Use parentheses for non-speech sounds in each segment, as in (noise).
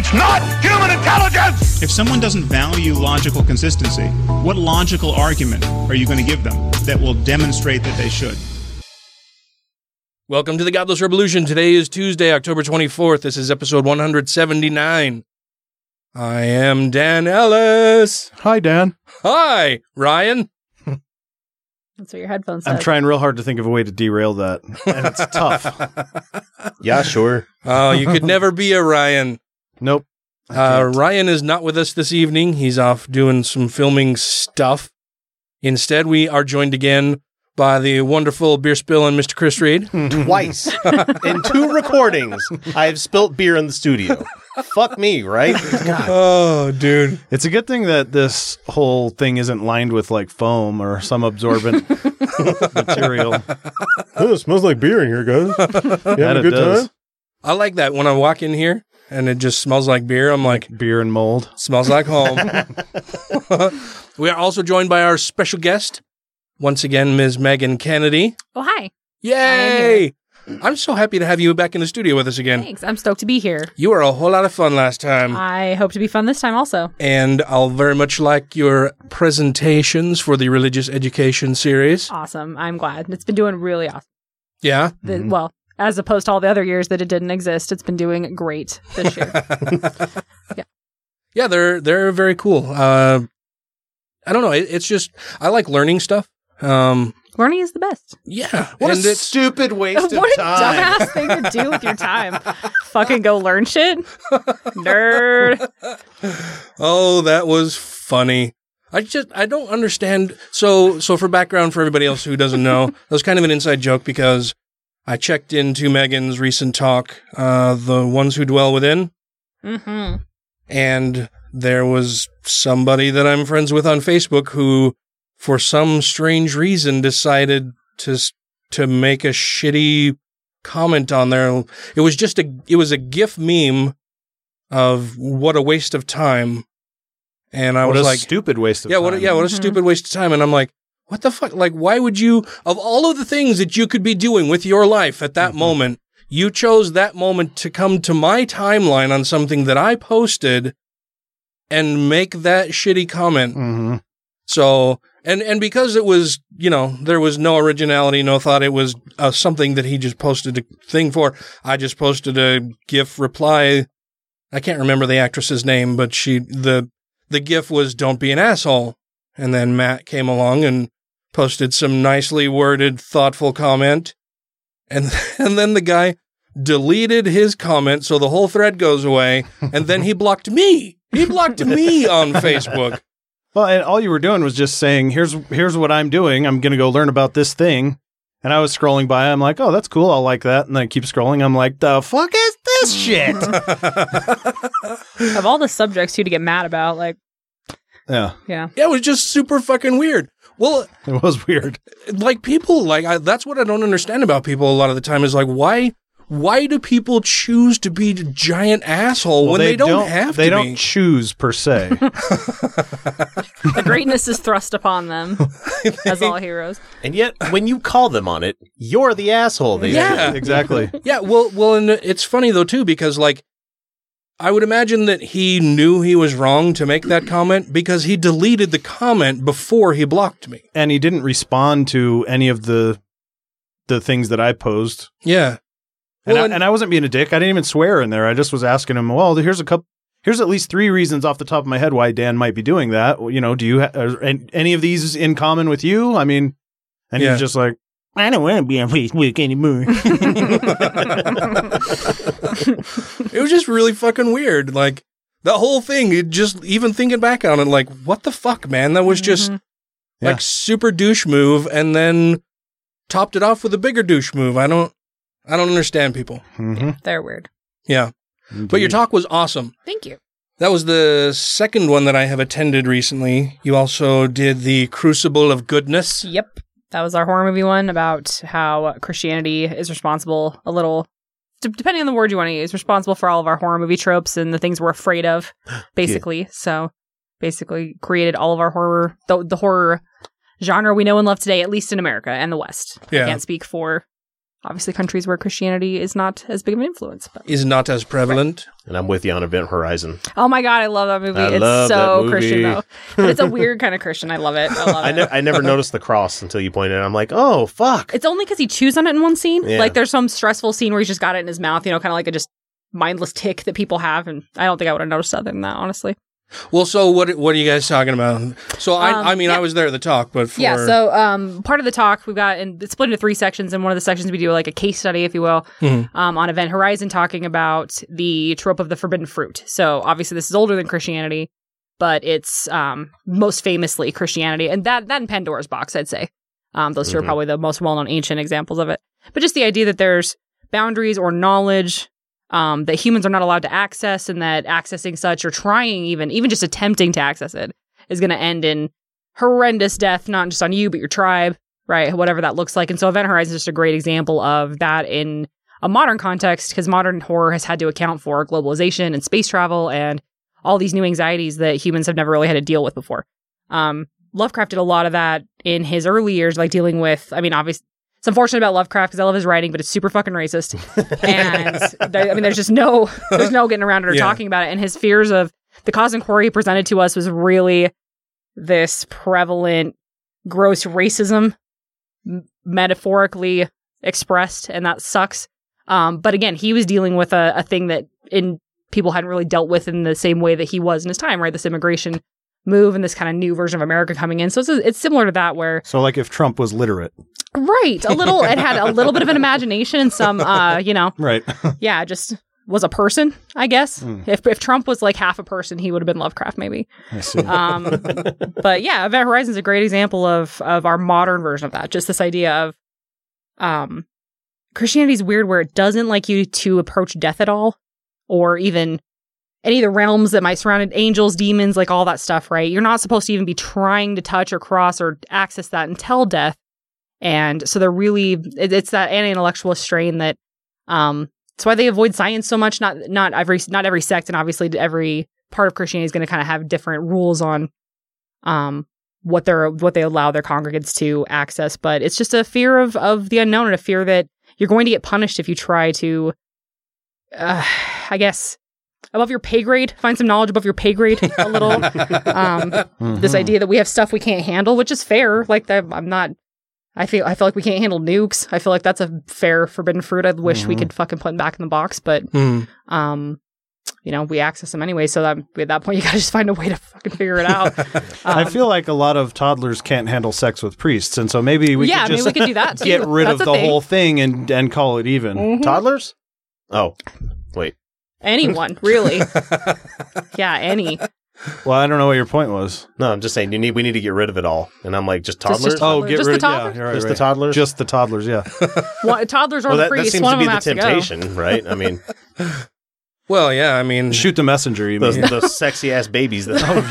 It's not human intelligence! If someone doesn't value logical consistency, what logical argument are you going to give them that will demonstrate that they should? Welcome to the Godless Revolution. Today is Tuesday, October 24th. This is episode 179. I am Dan Ellis. Hi, Dan. Hi, Ryan. That's what your headphones said. I'm trying real hard to think of a way to derail that, and it's tough. (laughs) Yeah, sure. Oh, you could never be a Ryan. Nope. Uh. Ryan is not with us this evening. He's off doing some filming stuff. Instead, we are joined again by the wonderful beer spill and Mr. Chris Reed. (laughs) (laughs) Twice in two recordings, I have spilt beer in the studio. Fuck me, right? God. Oh, dude. It's a good thing that this whole thing isn't lined with like foam or some absorbent (laughs) material. Oh, it smells like beer in here, guys. You That having a it good does. time? I like that when I walk in here and it just smells like beer. I'm like, Beer and mold. Smells like home. (laughs) (laughs) we are also joined by our special guest, once again, Ms. Megan Kennedy. oh, hi. Yay! I'm so happy to have you back in the studio with us again. Thanks. I'm stoked to be here. You were a whole lot of fun last time, I hope to be fun this time also. and I'll very much like your presentations for the religious education series. Awesome. I'm glad. It's been doing really awesome. Yeah. The- mm-hmm. Well, as opposed to all the other years that it didn't exist, it's been doing great this year. (laughs) Yeah, yeah, they're they're very cool. Uh, I don't know. It, it's just I like learning stuff. Um, Learning is the best. yeah, What and a it's stupid waste (laughs) of time. what a dumbass thing to do with your time. (laughs) Fucking go learn shit. Nerd. Oh, that was funny. I just I don't understand. So so for background for everybody else who doesn't know, that was kind of an inside joke because I checked into Megan's recent talk, uh, the ones who dwell within, Mm-hmm. and there was somebody that I'm friends with on Facebook who, for some strange reason, decided to to make a shitty comment on there. It was just a it was a GIF meme of what a waste of time, and I what was a like, stupid waste of time. yeah, time. what a, yeah, what a Mhm. stupid waste of time. And I'm like, what the fuck? Like, why would you, of all of the things that you could be doing with your life at that moment, you chose that moment to come to my timeline on something that I posted and make that shitty comment. hmm So, and, and because it was, you know, there was no originality, no thought, it was uh, something that he just posted a thing for. I just posted a GIF reply. I can't remember the actress's name, but she, the, the GIF was don't be an asshole. And then Matt came along and posted some nicely worded, thoughtful comment. And, (laughs) and then the guy deleted his comment. So the whole thread goes away. And then he blocked me. He blocked me on (laughs) Facebook. Well, and all you were doing was just saying, "Here's here's what I'm doing. I'm going to go learn about this thing." And I was scrolling by. I'm like, "Oh, that's cool. I'll like that." And then I keep scrolling. I'm like, "The fuck is this shit?" (laughs) Of all the subjects you to get mad about, like, yeah, yeah. Yeah, it was just super fucking weird. Well, (laughs) it was weird. like people, like I, that's what I don't understand about people a lot of the time is like why, why do people choose to be a giant asshole Well, when they, don't, have They to don't be? choose per se. (laughs) The greatness is thrust upon them (laughs) as all heroes. And yet, when you call them on it, you're the asshole. They Yeah. exactly. Yeah, well, well, and it's funny though too because like I would imagine that he knew he was wrong to make that comment because he deleted the comment before he blocked me. And he didn't respond to any of the the things that I posed. Yeah. And, Well, I, and- and I wasn't being a dick. I didn't even swear in there. I just was asking him, well, here's a couple. Here's at least three reasons off the top of my head why Dan might be doing that. You know, do you ha- are any of these in common with you? I mean, and Yeah. he's just like, I don't want to be on Facebook anymore. (laughs) It was just really fucking weird. Like the whole thing, it just even thinking back on it, like, what the fuck, man? That was just Mhm. Yeah. like super douche move and then topped it off with a bigger douche move. I don't I don't understand people. mm-hmm. They're weird. Yeah. But your talk was awesome. Thank you. That was the second one that I have attended recently. You also did the Crucible of Goodness. Yep. That was our horror movie one about how Christianity is responsible a little d- depending on the word you want to use, responsible for all of our horror movie tropes and the things we're afraid of, (gasps) basically. So basically created all of our horror the, the horror genre we know and love today, at least in America and the West. Yeah. I can't speak for obviously countries where Christianity is not as big of an influence. But Is not as prevalent. And I'm with you on Event Horizon. oh my god, I love that movie. I it's love that so movie. Christian though. (laughs) But it's a weird kind of Christian. I love it. I love I, it. I never noticed the cross until you pointed it. out. I'm like, oh fuck. It's only because he chews on it in one scene. Yeah. Like there's some stressful scene where he's just got it in his mouth, you know, kind of like a just mindless tick that people have, and I don't think I would have noticed other than that, honestly. Well, so what? What are you guys talking about? So I, Um, I mean, yeah. I was there at the talk, but for Yeah. So um, part of the talk we've got, and it's split into three sections. And one of the sections we do like a case study, if you will, Mhm. um, on Event Horizon, talking about the trope of the forbidden fruit. So obviously, this is older than Christianity, but it's um, most famously Christianity, and that that in Pandora's box, I'd say. Um, those two are Mhm. probably the most well-known ancient examples of it. But just the idea that there's boundaries or knowledge um, that humans are not allowed to access, and that accessing such or trying even even just attempting to access it is going to end in horrendous death, not just on you but your tribe, right? Whatever that looks like. And so Event Horizon is just a great example of that in a modern context because modern horror has had to account for globalization and space travel and all these new anxieties that humans have never really had to deal with before. Um, Lovecraft did a lot of that in his early years, like dealing with, I mean, obviously, it's unfortunate about Lovecraft because I love his writing, but it's super fucking racist. (laughs) and there, I mean, there's just no, there's no getting around it or Yeah. talking about it. And his fears of the cosmic horror he presented to us was really this prevalent, gross racism, m- metaphorically expressed, and that sucks. Um, but again, he was dealing with a, a thing that in people hadn't really dealt with in the same way that he was in his time, right? This immigration move and this kind of new version of America coming in. So it's, it's similar to that, where So, like, if Trump was literate, right, a little, it had a little bit of an imagination and some, uh, you know, right? (laughs) yeah, just was a person, I guess. Hmm. If if Trump was like half a person, he would have been Lovecraft, maybe. I see. Um, but yeah, Event Horizon is a great example of of our modern version of that. Just this idea of um, Christianity is weird where it doesn't like you to approach death at all, or even any of the realms that might surround angels, demons, like all that stuff. Right? You're not supposed to even be trying to touch or cross or access that until death. And so they're really it, it's that anti-intellectualist strain that um that's why they avoid science so much. Not not every not every sect, and obviously every part of Christianity is going to kind of have different rules on um what they're what they allow their congregants to access. But it's just a fear of of the unknown and a fear that you're going to get punished if you try to, uh, I guess, above your pay grade. Find some knowledge above your pay grade a little. (laughs) um, this idea that we have stuff we can't handle, which is fair. Like I'm not. I feel I feel like we can't handle nukes. I feel like that's a fair forbidden fruit. I wish we could fucking put them back in the box, but Hmm. um, you know, we access them anyway. So that at that point, you gotta just find a way to fucking figure it out. (laughs) I Um, feel like a lot of toddlers can't handle sex with priests, and so maybe we yeah, could maybe just we could do that. (laughs) Too. get rid That's of the thing. whole thing and and call it even. Mhm. Toddlers? Oh, wait. Anyone, really? yeah, any. Well, I don't know what your point was. No, I'm just saying you need. We need to get rid of it all. And I'm like, just Just- toddlers. just Oh, Toddlers. get Just the rid. toddlers? Yeah, you're right, Just the right. toddlers? Just the toddlers. Yeah. (laughs) What, toddlers or well, the that, that priests? seems one to of be them the has to go. temptation, right? I mean, (laughs) Well, yeah. I mean, Shoot the messenger. You those, mean? those sexy ass babies. That, (laughs) oh,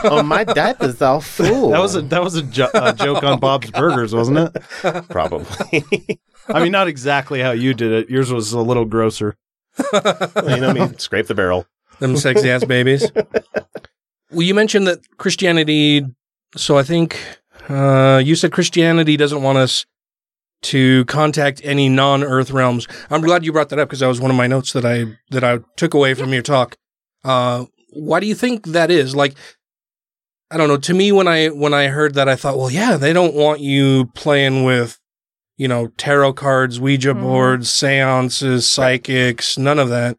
yeah. oh, my dad is all fool. That was a that was a, jo- a joke on Bob's Burgers, wasn't it? probably. I mean, not exactly how you did it. Yours was a little grosser. (laughs) you know, I mean, scrape the barrel. them sexy ass babies. Well, you mentioned that Christianity. So I think uh, you said Christianity doesn't want us to contact any non-Earth realms. I'm glad you brought that up because that was one of my notes that I that I took away from your talk. Uh, why do you think that is? Like, I don't know. To me, when I when I heard that, I thought, well, yeah, they don't want you playing with, you know, tarot cards, Ouija Mhm. boards, seances, psychics, none of that.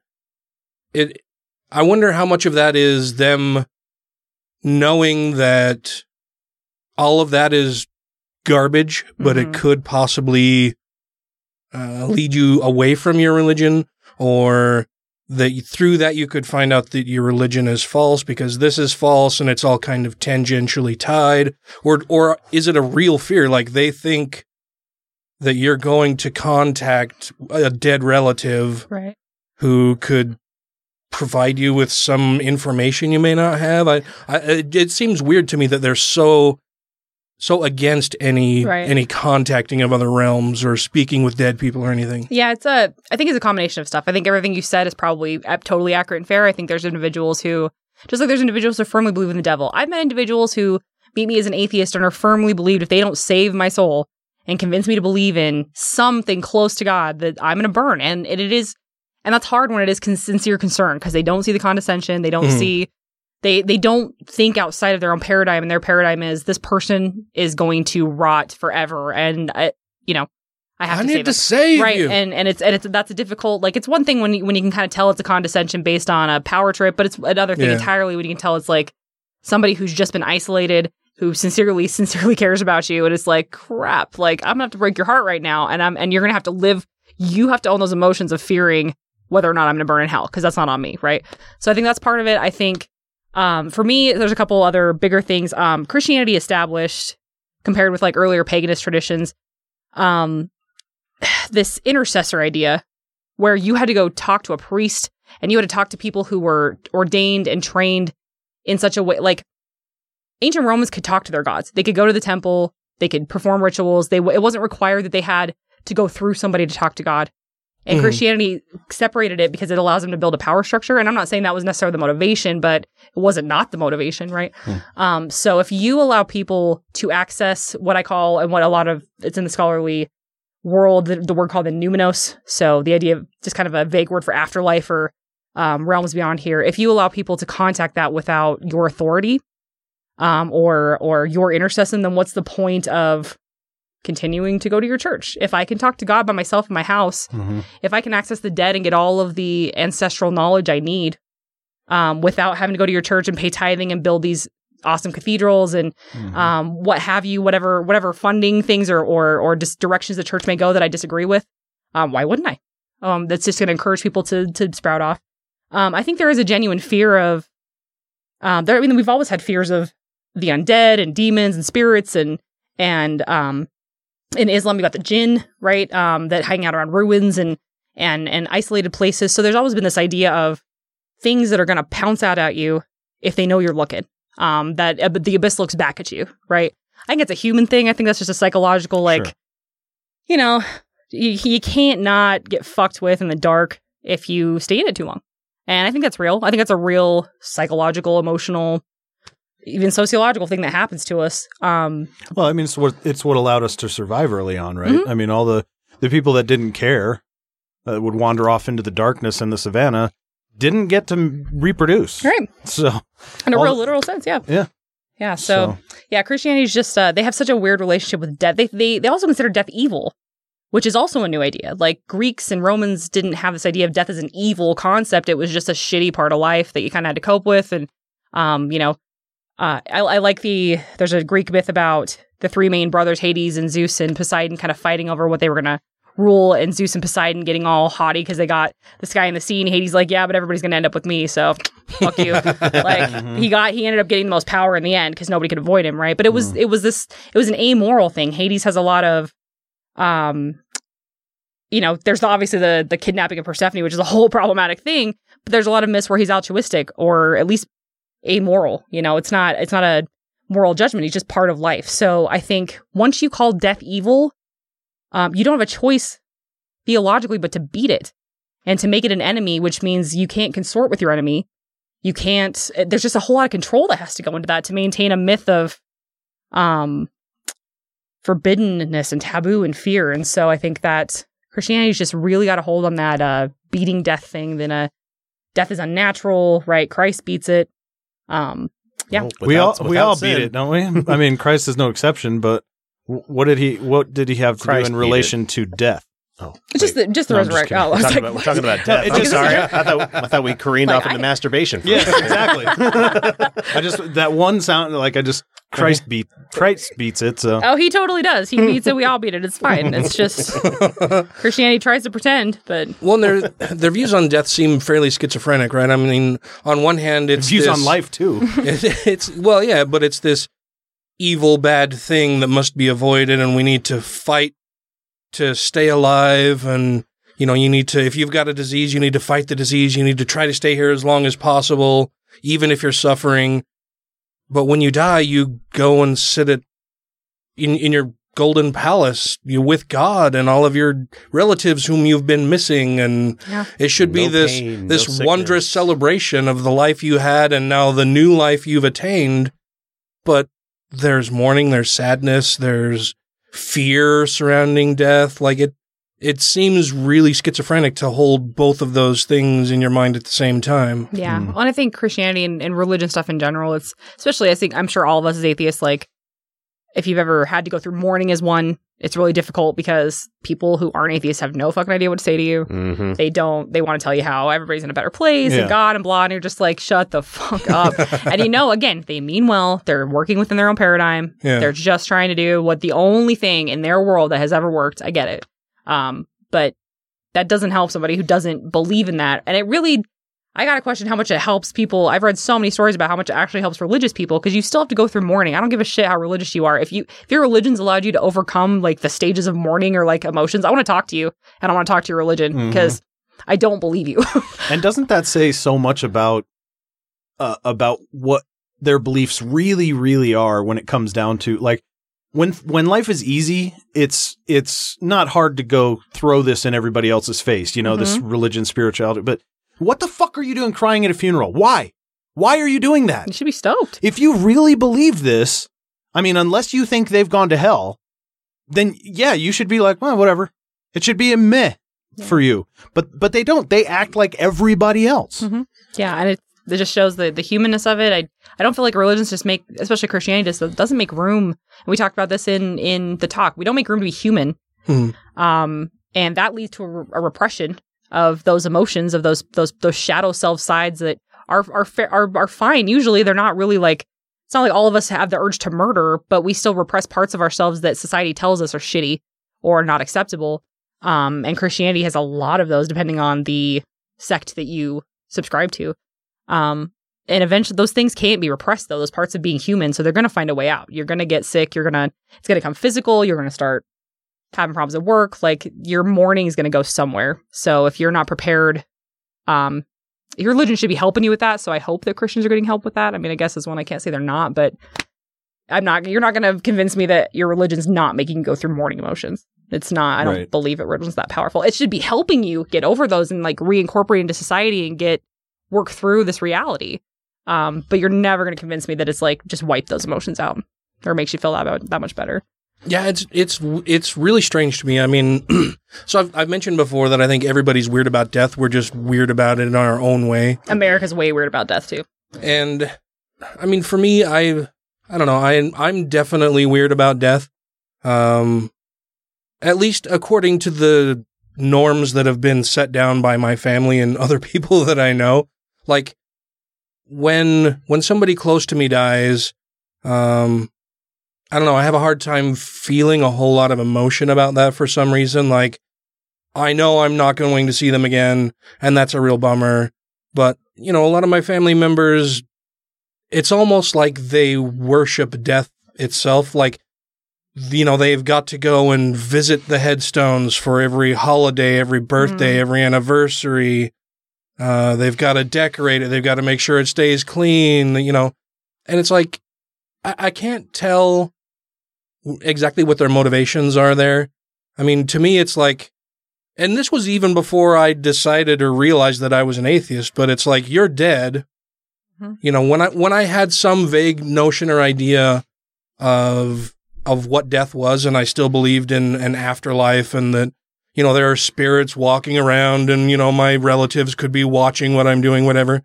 It. I wonder how much of that is them knowing that all of that is garbage, but it Mhm. could possibly uh, lead you away from your religion, or that you- through that you could find out that your religion is false because this is false and it's all kind of tangentially tied, or or is it a real fear? Like they think that you're going to contact a dead relative Right. who could provide you with some information you may not have. I, I it, it seems weird to me that they're so so against any Right. any contacting of other realms or speaking with dead people or anything. Yeah, it's a. I think it's a combination of stuff. I think everything you said is probably uh, totally accurate and fair. I think there's individuals who, just like there's individuals who firmly believe in the devil. I've met individuals who meet me as an atheist and are firmly believed if they don't save my soul and convince me to believe in something close to God, that I'm going to burn. And it, it is, and that's hard when it is con- sincere concern because they don't see the condescension, they don't Mhm. see. They, they don't think outside of their own paradigm, and their paradigm is this person is going to rot forever, and I, you know, I have I to need save to save right you. and and it's and it's that's a difficult like it's one thing when you, when you can kind of tell it's a condescension based on a power trip but it's another thing Yeah. entirely when you can tell it's like somebody who's just been isolated who sincerely (laughs) sincerely cares about you. And it's like crap like i'm gonna have to break your heart right now. And i'm and you're gonna have to live you have to own those emotions of fearing whether or not i'm gonna burn in hell because that's not on me right? So i think that's part of it. I think um for me there's a couple other bigger things. Um christianity established compared with like earlier paganist traditions um (sighs) this intercessor idea where you had to go talk to a priest and you had to talk to people who were ordained and trained in such a way like ancient romans could talk to their gods. They could go to the temple. They could perform rituals. They it wasn't required that they had to go through somebody to talk to god. And Mhm. christianity separated it because it allows them to build a power structure. And i'm not saying that was necessarily the motivation but it wasn't not the motivation right? Um, so if you allow people to access what i call and what a lot of it's in the scholarly world, the, the word called the numinous. So the idea of just kind of a vague word for afterlife or um, realms beyond here. If you allow people to contact that without your authority um, or or your intercession, then what's the point of continuing to go to your church? If I can talk to God by myself in my house, if I can access the dead and get all of the ancestral knowledge I need um, without having to go to your church and pay tithing and build these awesome cathedrals and um, what have you, whatever whatever funding things or or or just directions the church may go that I disagree with, um, why wouldn't I? Um, that's just going to encourage people to to sprout off. Um, I think there is a genuine fear of. Um, there, I mean, we've always had fears of the undead and demons and spirits and and um, in Islam you got the jinn, right? Um, that hang out around ruins and and and isolated places. So there's always been this idea of things that are going to pounce out at you if they know you're looking. Um, that uh, the abyss looks back at you, right? I think it's a human thing. I think that's just a psychological, like, Sure. you know, you, you can't not get fucked with in the dark if you stay in it too long. And I think that's real. I think that's a real psychological, emotional, even sociological thing that happens to us. Um, Well, I mean, it's what it's what allowed us to survive early on, right? Mhm. I mean, all the the people that didn't care that would wander off into the darkness in the savannah didn't get to m- reproduce. right. So, In a real the- literal sense. Yeah. yeah. Yeah. So, yeah, Christianity is just, uh, they have such a weird relationship with death. They, they, they also consider death evil, which is also a new idea. Like Greeks and Romans didn't have this idea of death as an evil concept. It was just a shitty part of life that you kind of had to cope with. And, um, you know, uh, I, I like the, there's a Greek myth about the three main brothers, Hades and Zeus and Poseidon kind of fighting over what they were going to rule and Zeus and Poseidon getting all haughty because they got this guy in the sea and Hades like, yeah, but everybody's going to end up with me. So fuck you. (laughs) like he got, he ended up getting the most power in the end because nobody could avoid him. Right. But it was, it was this, it was an amoral thing. Hades has a lot of, um, you know, there's obviously the, the kidnapping of Persephone, which is a whole (laughs) problematic thing, but there's a lot of myths where he's altruistic or at least amoral. You know, it's not, it's not a moral judgment. It's just part of life. So I think once you call death evil, um, you don't have a choice theologically but to beat it and to make it an enemy, which means you can't consort with your enemy. You can't. eh, There's just a whole lot of control that has to go into that to maintain a myth of, um, forbiddenness and taboo and fear. And so I think that Christianity's just really got a hold on that uh, beating death thing. Then uh, death is unnatural, right? Christ beats it. Um, yeah, Well, we all we all without beat it, don't we? (laughs) I mean, Christ is no exception, but what did he what did he have to Christ do in beat relation to death? Oh, it's just the, just the No, I'm just resurrection. kidding. Oh, I we're talking, like, about, we're talking about (laughs) death. I'm sorry. I thought, I thought we careened Like, off into I- masturbation. For a Yes, exactly. (laughs) I just that one sound like I just Christ beat Christ beats it. So Oh, he totally does. He beats it. We all beat it. It's fine. It's just (laughs) Christianity tries to pretend, but Well, their their views on death seem fairly schizophrenic, right? I mean, on one hand, it's views this- on life too. It, it's well, yeah, but it's this evil, bad thing that must be avoided, and we need to fight to stay alive. And you know, you need to, if you've got a disease, you need to fight the disease. You need to try to stay here as long as possible, even if you're suffering. But when you die, you go and sit at, in, in your golden palace, you with God and all of your relatives whom you've been missing. And Yeah. it should be No this, pain, this sickness. wondrous celebration of the life you had and now the new life you've attained. But there's mourning, there's sadness, there's fear surrounding death. Like it, it seems really schizophrenic to hold both of those things in your mind at the same time. Yeah. Hmm. Well, and I think Christianity and, and religion stuff in general, it's especially, I think, I'm sure all of us as atheists, like, if you've ever had to go through mourning as one, it's really difficult because people who aren't atheists have no fucking idea what to say to you. Mm-hmm. They don't, they want to tell you how everybody's in a better place Yeah. and God and blah. And you're just like, shut the fuck (laughs) up. and you know, again, they mean well. They're working within their own paradigm. Yeah. They're just trying to do what the only thing in their world that has ever worked. I get it. Um, but that doesn't help somebody who doesn't believe in that. And it really, I got to question how much it helps people. I've read so many stories about how much it actually helps religious people because you still have to go through mourning. I don't give a shit how religious you are. If you, if your religion's allowed you to overcome like the stages of mourning or like emotions, I want to talk to you and I want to talk to your religion because I don't believe you. (laughs) And doesn't that say so much about uh, about what their beliefs really, really are when it comes down to like when when life is easy, it's it's not hard to go throw this in everybody else's face, you know, this religion, spirituality. But what the fuck are you doing crying at a funeral? Why? Why are you doing that? you should be stoked. If you really believe this, I mean, unless you think they've gone to hell, then yeah, you should be like, well, whatever. It should be a meh for you. But but they don't. They act like everybody else. Yeah, and it it just shows the the humanness of it. I I don't feel like religions just make, especially Christianity, just doesn't make room. And we talked about this in in the talk. We don't make room to be human, Hmm. um, and that leads to a, a repression of those emotions, of those those those shadow self sides that are are are are fine. Usually, they're not really like. It's not like all of us have the urge to murder, but we still repress parts of ourselves that society tells us are shitty or not acceptable. Um, and Christianity has a lot of those, depending on the sect that you subscribe to. Um, and eventually those things can't be repressed though, those parts of being human. So they're going to find a way out. You're going to get sick. You're going to, it's going to come physical. You're going to start having problems at work. Like your mourning is going to go somewhere. So if you're not prepared, um, your religion should be helping you with that. So I hope that Christians are getting help with that. I mean, I guess as one, I can't say they're not, but I'm not, you're not going to convince me that your religion's not making you go through mourning emotions. It's not, I don't Right. believe it religion's that powerful. It should be helping you get over those and like reincorporate into society and get, work through this reality. Um, but you're never going to convince me that it's like just wipe those emotions out or makes you feel that, that much better. Yeah, it's it's it's really strange to me. I mean, (clears throat) so I've, I've mentioned before that I think everybody's weird about death. We're just weird about it in our own way. America's way weird about death too. And I mean, for me, I I don't know. I I'm definitely weird about death. Um, at least according to the norms that have been set down by my family and (laughs) other people that I know. Like when when somebody close to me dies, um, I don't know. I have a hard time feeling a whole lot of emotion about that for some reason. Like I know I'm not going to see them again, and that's a real bummer. But you know, a lot of my family members, it's almost like they worship death itself. Like you know, they've got to go and visit the headstones for every holiday, every birthday, every anniversary. Uh, they've got to decorate it. They've got to make sure it stays clean, you know. And it's like, I can't tell exactly what their motivations are there. I mean, to me, it's like, and this was even before I decided or realized that I was an atheist, but it's like, you're dead. Mhm. You know, when I, when I had some vague notion or idea of, of what death was, and I still believed in an afterlife and that, you know, there are spirits walking around and, you know, my relatives could be watching what I'm doing, whatever.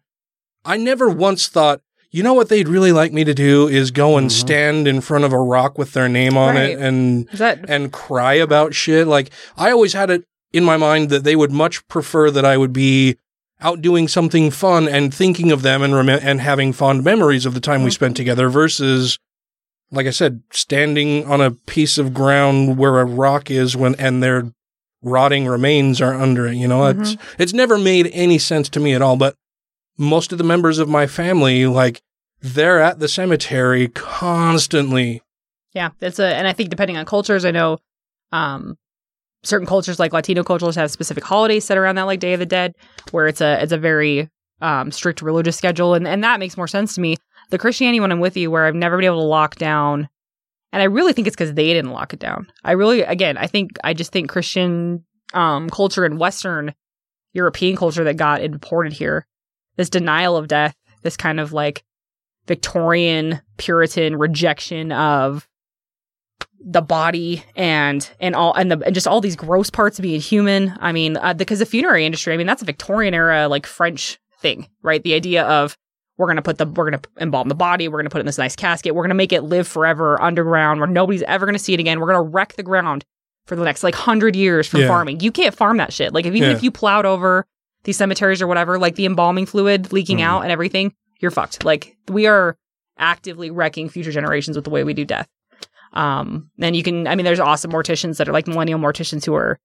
I never once thought, you know what they'd really like me to do is go and mm-hmm. stand in front of a rock with their name on it and that and cry about shit. Like I always had it in my mind that they would much prefer that I would be out doing something fun and thinking of them and rem- and having fond memories of the time we mm-hmm. spent together versus like I said standing on a piece of ground where a rock is when and their rotting remains are under it, you know. It's mm-hmm. it's never made any sense to me at all, but most of the members of my family like they're at the cemetery constantly. Yeah, it's a, and I think depending on cultures, I know, um, certain cultures like Latino cultures have specific holidays set around that, like Day of the Dead, where it's a it's a very um, strict religious schedule, and and that makes more sense to me. The Christianity one I'm with you, where I've never been able to lock down, and I really think it's because they didn't lock it down. I really, again, I think I just think Christian um, culture and Western European culture that got imported here, this denial of death, this kind of like Victorian Puritan rejection of the body and and all and the and just all these gross parts of being human. I mean, uh, because the funerary industry, I mean, that's a Victorian era like French thing, right? The idea of we're gonna put the we're gonna embalm the body, we're gonna put it in this nice casket, we're gonna make it live forever underground where nobody's ever gonna see it again. We're gonna wreck the ground for the next like hundred years from Yeah. farming. You can't farm that shit. Like if even Yeah. if you plowed over these cemeteries or whatever, like the embalming fluid leaking Mm-hmm. out and everything, you're fucked. Like we are actively wrecking future generations with the way we do death. Um, and you can, I mean, there's awesome morticians that are like millennial morticians who are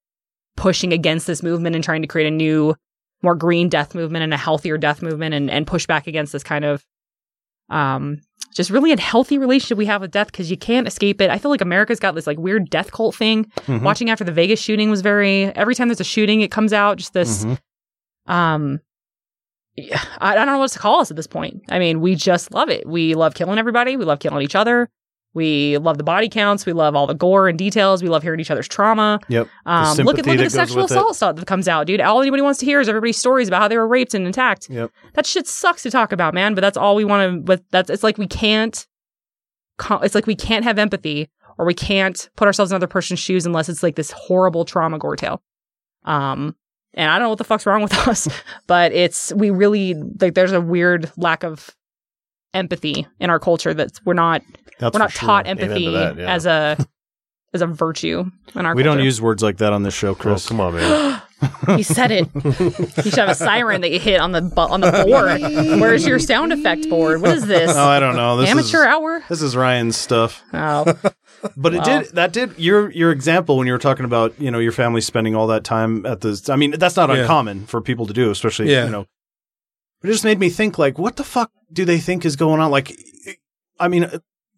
pushing against this movement and trying to create a new, more green death movement and a healthier death movement and, and push back against this kind of, um, just really unhealthy relationship we have with death because you can't escape it. I feel like America's got this like weird death cult thing. Mhm. Watching after the Vegas shooting was very, every time there's a shooting, it comes out just this, Mhm. Um, I, don't know what to call us at this point. I mean, we just love it. We love killing everybody. We love killing each other. We love the body counts. We love all the gore and details. We love hearing each other's trauma. Yep. Um, look at look at the sexual with it. assault stuff that comes out, dude. All anybody wants to hear is everybody's stories about how they were raped and attacked. Yep. That shit sucks to talk about, man. But that's all we want to. But that's it's like we can't. It's like we can't have empathy, or we can't put ourselves in other person's shoes unless it's like this horrible trauma gore tale. Um, and I don't know what the fuck's wrong with (laughs) us, but it's we really like. There's a weird lack of empathy in our culture that we're not That's we're not sure. taught empathy that, yeah. as a (laughs) as a virtue in our We culture. don't use words like that on this show, Oh, Chris. come on, man. (gasps) He said it. you should have a siren that you hit on the bu- on the board. (laughs) Where's your sound effect board? What is this? Oh, I don't know. This Amateur is, hour? This is Ryan's stuff. Oh, But it Well. did that did your your example when you were talking about you know your family spending all that time at the. I mean that's not Yeah. uncommon for people to do, especially Yeah. you know. It just made me think like, what the fuck do they think is going on? Like, I mean,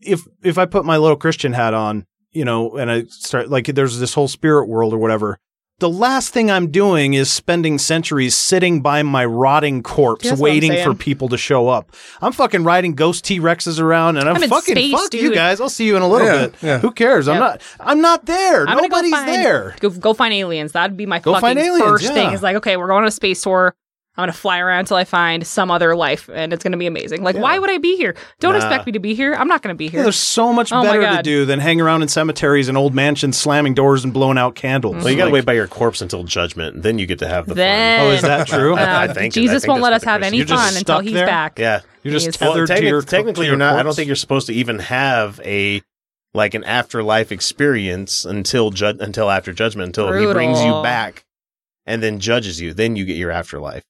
if if I put my little Christian hat on, you know, and I start like there's this whole spirit world or whatever. The last thing I'm doing is spending centuries sitting by my rotting corpse, That's waiting for people to show up. I'm fucking riding ghost T Rexes around, and I'm, I'm fucking space, fuck you guys. I'll see you in a little Yeah, bit. yeah. Who cares? I'm not. I'm not there. I'm Nobody's go find, there. Go, go find aliens. That'd be my Go fucking find aliens, first yeah. thing. Is like, okay, we're going on a space tour. I'm gonna fly around until I find some other life, and it's gonna be amazing. Like, why would I be here? Don't Nah. expect me to be here. I'm not gonna be Yeah, here. there's so much Oh better to do than hang around in cemeteries and old mansions, slamming doors and blowing out candles. Well, you got to Like- wait by your corpse until judgment, and then you get to have the Then- Oh, is that (laughs) true? fun. I, I think Jesus I think won't let us have any fun until stuck he's there? back. Yeah. You're just tethered Well, to your technically, to you're your not. I don't think you're supposed to even have a like an afterlife experience until ju- until after judgment, until he brings you back and then judges you. Then you get your afterlife.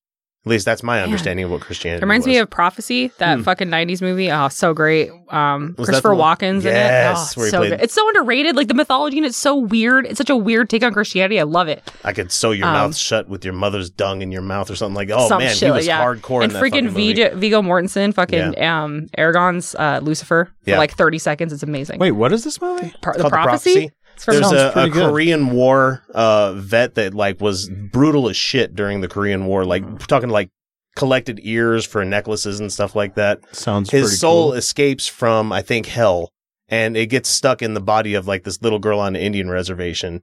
At least that's my understanding of what Christianity It reminds was. me of Prophecy, that fucking '90s movie. Oh, so great. Um, Was Christopher the one- Walken's in it. Yes, Oh, so played- good. It's so underrated. Like the mythology and it's so weird. It's such a weird take on Christianity. I love it. I could sew your Um, mouth shut with your mother's dung in your mouth or something like. Oh Some man, shit, he was yeah. hardcore And in that freaking fucking movie. Viggo, Viggo Mortensen, fucking um, Aragorn's uh, Lucifer for Yeah. like 30 seconds. It's amazing. Wait, what is this movie? Pro- the called The prophecy? Prophecy? It's from There's a, a. Korean War uh, vet that like was brutal as shit during the Korean War. Like talking like collected ears for necklaces and stuff like that. Sounds pretty His soul cool. escapes from I think hell, and it gets stuck in the body of like this little girl on an Indian reservation.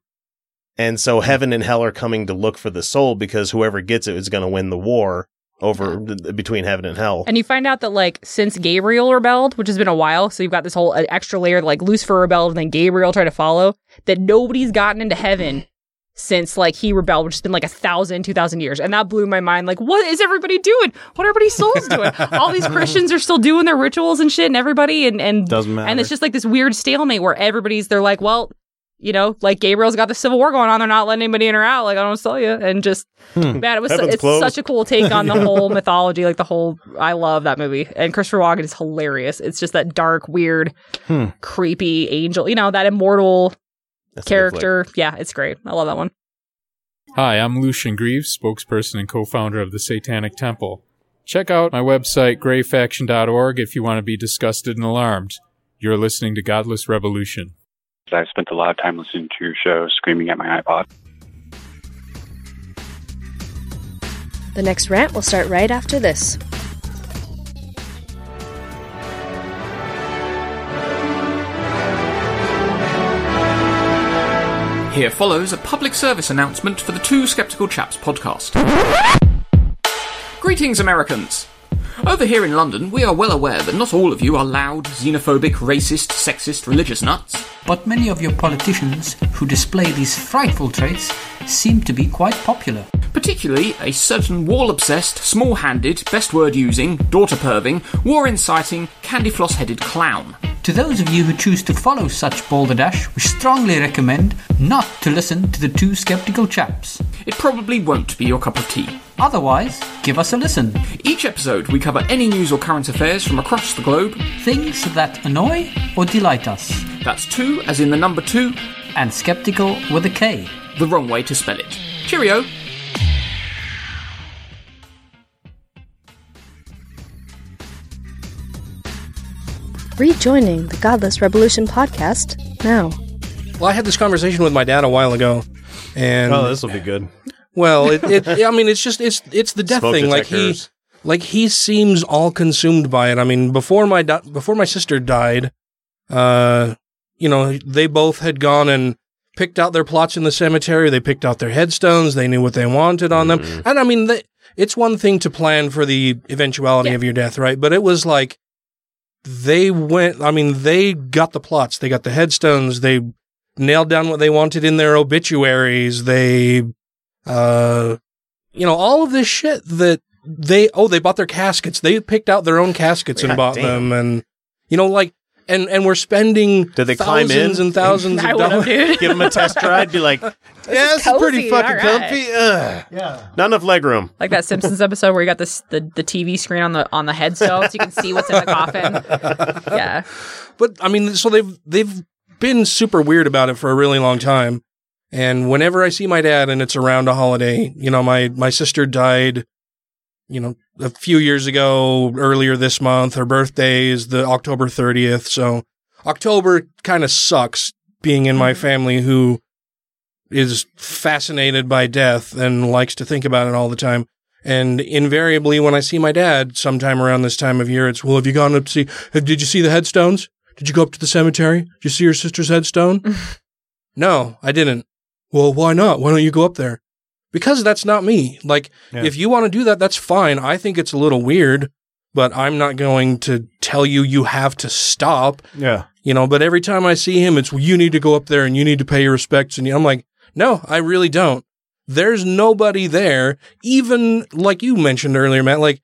And so heaven and hell are coming to look for the soul because whoever gets it is going to win the war over between heaven and hell. And you find out that like since Gabriel rebelled, which has been a while, so you've got this whole uh, extra layer like Lucifer rebelled and then Gabriel tried to follow, that nobody's gotten into heaven since like he rebelled, which has been like a thousand, two thousand years. And that blew my mind. Like, what is everybody doing? What are everybody's souls doing? (laughs) All these Christians are still doing their rituals and shit and everybody and and Doesn't matter. And it's just like this weird stalemate where everybody's they're like, well, you know, like Gabriel's got the civil war going on. They're not letting anybody in or out. Like I don't tell you. And just Hmm. man, it was Heaven's it's closed. such a cool take on the (laughs) whole mythology. Like the whole, I love that movie. And Christopher Walken is hilarious. It's just that dark, weird, Hmm. creepy angel. You know that immortal That's a good flick. character. Yeah, it's great. I love that one. Hi, I'm Lucien Greaves, spokesperson and co-founder of the Satanic Temple. Check out my website, greyfaction.org, if you want to be disgusted and alarmed. You're listening to Godless Revolution. I spent a lot of time listening to your show, screaming at my iPod. The next rant will start right after this. Here follows a public service announcement for the Two Skeptical Chaps podcast. (laughs) Greetings, Americans! Over here in London, we are well aware that not all of you are loud, xenophobic, racist, sexist, religious nuts. But many of your politicians who display these frightful traits seem to be quite popular. Particularly a certain wall obsessed, small handed, best word using, daughter perving, war inciting, candy floss headed clown. To those of you who choose to follow such balderdash, we strongly recommend not to listen to the two skeptical chaps. It probably won't be your cup of tea. Otherwise, give us a listen. Each episode, we cover any news or current affairs from across the globe. Things that annoy or delight us. That's two, as in the number two, And skeptical with a K. the wrong way to spell it. Cheerio! Rejoining the Godless Revolution podcast now. Well, I had this conversation with my dad a while ago, and Oh, this will be good. Well, it, it (laughs) I mean, it's just it's it's the death Smoke thing. Like he like he seems all consumed by it. I mean, before my di- before my sister died, uh, you know, they both had gone and picked out their plots in the cemetery. They picked out their headstones. They knew what they wanted on them. And I mean, they, it's one thing to plan for the eventuality of your death, right? But it was like they went. I mean, they got the plots. They got the headstones. They nailed down what they wanted in their obituaries. They uh, you know, all of this shit that they, oh, they bought their caskets. They picked out their own caskets and bought damn. them. And, you know, like, and, and we're spending Did they climb thousands in? and thousands (laughs) I of would've, dollars. dude. Give them a test ride. Be like, (laughs) yeah, this is pretty fucking all right." comfy. Ugh. Yeah. Not enough leg room. Like that Simpsons episode where you got this the, the TV screen on the on the headstone so you can see what's in the coffin. (laughs) Yeah. But I mean, so they've, they've been super weird about it for a really long time. And whenever I see my dad and it's around a holiday, you know, my, my sister died, you know, a few years ago, earlier this month. Her birthday is the October 30th. So October kind of sucks being in my mm-hmm. family who is fascinated by death and likes to think about it all the time. And invariably, when I see my dad sometime around this time of year, it's, well, have you gone up to see, have- did you see the headstones? Did you go up to the cemetery? Did you see your sister's headstone? (laughs) no, I didn't. Well, why not? Why don't you go up there? Because that's not me. Like, Yeah. if you want to do that, that's fine. I think it's a little weird, but I'm not going to tell you you have to stop. Yeah. You know, but every time I see him, it's, well, you need to go up there and you need to pay your respects. And I'm like, no, I really don't. There's nobody there. Even like you mentioned earlier, Matt, like,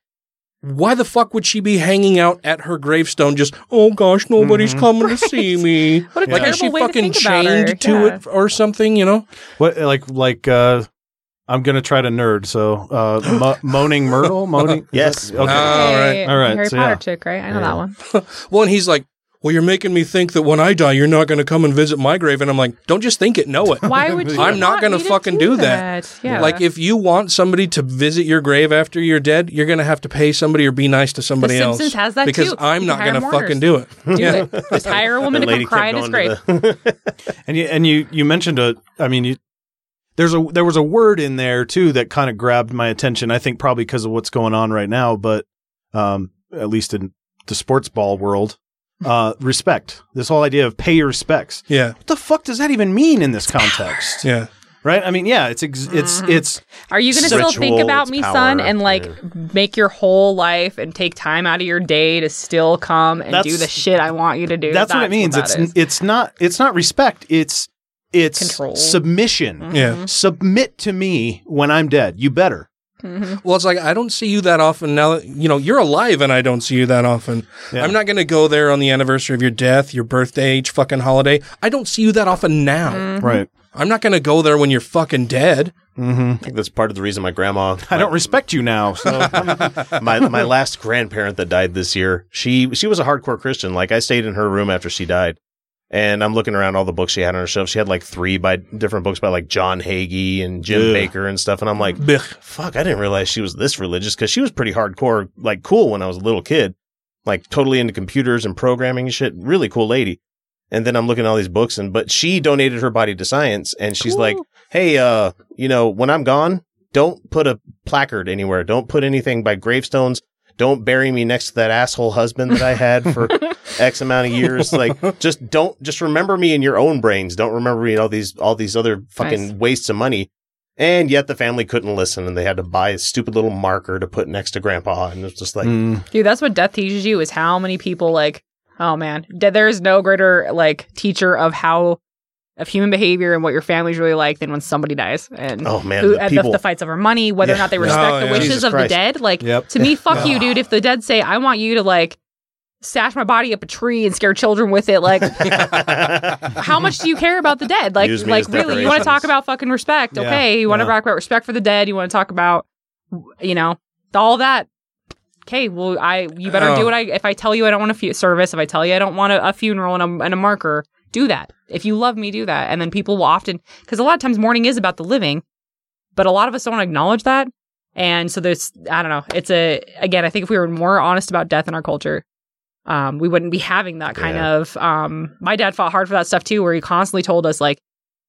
why the fuck would she be hanging out at her gravestone just, oh gosh, nobody's Mhm. coming to (laughs) see me? What a like, is she terrible way to fucking think about her. chained to Yeah. it or something, you know? What like like uh I'm gonna try to nerd. So uh (laughs) mo- moaning Myrtle, moaning. Yes. Okay. All right. Hey, All right, Harry so Potter yeah. chick, right? I know Yeah. that one. (laughs) (laughs) Well, and he's like, well, you're making me think that when I die, you're not going to come and visit my grave. And I'm like, don't just think it, know it. Why would you I'm not want going to fucking do do that. that? Yeah. Like, if you want somebody to visit your grave after you're dead, you're going to have to pay somebody or be nice to somebody else. Simpsons has that because too. I'm You not going to fucking do it. Do yeah. it. Just hire a woman The to come cry at his grave. the- And you and you you mentioned a I mean you there's a there was a word in there too that kind of grabbed my attention. I think probably because of what's going on right now, but um at least in the sports ball world. Uh respect. This whole idea of pay your respects. Yeah. What the fuck does that even mean in this context? Yeah. Right? I mean, yeah, it's ex- it's it's Are you going to still think about me, power, son, and like yeah. make your whole life and take time out of your day to still come and That's- do the shit I want you to do? that's, what it means. that it's is. it's not it's not respect. It's it's Control. submission. Yeah. Submit to me when I'm dead. You better. Well, it's like I don't see you that often now. That, you know, you're alive, and I don't see you that often. Yeah. I'm not going to go there on the anniversary of your death, your birthday, each fucking holiday. I don't see you that often now. Mm-hmm. Right. I'm not going to go there when you're fucking dead. Mm-hmm. I think that's part of the reason my grandma. (laughs) I don't respect you now. So (laughs) my my last grandparent that died this year, she she was a hardcore Christian. Like I stayed in her room after she died, and I'm looking around all the books she had on her shelf. She had like three by different books by like John Hagee and Jim Ugh. Bakker and stuff. And I'm like, fuck, I didn't realize she was this religious because she was pretty hardcore, like cool when I was a little kid, like totally into computers and programming and shit. Really cool lady. And then I'm looking at all these books and but she donated her body to science and she's like, "Hey, uh, you know, when I'm gone, don't put a placard anywhere. Don't put anything by gravestones. Don't bury me next to that asshole husband that I had for (laughs) X amount of years. Like, just don't, just remember me in your own brains. Don't remember me in all these, all these other fucking Nice. wastes of money. And yet the family couldn't listen and they had to buy a stupid little marker to put next to grandpa. And it's just like, hmm. Dude, that's what death teaches you is how many people like, oh man, there is no greater like teacher of how of human behavior and what your family's really like than when somebody dies. And Oh, man, who, the people- the, fights over money, whether or not they respect Oh, the yeah. wishes Jesus of Christ. the dead. Like Yep. to me, (laughs) fuck you, dude. If the dead say, I want you to like stash my body up a tree and scare children with it, like (laughs) how much do you care about the dead? Like, Use like really, you want to talk about fucking respect? Yeah. Okay, you want to Yeah. talk about respect for the dead. You want to talk about, you know, all that. Okay, well, I you better Oh. do what I if I tell you I don't want a fu- service. If I tell you I don't want a, a funeral and a, and a marker, do that. If you love me, do that. And then people will often because a lot of times mourning is about the living, but a lot of us don't acknowledge that. And so there's I don't know. It's a again. I think if we were more honest about death in our culture, um, we wouldn't be having that kind Yeah. of. Um, my dad fought hard for that stuff too, where he constantly told us like,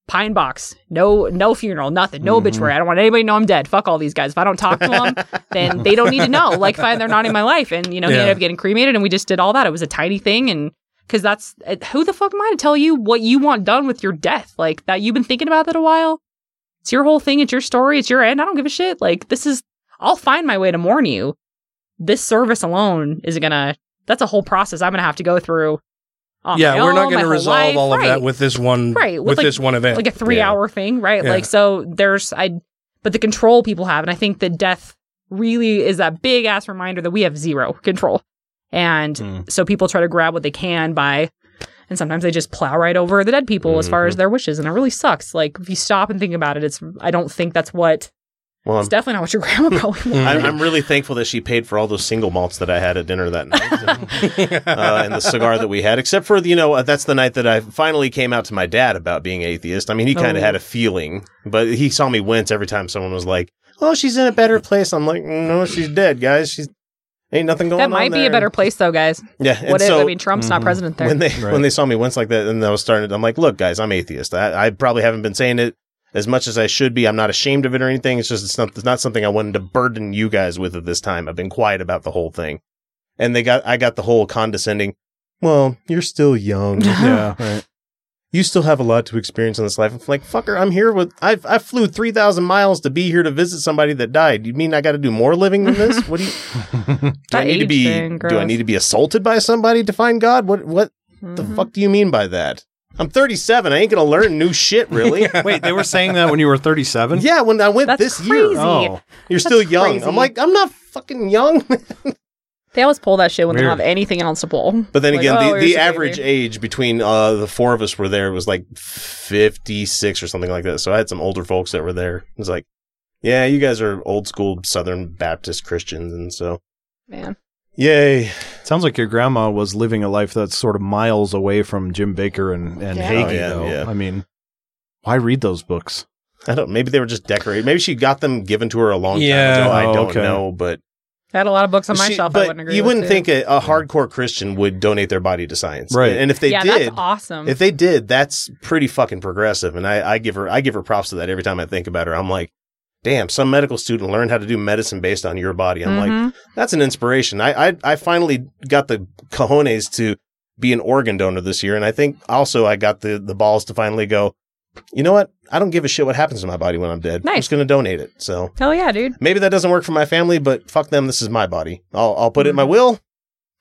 pine box, no, no funeral, nothing, no obituary. I don't want anybody to know I'm dead. Fuck all these guys. If I don't talk to them, (laughs) then they don't need to know. Like, fine, they're not in my life. And you know, he ended up getting cremated, and we just did all that. It was a tiny thing, and because that's uh, who the fuck am I to tell you what you want done with your death? Like that you've been thinking about that a while. It's your whole thing. It's your story. It's your end. I don't give a shit. Like this is. I'll find my way to mourn you. This service alone is gonna. That's a whole process I'm gonna have to go through. yeah, we're not gonna resolve life. all of Right. that with this one Right, with, with, like- this one event. like a three Yeah. hour thing, right? Yeah. Like so there's I but the control people have, and I think that death really is that big ass reminder that we have zero control. And Mm. so people try to grab what they can by and sometimes they just plow right over the dead people as far as their wishes. And it really sucks. Like if you stop and think about it, it's I don't think that's what well, it's I'm, definitely not what your grandma probably (laughs) wanted. I'm, I'm really thankful that she paid for all those single malts that I had at dinner that night, (laughs) uh, and the cigar that we had. Except for you know, uh, that's the night that I finally came out to my dad about being atheist. I mean, he kind of Oh. had a feeling, but he saw me wince every time someone was like, "Oh, she's in a better place." I'm like, "No, she's dead, guys. She's ain't nothing going on. that on." might be there." a better place though, guys. Yeah, and What if I mean Trump's not mm-hmm. president there. when they Right. when they saw me once like that, and I was starting, I'm like, "Look, guys, I'm atheist. I, I probably haven't been saying it." As much as I should be, I'm not ashamed of it or anything. It's just it's not, it's not something I wanted to burden you guys with at this time. I've been quiet about the whole thing, and they got I got the whole condescending. Well, you're still young. (laughs) yeah, (laughs) right. You still have a lot to experience in this life. I'm like, fucker, I'm here with, I've, I flew 3,000 miles to be here to visit somebody that died. You mean I got to do more living than this? What do you, (laughs) do I need to be, thing, do I need to be assaulted by somebody to find God? What, what the Mhm. fuck do you mean by that? I'm 37. I ain't going to learn new shit, really. (laughs) Wait, they were saying that when you were 37? yeah, when I went That's this crazy. year. Oh, You're still young. crazy. I'm like, I'm not fucking young. (laughs) They always pull that shit when they don't have anything else to pull. But then Like, again, oh, the, the average baby. age between uh, the four of us were there was like 56 or something like that. So I had some older folks that were there. It was like, yeah, you guys are old school Southern Baptist Christians. And so, Man. yay. sounds like your grandma was living a life that's sort of miles away from Jim Bakker and, and Yeah. Hagee, Oh, yeah, though. yeah. I mean, why read those books? I don't, maybe they were just decorated. Maybe she got them given to her a long Yeah. time ago. I Oh, don't okay. know, but I had a lot of books on my she- shelf. I but wouldn't agree. you wouldn't too. think a, a hardcore Christian would donate their body to science. Right. And if they yeah, did, that's awesome. If they did, that's pretty fucking progressive, and I, I give her I give her props to that every time I think about her. I'm like, damn, some medical student learned how to do medicine based on your body. I'm like, Mhm. that's an inspiration. I, I I finally got the cojones to be an organ donor this year, and I think also I got the the balls to finally go. You know what? I don't give a shit what happens to my body when I'm dead. I'm just going to donate it. So Hell yeah, dude. maybe that doesn't work for my family, but fuck them. This is my body. I'll I'll put it in my will,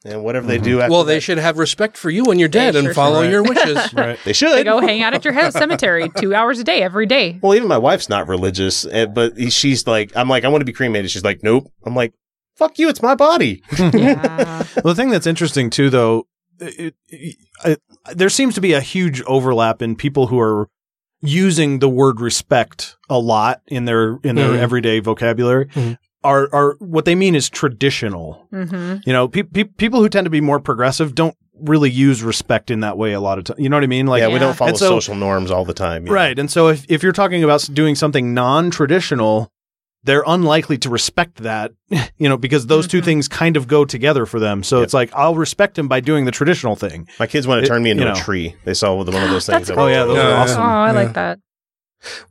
and whatever they do. After well, they that, should have respect for you when you're dead They and sure follow should. your wishes. (laughs) Right. they should They go hang out at your house cemetery two hours a day every day. Well, even my wife's not religious, eh, but she's like, I'm like, I want to be cremated. She's like, nope. I'm like, fuck you, it's my body. (laughs) Yeah. Well, the thing that's interesting too, though, it, it, it, there seems to be a huge overlap in people who are using the word respect a lot in their in their Mhm. everyday vocabulary. Mhm. Are are what they mean is traditional. hmm You know, pe- pe- people who tend to be more progressive don't really use respect in that way a lot of time. You know what I mean? Like, yeah, we Yeah. don't follow so- social norms all the time. you know. Right. And so if, if you're talking about doing something non traditional, they're unlikely to respect that, you know, because those two things kind of go together for them. So it's like I'll respect him by doing the traditional thing. My kids want to It- turn me into you a tree. They saw one of those things. That's cool. Oh, yeah, those are Yeah. awesome. Oh, I Yeah. like that.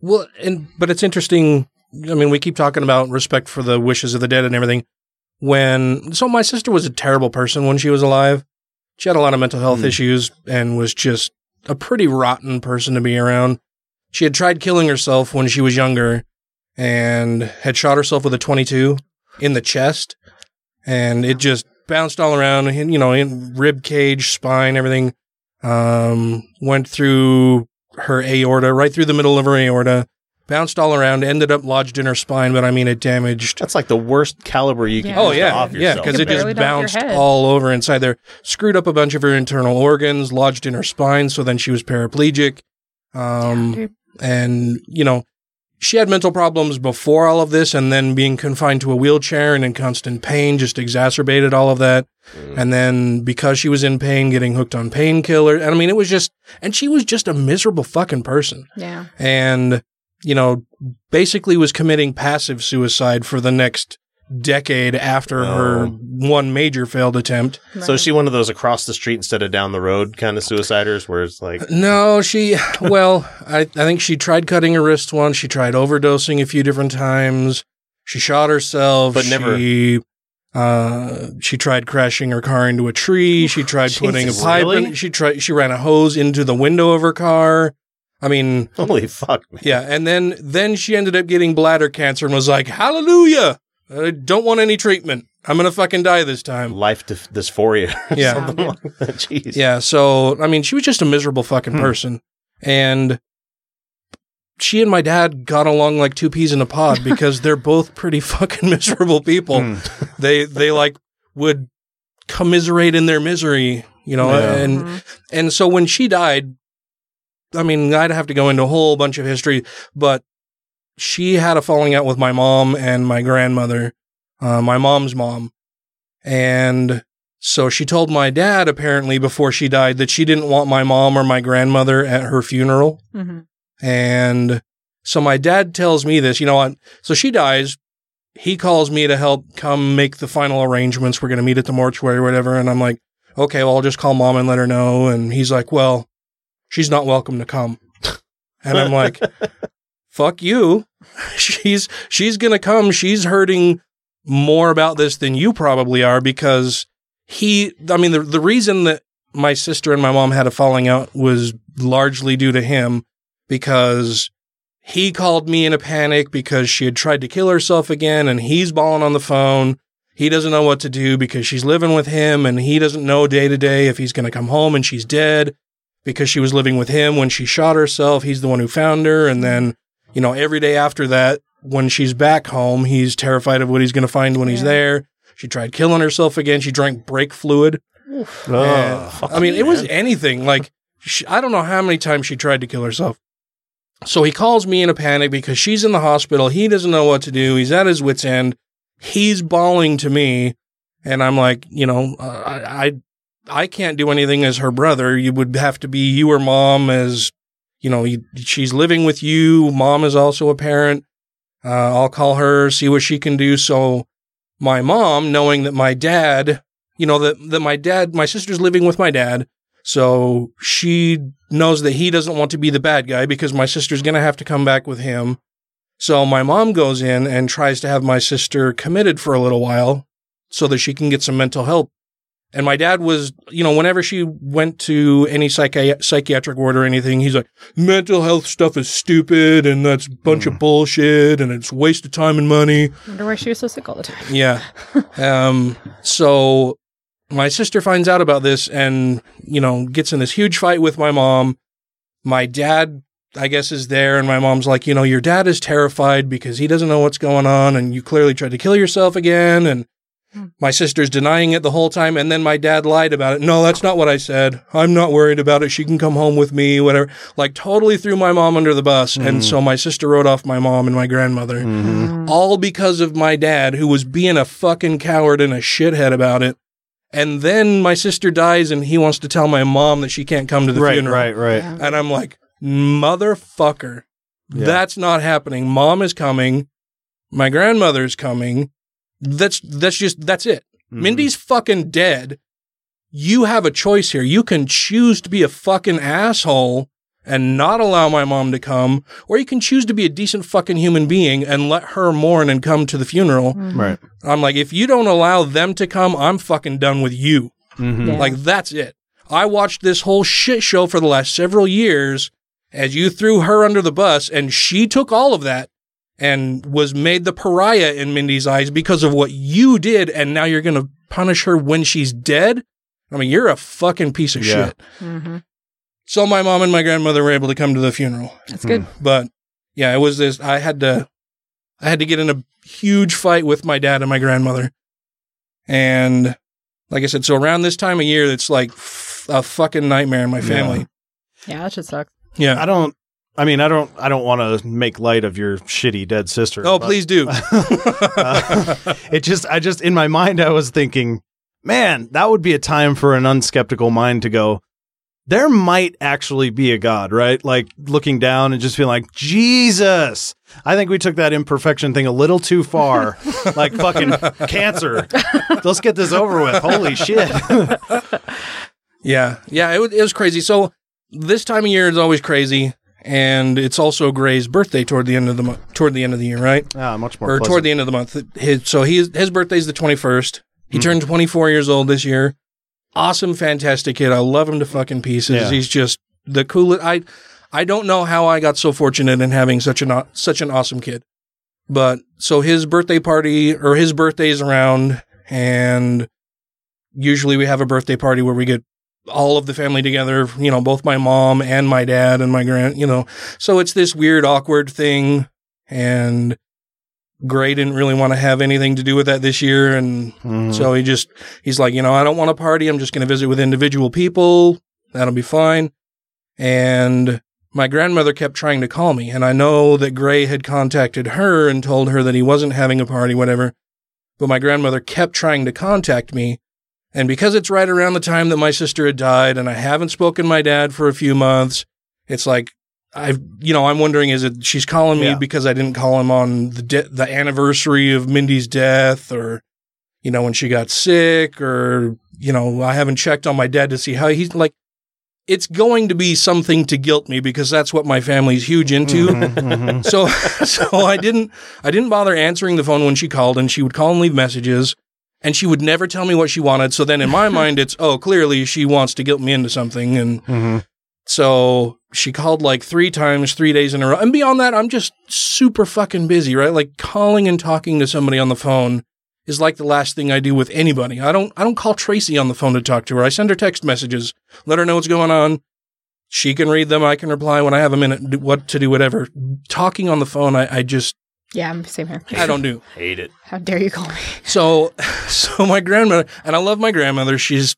Well, and but it's interesting. I mean, we keep talking about respect for the wishes of the dead and everything. When so, my sister was a terrible person when she was alive. She had a lot of mental health Hmm. issues and was just a pretty rotten person to be around. She had tried killing herself when she was younger and had shot herself with a 22 in the chest, and it just bounced all around. You know, in rib cage, spine, everything. Um, went through her aorta, right through the middle of her aorta, bounced all around, ended up lodged in her spine, but I mean, it damaged. That's like the worst caliber you can Yeah. Oh yeah, off yeah, because it just barely knock your bounced all over inside there, screwed up a bunch of her internal organs, lodged in her spine, so then she was paraplegic. Um, dude. and you know, she had mental problems before all of this, and then being confined to a wheelchair and in constant pain just exacerbated all of that. Mm. And then because she was in pain, getting hooked on painkiller, and I mean, it was just, and she was just a miserable fucking person Yeah. and you know basically was committing passive suicide for the next decade after her one major failed attempt. So is she one of those across the street instead of down the road kind of suiciders where it's like no she well I, I think she tried cutting her wrist once. She tried overdosing a few different times. She shot herself. But never- she uh she tried crashing her car into a tree. (laughs) She tried putting a pipe really? in she tried she ran a hose into the window of her car. I mean holy fuck man. Yeah, and then then she ended up getting bladder cancer and was like, "Hallelujah! I don't want any treatment. I'm gonna fucking die this time." life dys- dysphoria or (laughs) Yeah. something like that. Jeez. Yeah, so I mean, she was just a miserable fucking hmm. person, and she and my dad got along like two peas in a pod (laughs) because they're both pretty (laughs) fucking miserable people. Hmm. they they like would commiserate in their misery, you know, Yeah. and uh-huh. and so when she died, I mean, I'd have to go into a whole bunch of history, but she had a falling out with my mom and my grandmother, uh, my mom's mom, and so she told my dad apparently before she died that she didn't want my mom or my grandmother at her funeral. Mm-hmm. And so my dad tells me this, you know what? So she dies. He calls me to help come make the final arrangements. We're going to meet at the mortuary or whatever. And I'm like, okay, well, I'll just call mom and let her know. And he's like, well, she's not welcome to come. And I'm like, (laughs) fuck you. (laughs) She's, she's going to come. She's hurting more about this than you probably are because he, I mean, the, the reason that my sister and my mom had a falling out was largely due to him because he called me in a panic because she had tried to kill herself again and he's bawling on the phone. He doesn't know what to do because she's living with him and he doesn't know day to day if he's going to come home and she's dead because she was living with him when she shot herself. He's the one who found her. And then, you know, every day after that, when she's back home, he's terrified of what he's going to find when he's there. She tried killing herself again. She drank brake fluid. And, I mean, it was anything. Like, she, I don't know how many times she tried to kill herself. So he calls me in a panic because she's in the hospital. He doesn't know what to do. He's at his wits' end. He's bawling to me, and I'm like, you know, uh, I, I, I can't do anything as her brother. You would have to be you or mom as, you know, you, she's living with you. Mom is also a parent. Uh, I'll call her, see what she can do. So my mom, knowing that my dad, you know, that, that my dad, my sister's living with my dad. So she knows that he doesn't want to be the bad guy because my sister's going to have to come back with him. So my mom goes in and tries to have my sister committed for a little while so that she can get some mental help. And my dad was, you know, whenever she went to any psychi- psychiatric ward or anything, he's like, mental health stuff is stupid and that's a bunch of bullshit and it's a waste of time and money. Wonder why she was so sick all the time. Yeah. (laughs) um, so my sister finds out about this and, you know, gets in this huge fight with my mom. My dad, I guess, is there. And my mom's like, you know, your dad is terrified because he doesn't know what's going on. And you clearly tried to kill yourself again. And my sister's denying it the whole time. And then my dad lied about it. No, that's not what I said. I'm not worried about it. She can come home with me, whatever. Like totally threw my mom under the bus. And mm. so my sister wrote off my mom and my grandmother mm-hmm. all because of my dad who was being a fucking coward and a shithead about it. And then my sister dies and he wants to tell my mom that she can't come to the Right, funeral. right, right. And I'm like, motherfucker, Yeah. that's not happening. Mom is coming. my grandmother's coming. That's that's just that's it. Mindy's fucking dead. You have a choice here. You can choose to be a fucking asshole and not allow my mom to come, or you can choose to be a decent fucking human being and let her mourn and come to the funeral. Right. I'm like, if you don't allow them to come, I'm fucking done with you. Mhm. Yeah. Like, that's it. I watched this whole shit show for the last several years as you threw her under the bus, and she took all of that and was made the pariah in Mindy's eyes because of what you did, and now you're going to punish her when she's dead? I mean, you're a fucking piece of Yeah. shit. Mm-hmm. So my mom and my grandmother were able to come to the funeral. That's good. But yeah, it was this. I had to, I had to get in a huge fight with my dad and my grandmother, and like I said, so around this time of year, it's like f- a fucking nightmare in my family. Yeah, that should suck. Yeah. I don't. I mean, I don't. I don't want to make light of your shitty dead sister. Oh, but- please do. (laughs) Uh, it just. I just in my mind, I was thinking, man, that would be a time for an unskeptical mind to go. There might actually be a God, right? Like looking down and just feeling like Jesus. I think we took that imperfection thing a little too far. (laughs) like fucking cancer. Let's get this over with. Holy shit. (laughs) Yeah, yeah, it was, it was crazy. So this time of year is always crazy, and it's also Gray's birthday toward the end of the month. Toward the end of the year, right? Ah, much more. or pleasant. toward the end of the month. His, so he his birthday's the twenty first. He Mm. turned twenty four years old this year. Awesome, fantastic kid. I love him to fucking pieces. Yeah. He's just the coolest. I I don't know how I got so fortunate in having such an such an awesome kid. But so his birthday party or his birthday is around, and usually we have a birthday party where we get all of the family together, you know, both my mom and my dad and my grand, you know. So it's this weird, awkward thing. And Gray didn't really want to have anything to do with that this year. And Mhm. so he just, he's like, you know, I don't want to party. I'm just going to visit with individual people. That'll be fine. And my grandmother kept trying to call me. And I know that Gray had contacted her and told her that he wasn't having a party, whatever. But my grandmother kept trying to contact me. And because it's right around the time that my sister had died and I haven't spoken to my dad for a few months, it's like, I, you know, I'm wondering, is it she's calling me Yeah. because I didn't call him on the de- the anniversary of Mindy's death or, you know, when she got sick or, you know, I haven't checked on my dad to see how he's like, it's going to be something to guilt me because that's what my family's huge into. Mhm, (laughs) so, (laughs) so I didn't, I didn't bother answering the phone when she called and she would call and leave messages and she would never tell me what she wanted. So then in my (laughs) mind, it's, oh, clearly she wants to guilt me into something. And Mhm. so she called like three times, three days in a row. And beyond that, I'm just super fucking busy, right? Like calling and talking to somebody on the phone is like the last thing I do with anybody. I don't, I don't call Tracy on the phone to talk to her. I send her text messages, let her know what's going on. She can read them. I can reply when I have a minute, what to do, whatever. Talking on the phone, I, I just, Yeah, I'm the same here. I don't do. (laughs) Hate it. How dare you call me? So, (laughs) so my grandmother, and I love my grandmother. She's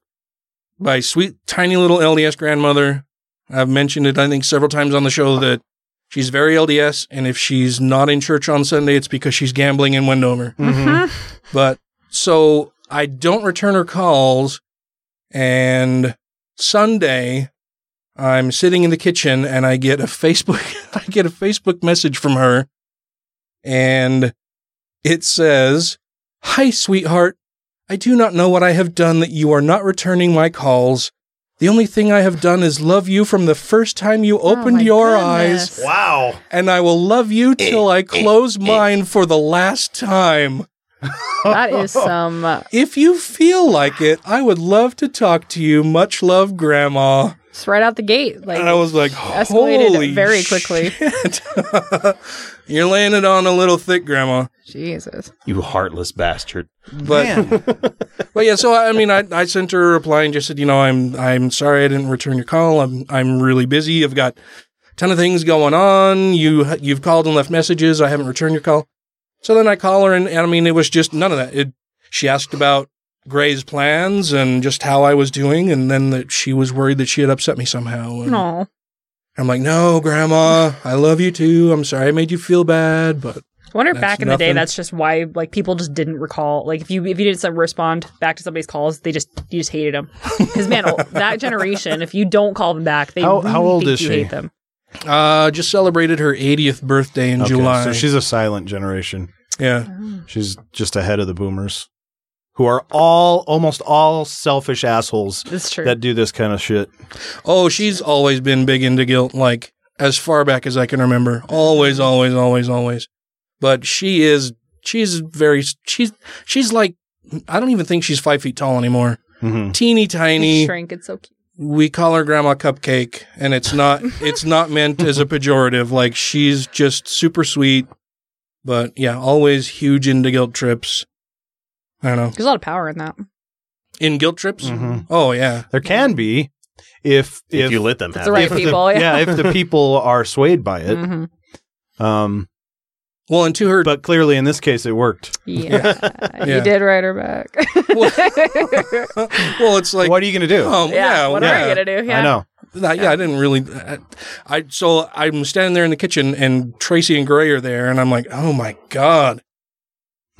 my sweet, tiny little LDS grandmother. I've mentioned it, I think, several times on the show that she's very LDS. And if she's not in church on Sunday, it's because she's gambling in Wendover. Mhm. But so I don't return her calls. And Sunday, I'm sitting in the kitchen and I get a Facebook, (laughs) I get a Facebook message from her. And it says, Hi, sweetheart. I do not know what I have done that you are not returning my calls. The only thing I have done is love you from the first time you opened my your goodness. eyes. Wow. And I will love you till I close (laughs) mine for the last time. That is (laughs) some. Uh, If you feel like it, I would love to talk to you. Much love, Grandma. It's right out the gate. Like And I was like, escalated Holy very quickly. shit. (laughs) You're laying it on a little thick, Grandma. Jesus. You heartless bastard. But (laughs) but yeah, so I mean, I, I sent her a reply and just said, you know, I'm I'm sorry I didn't return your call. I'm I'm really busy. I've got a ton of things going on. You you've called and left messages. I haven't returned your call. So then I call her and, and I mean, it was just none of that. It, she asked about Gray's plans and just how I was doing, and then that she was worried that she had upset me somehow. And No. I'm like, no, Grandma, I love you too. I'm sorry I made you feel bad, but I wonder if back in the day that's just why like people just didn't recall like if you if you didn't respond back to somebody's calls they just you just hated them because man oh, (laughs) that generation if you don't call them back they How- really how old think is you she? hate them uh, just celebrated her 80th birthday in Okay, July. So she's a silent generation. Yeah. She's just ahead of the boomers, who are all almost all selfish assholes That's true. that do this kind of shit. Oh, she's always been big into guilt, like as far back as I can remember. Always, always, always, always. But she is, she's very, she's, she's like, I don't even think she's five feet tall anymore. Mm-hmm. Teeny tiny. Shrink. It's so cute. We call her Grandma Cupcake, and it's not, (laughs) it's not meant as a pejorative. Like she's just super sweet. But yeah, always huge into guilt trips. I don't know. There's a lot of power in that. In guilt trips? Mhm. Oh yeah. There can be if If you let them have the it. right if the- people, yeah. if the (laughs) people are swayed by it. Mhm. Um, Well, and to her, but clearly in this case it worked. Yeah, Yeah. (laughs) you did write her back. (laughs) well, it's like, what are you going to do? um, yeah, yeah, what yeah. are you gonna do? Yeah. I know. That- yeah, I didn't really. I, I so I'm standing there in the kitchen, and Tracy and Gray are there, and I'm like, oh my god.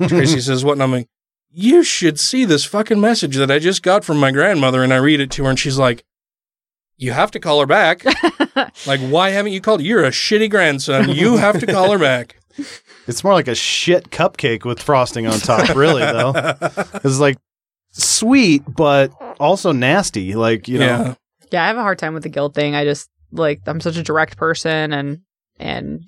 Tracy says, "What?" And I'm like, "You should see this fucking message that I just got from my grandmother." And I read it to her, and she's like, "You have to call her back. (laughs) like, why haven't you called? You're a shitty grandson. You have to call her back." (laughs) It's more like a shit cupcake with frosting on top, really, though. (laughs) It's like sweet, but also nasty. Like, you know. Yeah. Yeah, I have a hard time with the guilt thing. I just like I'm such a direct person and and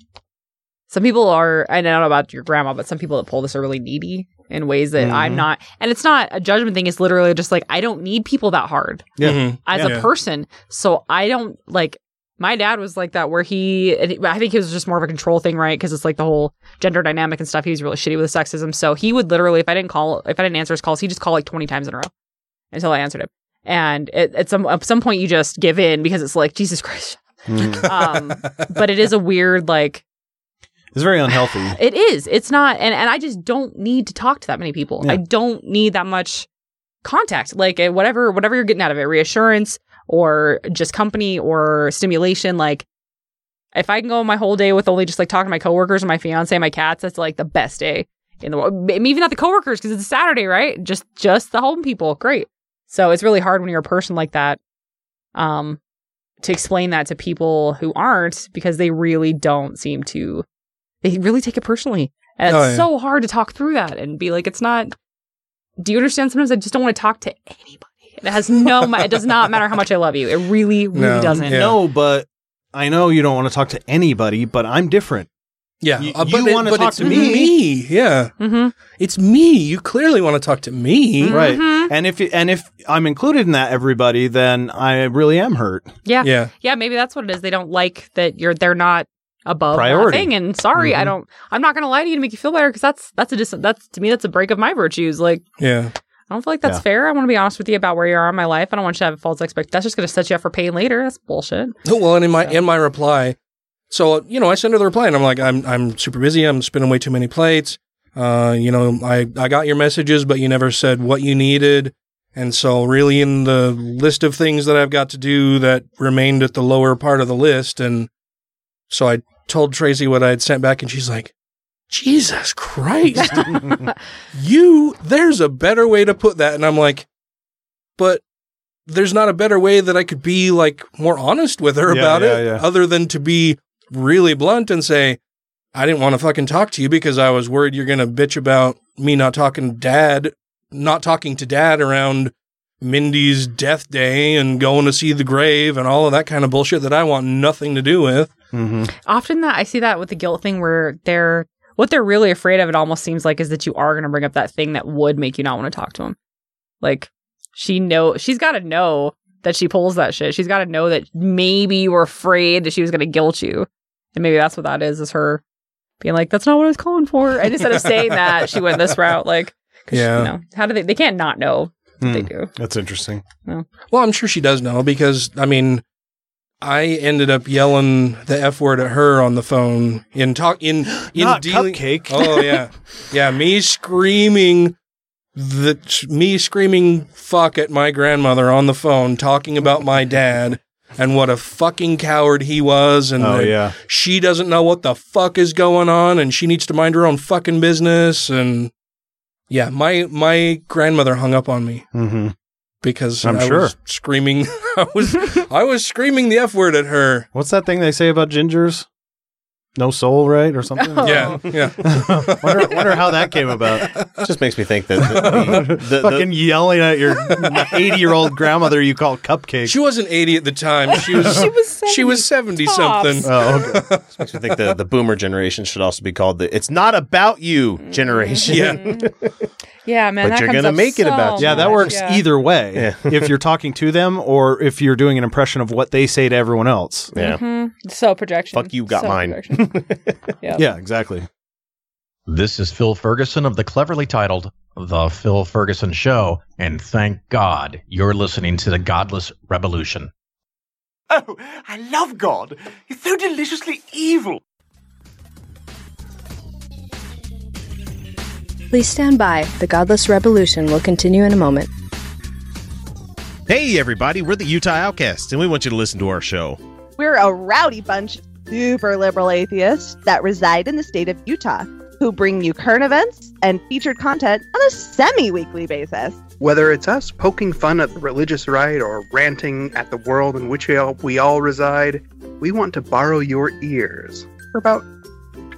some people are I don't know about your grandma, but some people that pull this are really needy in ways that I'm Mhm. not. And it's not a judgment thing, it's literally just like I don't need people that hard Yeah. Mhm. as Yeah. a person. So I don't like my dad was like that where he I think it was just more of a control thing, right? Because it's like the whole gender dynamic and stuff. He was really shitty with sexism. So he would literally, if I didn't call, if I didn't answer his calls, he'd just call like 20 times in a row until I answered him. And it, at some at some point, you just give in because it's like Jesus Christ. Mhm. Um, but it is a weird like It's very unhealthy. (sighs) it is. It's not, and and I just don't need to talk to that many people. Yeah. I don't need that much contact. Like uh, whatever whatever you're getting out of it, reassurance or just company or stimulation. Like if I can go my whole day with only just like talking to my coworkers and my fiance and my cats, that's like the best day in the world. Maybe even not the coworkers because it's a Saturday, right? Just just the home people. Great. So it's really hard when you're a person like that. Um, to explain that to people who aren't because they really don't seem to they really take it personally. And Oh, it's yeah. so hard to talk through that and be like, it's not. Do you understand? Sometimes I just don't want to talk to anybody. It has no. (laughs) ma- it does not matter how much I love you. It really, really No. doesn't. Yeah. No, but I know you don't want to talk to anybody, but I'm different. Yeah, Y- uh, you but it- wanna talk to me. Me, yeah, Mm-hmm. it's me. You clearly want to talk to me, Right. Mhm. And if and if I'm included in that everybody, then I really am hurt. Yeah. Yeah, Yeah. Maybe that's what it is. They don't like that you're. They're not above Priority. thing. And sorry, I Mhm. don't. I'm not going to lie to you to make you feel better because that's that's a dis- that's to me that's a break of my virtues. Like yeah. I don't feel like that's Yeah. fair. I want to be honest with you about where you are in my life. I don't want you to have a false expect. That's just going to set you up for pain later. That's bullshit. (laughs) Well, and in my So- in my reply, so you know, I send her the reply, and I'm like, I'm I'm super busy. I'm spinning way too many plates. Uh, you know, I I got your messages, but you never said what you needed, and so really, in the list of things that I've got to do, that remained at the lower part of the list, and so I told Tracy what I had sent back, and she's like, Jesus Christ, (laughs) you there's a better way to put that, and I'm like, but there's not a better way that I could be like more honest with her Yeah, about yeah, it yeah. other than to be really blunt and say, I didn't want to fucking talk to you because I was worried you're going to bitch about me not talking to dad, not talking to dad around Mindy's death day and going to see the grave and all of that kind of bullshit that I want nothing to do with. Mm-hmm. Often that I see that with the guilt thing where they're what they're really afraid of. It almost seems like is that you are going to bring up that thing that would make you not want to talk to him. Like she know she's got to know that she pulls that shit. She's got to know that maybe you were afraid that she was going to guilt you, and maybe that's what that is. Is her being like, "That's not what I was calling for." And instead of saying (laughs) that, she went this route. Like, Yeah. you know, how do they? They can't not know. what They Hmm. do. That's interesting. Well, I'm sure she does know because I mean, I ended up yelling the f word at her on the phone in talk in in Not dealing. cupcake. Oh yeah, (laughs) yeah. Me screaming the me screaming fuck at my grandmother on the phone, talking about my dad and what a fucking coward he was, and Oh yeah. she doesn't know what the fuck is going on, and she needs to mind her own fucking business, and. Yeah, my my grandmother hung up on me Mm-hmm. Because I'm I sure. was screaming. (laughs) I was I was screaming the f word at her. What's that thing they say about gingers? no soul, right, or something. Oh. Yeah, yeah. (laughs) wonder, wonder how that came about. (laughs) Just makes me think that the, the, the, Fucking yelling at your eighty-year-old grandmother you call cupcake. She wasn't 80 at the time. She was She was she was 70 something. Oh, okay. This makes me think the, the boomer generation should also be called the "It's not about you" generation. Yeah. Mm. Yeah, man. But that you're comes gonna up make it about you. Yeah, that works yeah. either way. (laughs) Yeah. if you're talking to them or if you're doing an impression of what they say to everyone else. Yeah. Mhm. So projection. Fuck you, got So mine. projection. (laughs) Yep. Yeah, exactly. This is Phil Ferguson of the cleverly titled The Phil Ferguson Show, and thank God you're listening to the Godless Revolution. Oh, I love God. He's so deliciously evil. Please stand by. The Godless Revolution will continue in a moment. Hey, everybody, we're the Utah Outcasts, and we want you to listen to our show. We're a rowdy bunch of super liberal atheists that reside in the state of Utah who bring you current events and featured content on a semi weekly basis. Whether it's us poking fun at the religious right or ranting at the world in which we all, we all reside, we want to borrow your ears for about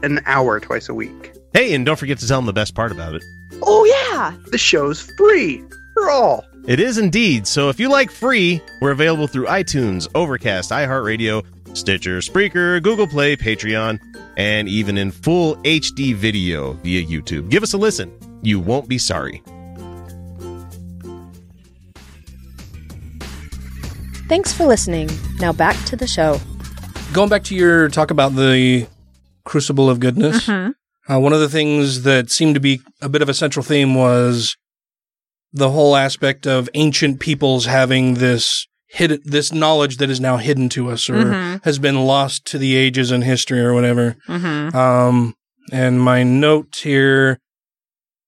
an hour twice a week. Hey, and don't forget to tell them the best part about it. Oh, yeah! The show's free for all. It is indeed. So if you like free, we're available through iTunes, Overcast, iHeartRadio, Stitcher, Spreaker, Google Play, Patreon, and even in full HD video via YouTube. Give us a listen. You won't be sorry. Thanks for listening. Now back to the show. Going back to your talk about the crucible of goodness, Mhm. Uh, one of the things that seemed to be a bit of a central theme was the whole aspect of ancient peoples having this hidden this knowledge that is now hidden to us or Mhm. has been lost to the ages in history or whatever. Mhm. Um, and my note here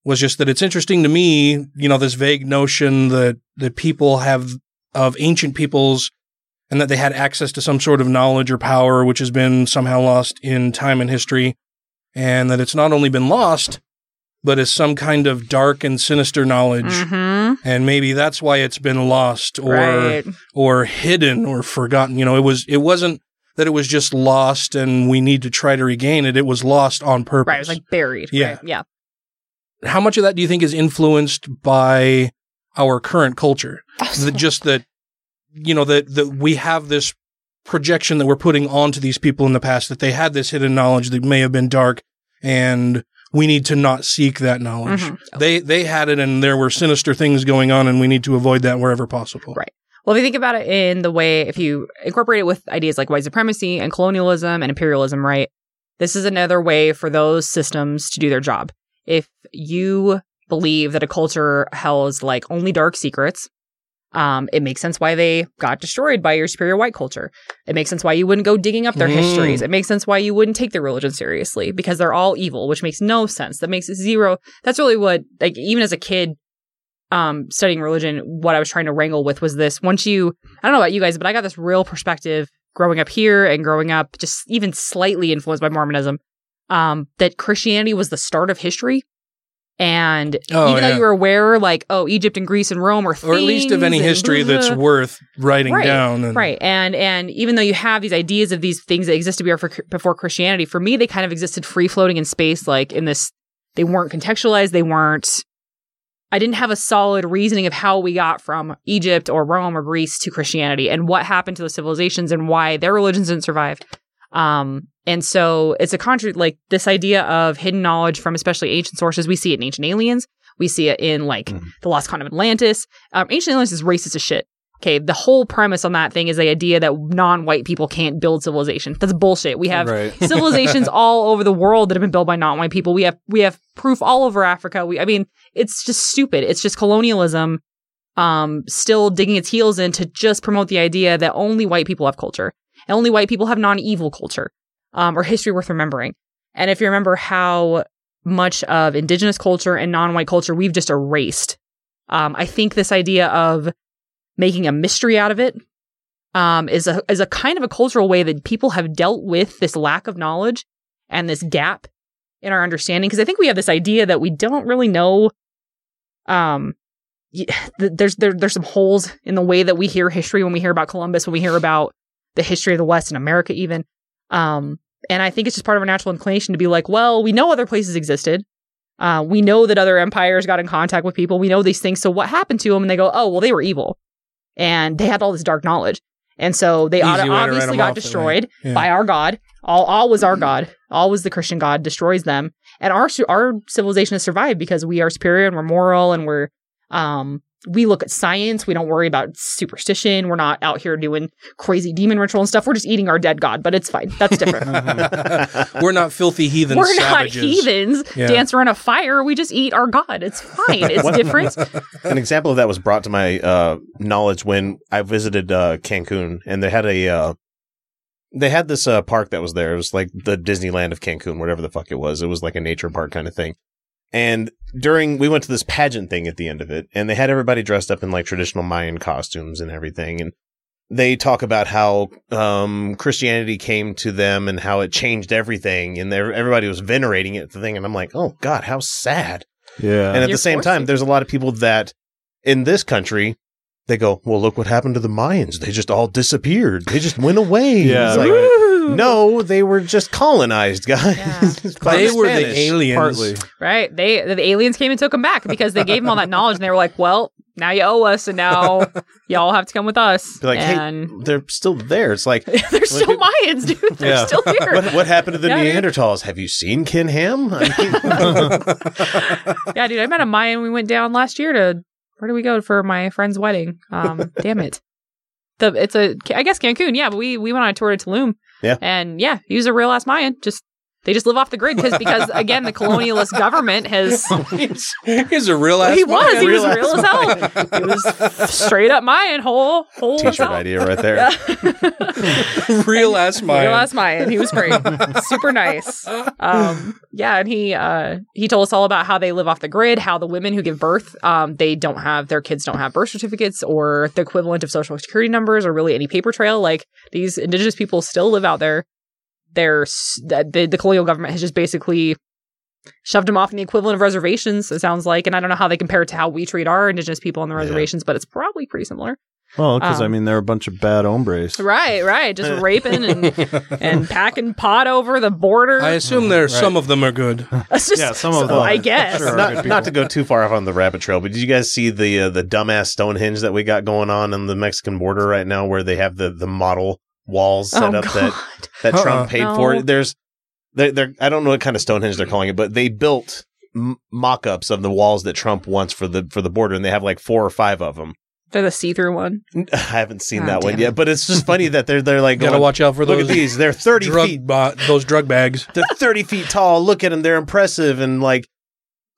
was just that it's interesting to me, you know, this vague notion that that people have of ancient peoples and that they had access to some sort of knowledge or power which has been somehow lost in time and history and that it's not only been lost but is some kind of dark and sinister knowledge Mhm. and maybe that's why it's been lost or Right. or hidden or forgotten you know it was it wasn't that it was just lost and we need to try to regain it it was lost on purpose Right. It was like buried. Yeah. Right. Yeah. how much of that do you think is influenced by our current culture that just that you know that that we have this projection that we're putting onto these people in the past that they had this hidden knowledge that may have been dark and we need to not seek that knowledge Mhm. they they had it and there were sinister things going on and we need to avoid that wherever possible Right. Well, if you think about it in the way, if you incorporate it with ideas like white supremacy and colonialism and imperialism, right? This is another way for those systems to do their job. If you believe that a culture holds like only dark secrets, um, it makes sense why they got destroyed by your superior white culture. It makes sense why you wouldn't go digging up their Mm. histories. It makes sense why you wouldn't take their religion seriously because they're all evil, which makes no sense. That makes zero. That's really what, like, even as a kid, um, studying religion, what I was trying to wrangle with was this. Once you, I don't know about you guys, but I got this real perspective growing up here and growing up just even slightly influenced by Mormonism, um, that Christianity was the start of history. And Oh, even though you were aware, like, oh, Egypt and Greece and Rome are or at least of any and history that's worth writing right, down and right, and and even though you have these ideas of these things that existed before, before Christianity, for me they kind of existed free floating in space, like in this. They weren't contextualized. They weren't. I didn't have a solid reasoning of how we got from Egypt or Rome or Greece to Christianity and what happened to those civilizations and why their religions didn't survive. Um, and so it's a contra like this idea of hidden knowledge from especially ancient sources. We see it in Ancient Aliens. We see it in like the Lost Continent of Atlantis. Um, Ancient Aliens is racist as shit. Okay, the whole premise on that thing is the idea that non-white people can't build civilization. That's bullshit. We have Right. (laughs) civilizations (laughs) all over the world that have been built by non-white people. We have we have proof all over Africa. We, I mean, it's just stupid. It's just colonialism, um, still digging its heels in to just promote the idea that only white people have culture and only white people have non-evil culture, um, or history worth remembering. And if you remember how much of indigenous culture and non-white culture we've just erased, um, I think this idea of making a mystery out of it um, is a is a kind of a cultural way that people have dealt with this lack of knowledge and this gap in our understanding. Because I think we have this idea that we don't really know. Um, (sighs) there's there, there's some holes in the way that we hear history when we hear about Columbus, when we hear about the history of the West and America, even. Um, and I think it's just part of our natural inclination to be like, well, we know other places existed. Uh, we know that other empires got in contact with people. We know these things. So what happened to them? And they go, oh, well, they were evil, and they had all this dark knowledge, and so they Easy auto- way to write obviously got off that way. destroyed Yeah. by our God. All, all was our God. All was the Christian God. Destroys them, and our our civilization has survived because we are superior and we're moral and we're um we look at science. We don't worry about superstition. We're not out here doing crazy demon ritual and stuff. We're just eating our dead God, but it's fine. That's different. (laughs) We're not filthy heathens. We're savages. not heathens. Yeah. Dance around a fire. We just eat our God. It's fine. It's different. An example of that was brought to my uh, knowledge when I visited uh, Cancun, and they had a uh, they had this uh, park that was there. It was like the Disneyland of Cancun, whatever the fuck it was. It was like a nature park kind of thing. And during we went to this pageant thing at the end of it, and they had everybody dressed up in like traditional Mayan costumes and everything, and they talk about how um, Christianity came to them and how it changed everything, and everybody was venerating it. The thing, and I'm like, oh god, how sad. Yeah. And at You're the same time, there's a lot of people that in this country they go, well, look what happened to the Mayans. They just all disappeared. They just went away. Yeah, It's like, Woo! No, they were just colonized, guys. By (laughs) They were the aliens. Partly. Right. They the aliens came and took them back because they gave them all that knowledge and they were like, well, now you owe us and now (laughs) y'all have to come with us. Be like, and hey, they're still there. It's like, (laughs) they're still Mayans, dude. They're Yeah. still here. what, what happened to the Yeah, dude. Neanderthals? Have you seen Ken Ham? I mean, yeah, dude. I met a Mayan. We went down last year to where do we go for my friend's wedding? Um, damn it. The it's a I guess Cancun. Yeah, but we we went on a tour to Tulum. Yeah. and yeah, he was a real ass Mayan. Just they just live off the grid because because (laughs) again the colonialist government has (laughs) He's a real ass. he was he was Real real as hell. (laughs) He was straight up Mayan whole whole T-shirt idea right there. real ass Mayan. Real ass Mayan. He was great. Super nice. Um, yeah, and he uh, he told us all about how they live off the grid, how the women who give birth, um, they don't have their kids don't have birth certificates or the equivalent of social security numbers or really any paper trail. Like these indigenous people still live out there. They're that the, the colonial government has just basically shoved them off in the equivalent of reservations. It sounds like, and I don't know how they compare it to how we treat our indigenous people on the reservations, but it's probably pretty similar. Well, because I Um, mean, they're a bunch of bad hombres. Right, right. Just (laughs) raping and and (laughs) packing pot over the border. I assume there some of them are good. (laughs) Just, Yeah, some of them. I guess. Sure. not, not to go too far off on the rabbit trail, but did you guys see the uh, the dumbass Stonehenge that we got going on on the Mexican border right now, where they have the the model walls oh, set Oh, up that God. that Uh-uh. Trump paid No. for? There's they're, they're I don't know what kind of Stonehenge they're mm. calling it, but they built m- mock-ups of the walls that Trump wants for the for the border, and they have like four or five of them. They're the see-through one. (laughs) I haven't seen Oh, that one damn yet, but it's just funny that they're they're like (laughs) Gotta going, watch out for Look those at these; they're thirty drug feet bo- those drug bags. they're 30 feet tall. Look at them. They're impressive. And like,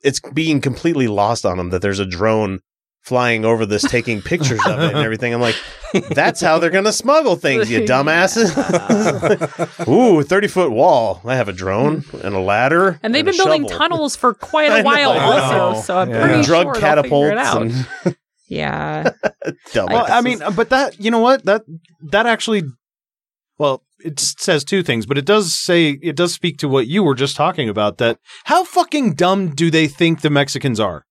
it's being completely lost on them that there's a drone flying over this, taking pictures of it and (laughs) everything. I'm like, that's how they're going to smuggle things, you dumbasses. (laughs) Ooh, 30 foot wall. I have a drone and a ladder. And they've a been building shovel. tunnels for quite a (laughs) while also, so I'm Yeah. pretty Drug sure they'll figure it out. and Yeah. dumbasses. Well, I mean, uh, but that you know what that that actually, well, it says two things, but it does say it does speak to what you were just talking about. That how fucking dumb do they think the Mexicans are?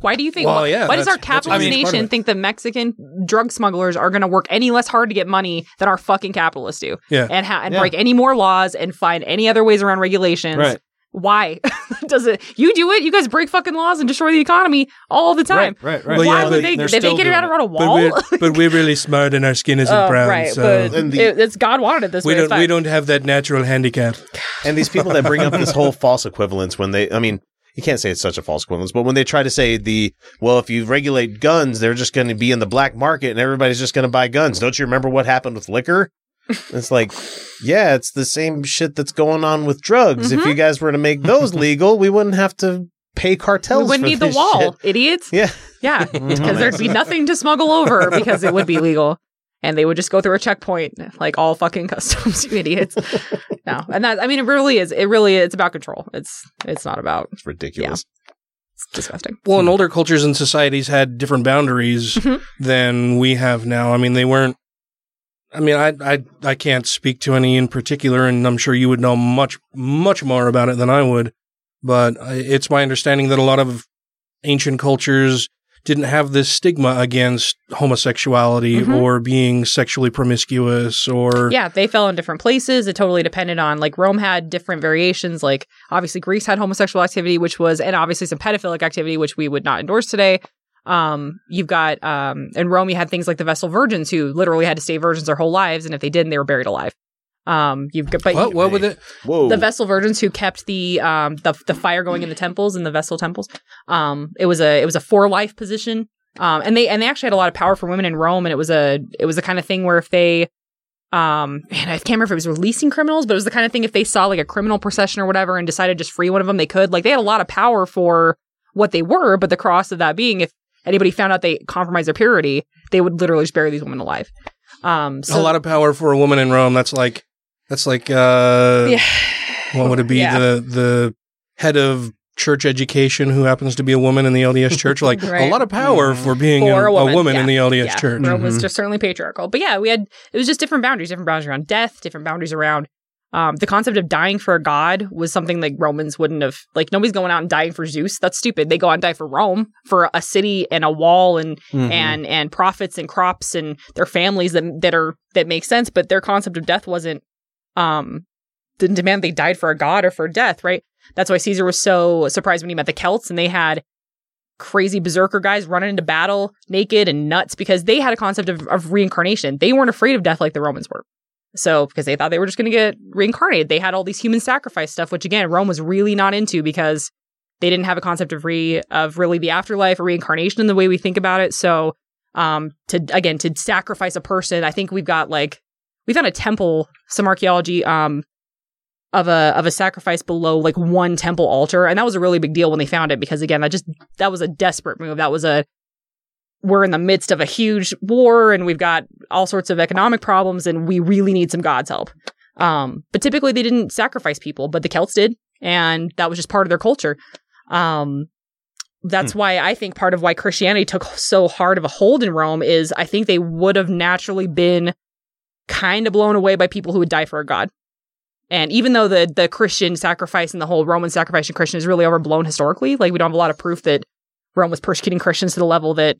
Why do you think? Well, why, yeah, why does our capitalist huge part nation think the Mexican drug smugglers are going to work any less hard to get money than our fucking capitalists do? Yeah. And ha- and Yeah. break any more laws and find any other ways around regulations? Right. Why (laughs) does it? You do it. You guys break fucking laws and destroy the economy all the time. Right, right, right. Well, Why yeah, would but they? they're Did they get it out around a But wall? we're, but we're really smart and our skin isn't (laughs) Oh, brown. right, so but And the- it, it's God wanted it this we way. It's don't we don't have that natural handicap. And these people that bring up this whole false equivalence when they, I mean, you can't say it's such a false equivalence, but when they try to say the, well, if you regulate guns, they're just going to be in the black market and everybody's just going to buy guns. Don't you remember what happened with liquor? (laughs) It's like, yeah, it's the same shit that's going on with drugs. If Mhm. you guys were to make those (laughs) legal, we wouldn't have to pay cartels. we wouldn't for need the wall, shit. idiots. Yeah. Yeah, (laughs) because there'd be nothing to smuggle over because it would be legal. And they would just go through a checkpoint like all fucking (laughs) customs, you idiots. (laughs) No. And that I mean it really is. It really is it's about control. It's it's not about It's ridiculous. it's disgusting. Well, in older cultures and societies had different boundaries Mhm. than we have now. I mean, they weren't. I mean, I, I I can't speak to any in particular, and I'm sure you would know much much more about it than I would. But it's my understanding that a lot of ancient cultures didn't have this stigma against homosexuality Mhm. or being sexually promiscuous or yeah, they fell in different places. It totally depended on like Rome had different variations. Like obviously Greece had homosexual activity, which was and obviously some pedophilic activity, which we would not endorse today. Um, you've got um in Rome you had things like the Vestal Virgins who literally had to stay virgins their whole lives, and if they didn't, they were buried alive. Um, you've got but what, what would it? Whoa. the Vestal Virgins who kept the um the the fire going in the temples in the Vestal temples. Um, it was a it was a for life position. Um, and they and they actually had a lot of power for women in Rome, and it was a it was the kind of thing where if they um man, I can't remember if it was releasing criminals, but it was the kind of thing if they saw like a criminal procession or whatever and decided to just free one of them, they could. Like they had a lot of power for what they were, but the cross of that being if anybody found out they compromised their purity, they would literally just bury these women alive. Um, so a lot of power for a woman in Rome. That's like that's like uh, Yeah. what would it be? Yeah. The the head of church education who happens to be a woman in the LDS church. (laughs) Like a lot of power for being for a, a woman, yeah. in the LDS Yeah. church. Rome was just certainly patriarchal. But yeah, we had it was just different boundaries, different boundaries around death, different boundaries around um, the concept of dying for a god was something like Romans wouldn't have like nobody's going out and dying for Zeus. That's stupid. They go out and die for Rome, for a city and a wall and Mhm. and and profits and crops and their families that that are that make sense. But their concept of death wasn't um didn't demand they died for a god or for death, right? That's why Caesar was so surprised when he met the Celts and they had crazy berserker guys running into battle naked and nuts because they had a concept of, of reincarnation. They weren't afraid of death like the Romans were. So, because they thought they were just going to get reincarnated, they had all these human sacrifice stuff, which again, Rome was really not into because they didn't have a concept of re of really the afterlife or reincarnation in the way we think about it. So, um, to again to sacrifice a person, I think we've got like we found a temple, some archaeology, um, of a of a sacrifice below like one temple altar, and that was a really big deal when they found it because again, that just that was a desperate move. That was a we're in the midst of a huge war and we've got all sorts of economic problems and we really need some God's help. Um, but typically they didn't sacrifice people, but the Celts did, and that was just part of their culture. Um, that's why I think part of why Christianity took so hard of a hold in Rome is I think they would have naturally been kind of blown away by people who would die for a god. And even though the the Christian sacrifice and the whole Roman sacrifice and Christian is really overblown historically, like we don't have a lot of proof that Rome was persecuting Christians to the level that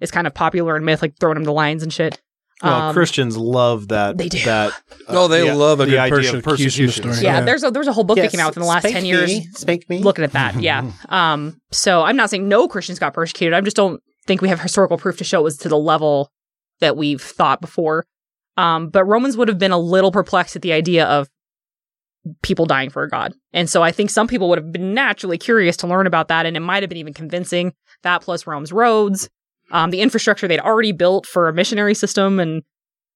is kind of popular in myth, like throwing them to lions and shit. Well, Um, Christians love that. they do. That, (laughs) Oh, they the- love a the good idea of persecution persecution. story. yeah, there's a there's a whole book that came out within the last spank ten years. me, spank me. Looking at that, yeah. (laughs) Um, so I'm not saying no Christians got persecuted. I just don't think we have historical proof to show it was to the level that we've thought before. Um, but Romans would have been a little perplexed at the idea of people dying for a god, and so I think some people would have been naturally curious to learn about that, and it might have been even convincing. That plus Rome's roads, um, the infrastructure they'd already built for a missionary system, and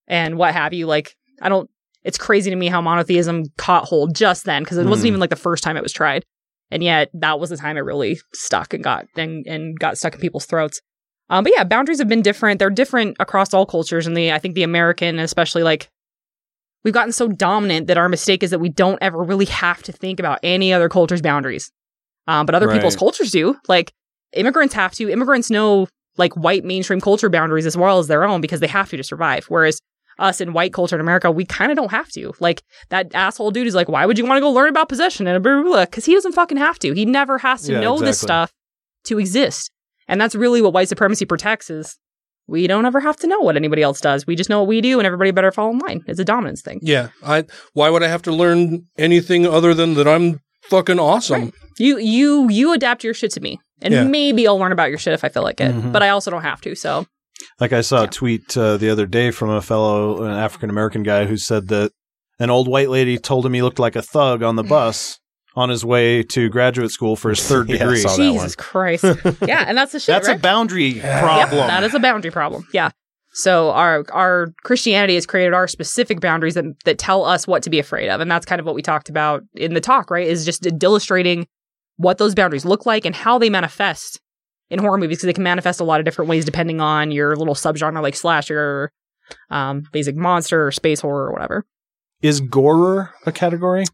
and what have you. Like, I don't. It's crazy to me how monotheism caught hold just then because it wasn't Mhm. even like the first time it was tried, and yet that was the time it really stuck and got and and got stuck in people's throats. Um, but yeah, boundaries have been different. They're different across all cultures, and the I think the American, especially like we've gotten so dominant that our mistake is that we don't ever really have to think about any other culture's boundaries. Um, but other people's cultures do. Like immigrants have to. Immigrants know like white mainstream culture boundaries as well as their own because they have to to survive. Whereas us in white culture in America, we kind of don't have to. Like that asshole dude is like, why would you want to go learn about possession and blah blah blah? Because he doesn't fucking have to. He never has to Yeah, know this stuff to exist. And that's really what white supremacy protects is we don't ever have to know what anybody else does. We just know what we do and everybody better fall in line. It's a dominance thing. Yeah, I. Why would I have to learn anything other than that I'm fucking awesome? You you you adapt your shit to me. And Yeah. maybe I'll learn about your shit if I feel like it. Mhm. But I also don't have to. So Like I saw a tweet uh, the other day from a fellow, an African American guy, who said that an old white lady told him he looked like a thug on the (laughs) bus on his way to graduate school for his (laughs) third Yeah, degree. saw Jesus Christ. (laughs) yeah, and that's the shit. That's a right? boundary Yep, problem. that is a boundary problem. Yeah. So our our Christianity has created our specific boundaries that, that tell us what to be afraid of, and that's kind of what we talked about in the talk. Right? Is just illustrating what those boundaries look like and how they manifest in horror movies because they can manifest a lot of different ways depending on your little subgenre, like slasher, um, basic monster, or space horror, or whatever. Is gorer a category?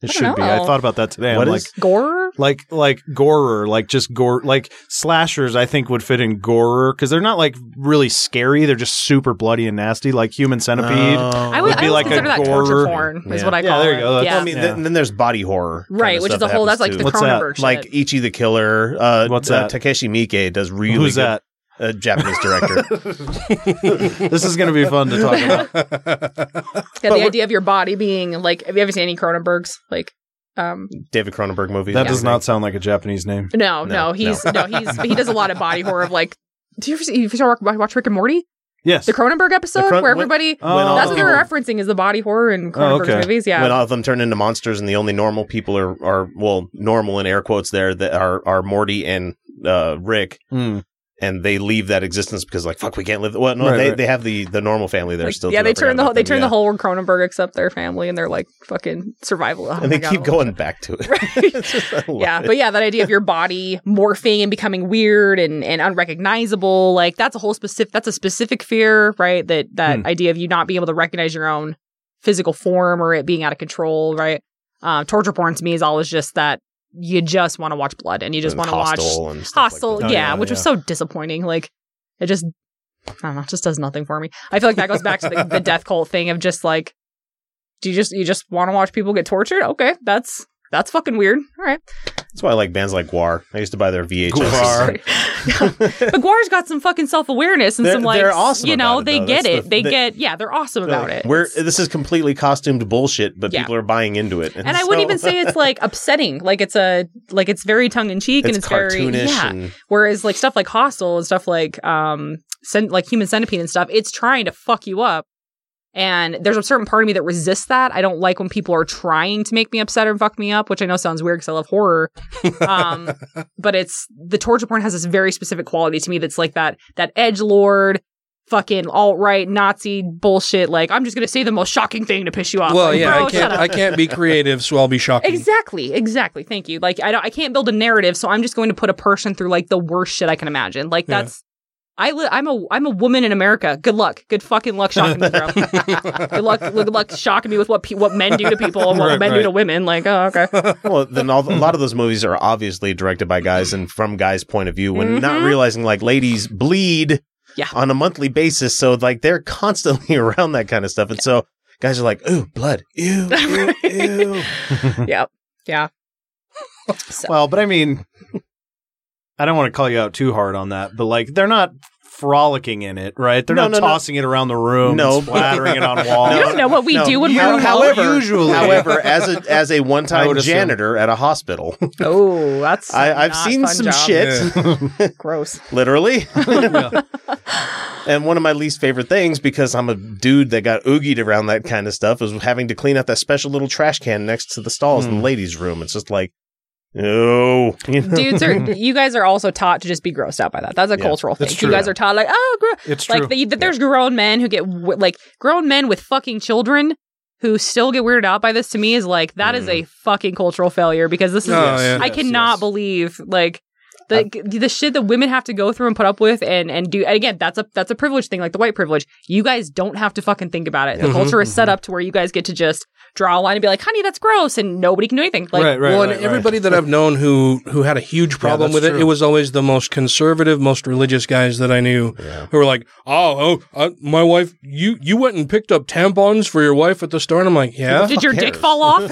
It should don't be. I thought about that today. What I'm is- like, Gore? like, like gorer, like just gore, like slashers. I think would fit in gorer because they're not like really scary. They're just super bloody and nasty, like Human Centipede. Oh. I would, would be I would like a consider that torture gorer. porn, is Yeah. what I call Yeah, call there you go. That's- Yeah. Well, I mean, then, then there's body horror, Right, which is stuff a whole- that that's like happens the too. What's that? Cronenberg shit. like Ichi the Killer. Uh, What's uh, that? Takeshi Miike does really Who's good- that? A Japanese director. (laughs) this is going to be fun to talk about. (laughs) Yeah, the idea of your body being like, have you ever seen any Cronenbergs? Like, um, David Cronenberg movie. That does not sound like a Japanese name. no, no, No, he's no. he's he does a lot of body horror of like. Do you ever see, you ever watch, watch Rick and Morty? Yes. The Cronenberg episode Cron- where everybody when all that's the what they're referencing is the body horror in Cronenberg's okay. movies. Yeah, When all of them turn into monsters, and the only normal people are, are well, normal in air quotes there that are are Morty and uh, Rick, Hmm. And they leave that existence because like fuck, we can't live. Well, no, Right, they, right. they have the the normal family there Like, still. yeah, they turn the whole they turn yeah. the whole Cronenberg except their family, and they're like fucking survival. Oh and they God, keep going back to it. (laughs) It's just- yeah, it. but yeah, that idea of your body morphing and becoming weird and, and unrecognizable, like that's a whole specific that's a specific fear, right? That that Hmm. idea of you not being able to recognize your own physical form or it being out of control, right? Um, torture porn to me is always just that you just want to watch blood and you just want to watch and stuff like Hostel, that. Oh, yeah, yeah, which was so disappointing. Like it just I don't know, just does nothing for me. I feel like that goes back to the, the (laughs) death cult thing of just like, do you just you just want to watch people get tortured? Okay, that's that's fucking weird. All right, That's why I like bands like GWAR. I used to buy their VHS. GWAR. (laughs) but GWAR's got some fucking self awareness and They're- some like they're awesome you know about it, they though. get That's it. the- they they- get yeah, they're awesome about it. We're this is completely costumed bullshit, but Yeah. people are buying into it. and I wouldn't even say it's like upsetting. Like it's a like it's very tongue in cheek and It's it's very yeah. and- Whereas like stuff like Hostel and stuff like um cen- like Human Centipede and stuff, it's trying to fuck you up. And there's a certain part of me that resists that. I don't like when people are trying to make me upset or fuck me up, which I know sounds weird because I love horror. (laughs) Um, but it's the torture porn has this very specific quality to me that's like that that edge lord, fucking alt right Nazi bullshit. Like I'm just gonna say the most shocking thing to piss you off. Well, Like, yeah, I can't. I can't be creative, so I'll be shocking. Exactly, exactly. Thank you. Like I don't, I can't build a narrative, so I'm just going to put a person through like the worst shit I can imagine. Like that's I li- I'm a I'm a woman in America. Good luck. Good fucking luck shocking me, bro. (laughs) good luck. Good luck shocking me with what pe- what men do to people and what Right, men do to women. Like oh okay. (laughs) well, then all, a lot of those movies are obviously directed by guys and from guys' point of view, when not Mhm. realizing like ladies bleed Yeah. on a monthly basis, so like they're constantly (laughs) around that kind of stuff, and so guys are like, "Ooh, blood, ew, ew, ew." yep. Yeah. Well, but I mean, I don't want to call you out too hard on that, but like they're not frolicking in it, right? They're No, not no, no. tossing it around the room, No, splattering it (laughs) on walls. You don't know what we No, do when you- we're remote. however, Usually. however, as a as a one time would assume. janitor at a hospital, (laughs) Oh, that's I, I've not seen fun some job. shit. (laughs) Gross. literally. and one of my least favorite things, because I'm a dude that got oogied around that kind of stuff, is having to clean out that special little trash can next to the stalls Hmm. in the ladies' room. It's just like, no, you (laughs) know? Dudes are you guys are also taught to just be grossed out by that. That's a Yeah, cultural thing. that's You true. guys are taught like, oh, gro-. It's like true. the, that there's grown men who get w- like grown men with fucking children who still get weirded out by this. To me, is like that is mm. a fucking cultural failure because this is Oh, yeah. I Yes, cannot yes. believe like. The, the shit that women have to go through and put up with and and do and again that's a that's a privilege thing like the white privilege. You guys don't have to fucking think about it. The Mhm, culture is set up to where you guys get to just draw a line and be like honey that's gross and nobody can do anything. Like right, right, well, right, and everybody that I've known who who had a huge problem that's with it, true. it was always the most conservative, most religious guys that I knew who were like, "Oh, oh, uh, my wife, you you went and picked up tampons for your wife at the store," and I'm like, "Yeah." did your dick fall off (laughs)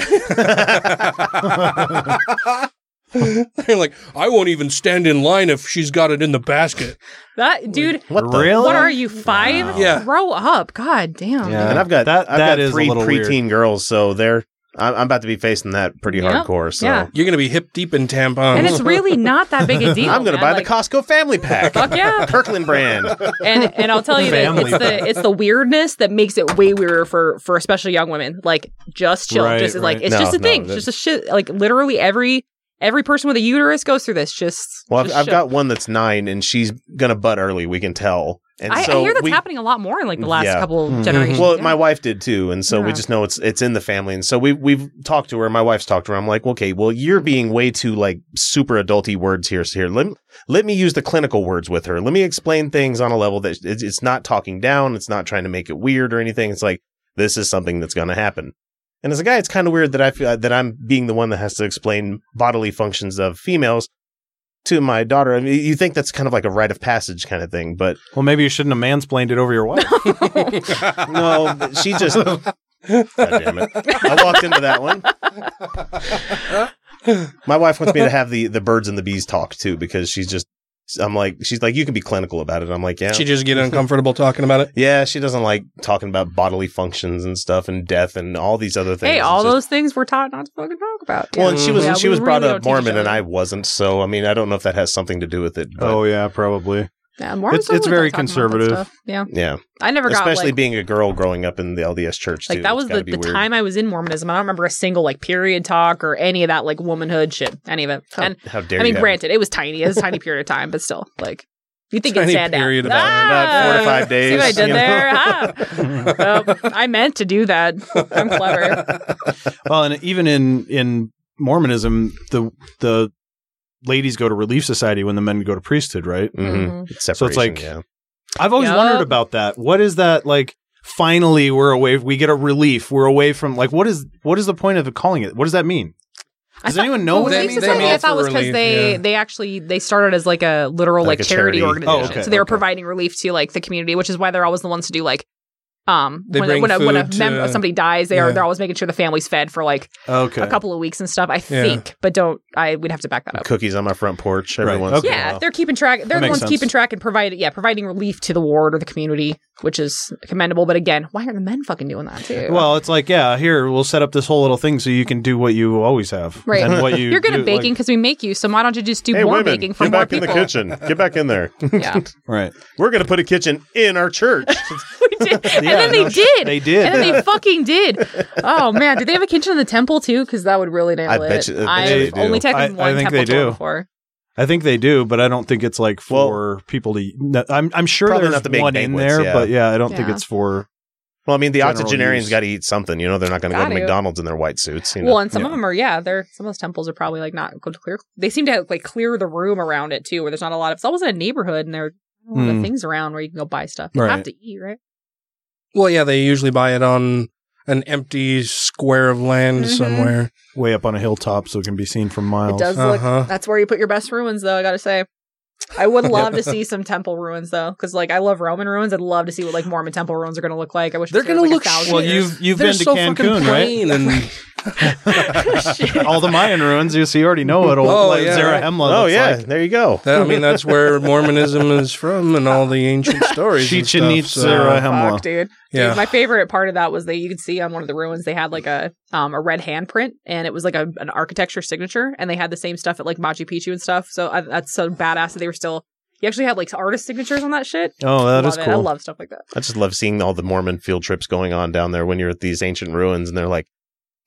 (laughs) (laughs) (laughs) They're like, "I won't even stand in line if she's got it in the basket." That dude, What the? Really? what are you five? Yeah. grow up. God damn. Yeah. And I've got That- I've that got is a three little weird. preteen girls, so they're I'm, I'm about to be facing that pretty Yep. hardcore. So Yeah. You're gonna be hip deep in tampons. And it's really not that big a (laughs) deal. I'm going to buy Like, the Costco family pack, Fuck yeah. (laughs) Kirkland brand. And and I'll tell you that it's the it's the weirdness that makes it way weirder for for especially young women. Like just chill. Right, just like it's No, just a no, thing. that- It's just a shit. Like literally every every person with a uterus goes through this. Just Well, I've, just I've got one that's nine, and she's going to butt early. We can tell. And I, so I hear that's we, happening a lot more in like the last Yeah. couple Mhm. generations. Well, Yeah. my wife did too, and so we just know it's it's in the family, and so we we've talked to her. My wife's talked to her. I'm like, okay, well, you're being way too like super adulty words here. So here, let let me use the clinical words with her. Let me explain things on a level that it's, it's not talking down. It's not trying to make it weird or anything. It's like this is something that's going to happen. And as a guy, it's kind of weird that I feel that I'm being the one that has to explain bodily functions of females to my daughter. I mean, you think that's kind of like a rite of passage kind of thing, but well, maybe you shouldn't have mansplained it over your wife. (laughs) no, (laughs) she just. (laughs) God damn it! I walked into that one. My wife wants me to have the the birds and the bees talk too because she's just. I'm like, she's like, you can be clinical about it. I'm like, yeah. She just get uncomfortable talking about it. Yeah, she doesn't like talking about bodily functions and stuff and death and all these other things. Hey, It's all just- those things we're taught not to fucking talk about. Well, and she was Yeah, she we was brought up don't teach each Mormon, and. I wasn't. So I mean, I don't know if that has something to do with it. But oh yeah, probably. Yeah, Mormons It's it's very talk about that conservative. Yeah. yeah, I never got, especially like- being a girl growing up in the LDS church. Like too. that was the, the weird. time I was in Mormonism. I don't remember a single like period talk or any of that like womanhood shit, any of it. and how dare I mean, you have- granted, it was tiny. It was a tiny period of time, but still, like you think Tiny it'd stand period out? about- about four to five See days, what I did you know? there? Ah. Oh, I meant to do that. I'm clever. (laughs) well, and even in in Mormonism, the the ladies go to relief society when the men go to priesthood, right? Mhm. It's So it's like yeah. I've always Yup. wondered about that. What is that like? Finally, we're away. We get a relief. We're away from like what is what is the point of calling it? What does that mean? Does anyone know Well, what that Relief means? I mean thought for was because they yeah. they actually they started as like a literal Like like, a charity, charity. organization. Oh, okay, so they were providing relief to like the community, which is why they're always the ones to do like um They when, bring when, a, when a food mem- to- somebody dies, they are yeah. they're always making sure the family's fed for like Okay. a couple of weeks and stuff. I Yeah. think, but don't I We'd have to back that up. cookies on my front porch every Right, once in a Yeah, while. they're keeping track. They're the ones sense. keeping track and providing, yeah, providing relief to the ward or the community, which is commendable. But again, why are the men fucking doing that too? Well, it's like yeah, here we'll set up this whole little thing so you can do what you always have, right. And what you (laughs) you're good do, at baking like- because we make you. So why don't you just do Hey, more women, baking for get more back people? in the kitchen. Get back in there. (laughs) Yeah, right? We're gonna put a kitchen in our church. (laughs) we did. And then they no, did. they did. And then they (laughs) fucking did. Oh man, did they have a kitchen in the temple too? Because that would really nail I it. bet you- I bet I've they only taken I- I one think temple they do. before. I think they do, but I don't think it's like for people to. no, I'm I'm sure there's not the big one in there, yeah. but yeah, I don't think it's for. well, I mean, the General octogenarians got to eat something. You know, they're not going to go to to. McDonald's in their white suits. You know? Well, and some Yeah. of them are, yeah, they're some of those temples are probably like not good to clear. They seem to like clear the room around it too, where there's not a lot of. It's almost in a neighborhood, and there are a lot of things around where you can go buy stuff. You Right. have to eat, right? Well, yeah, they usually buy it on an empty square of land Mhm. somewhere. way up on a hilltop so it can be seen from miles. It does Uh-huh. look. That's where you put your best ruins, though. I gotta say. I would (laughs) love to see some temple ruins though, because like I love Roman ruins. I'd love to see what like Mormon temple ruins are going to look like. I wish They're going to look thousand Well, years. you've you've They're been to so fucking Cancun, right? and (laughs) (laughs) All the Mayan ruins, you see, you already know it. Old, Oh, like, yeah. Zarahemla oh looks yeah, like. there you go. that, I mean that's where Mormonism is from and all the ancient (laughs) stories. and Chichen Itza, so- Zarahemla. Fuck, dude. Yeah. Dude, my favorite part of that was that you could see on one of the ruins they had like a um a red handprint and it was like a an architecture signature and they had the same stuff at like Machu Picchu and stuff. So I, that's so badass that they were still. You actually had like artist signatures on that shit. Oh, that love is it. cool. I love stuff like that. I just love seeing all the Mormon field trips going on down there when you're at these ancient ruins, and they're like,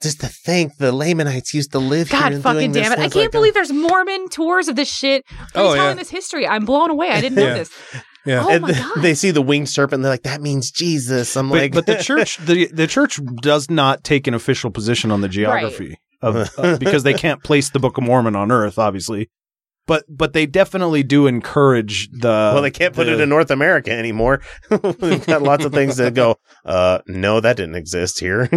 "Just to think, the Lamanites used to live here." God fucking doing this, damn it! I can't like that." believe there's Mormon tours of this shit. Oh, telling yeah. this history. I'm blown away. I didn't know Yeah. this. Yeah. Oh and my th- god! they see the winged serpent, and they're like, "That means Jesus." I'm But, like, but the (laughs) church the the church does not take an official position on the geography of (laughs) uh, because they can't place the Book of Mormon on Earth, obviously. But but they definitely do encourage the. well, they can't put the- it in North America anymore. (laughs) We've got lots of things that go, uh, no, that didn't exist here.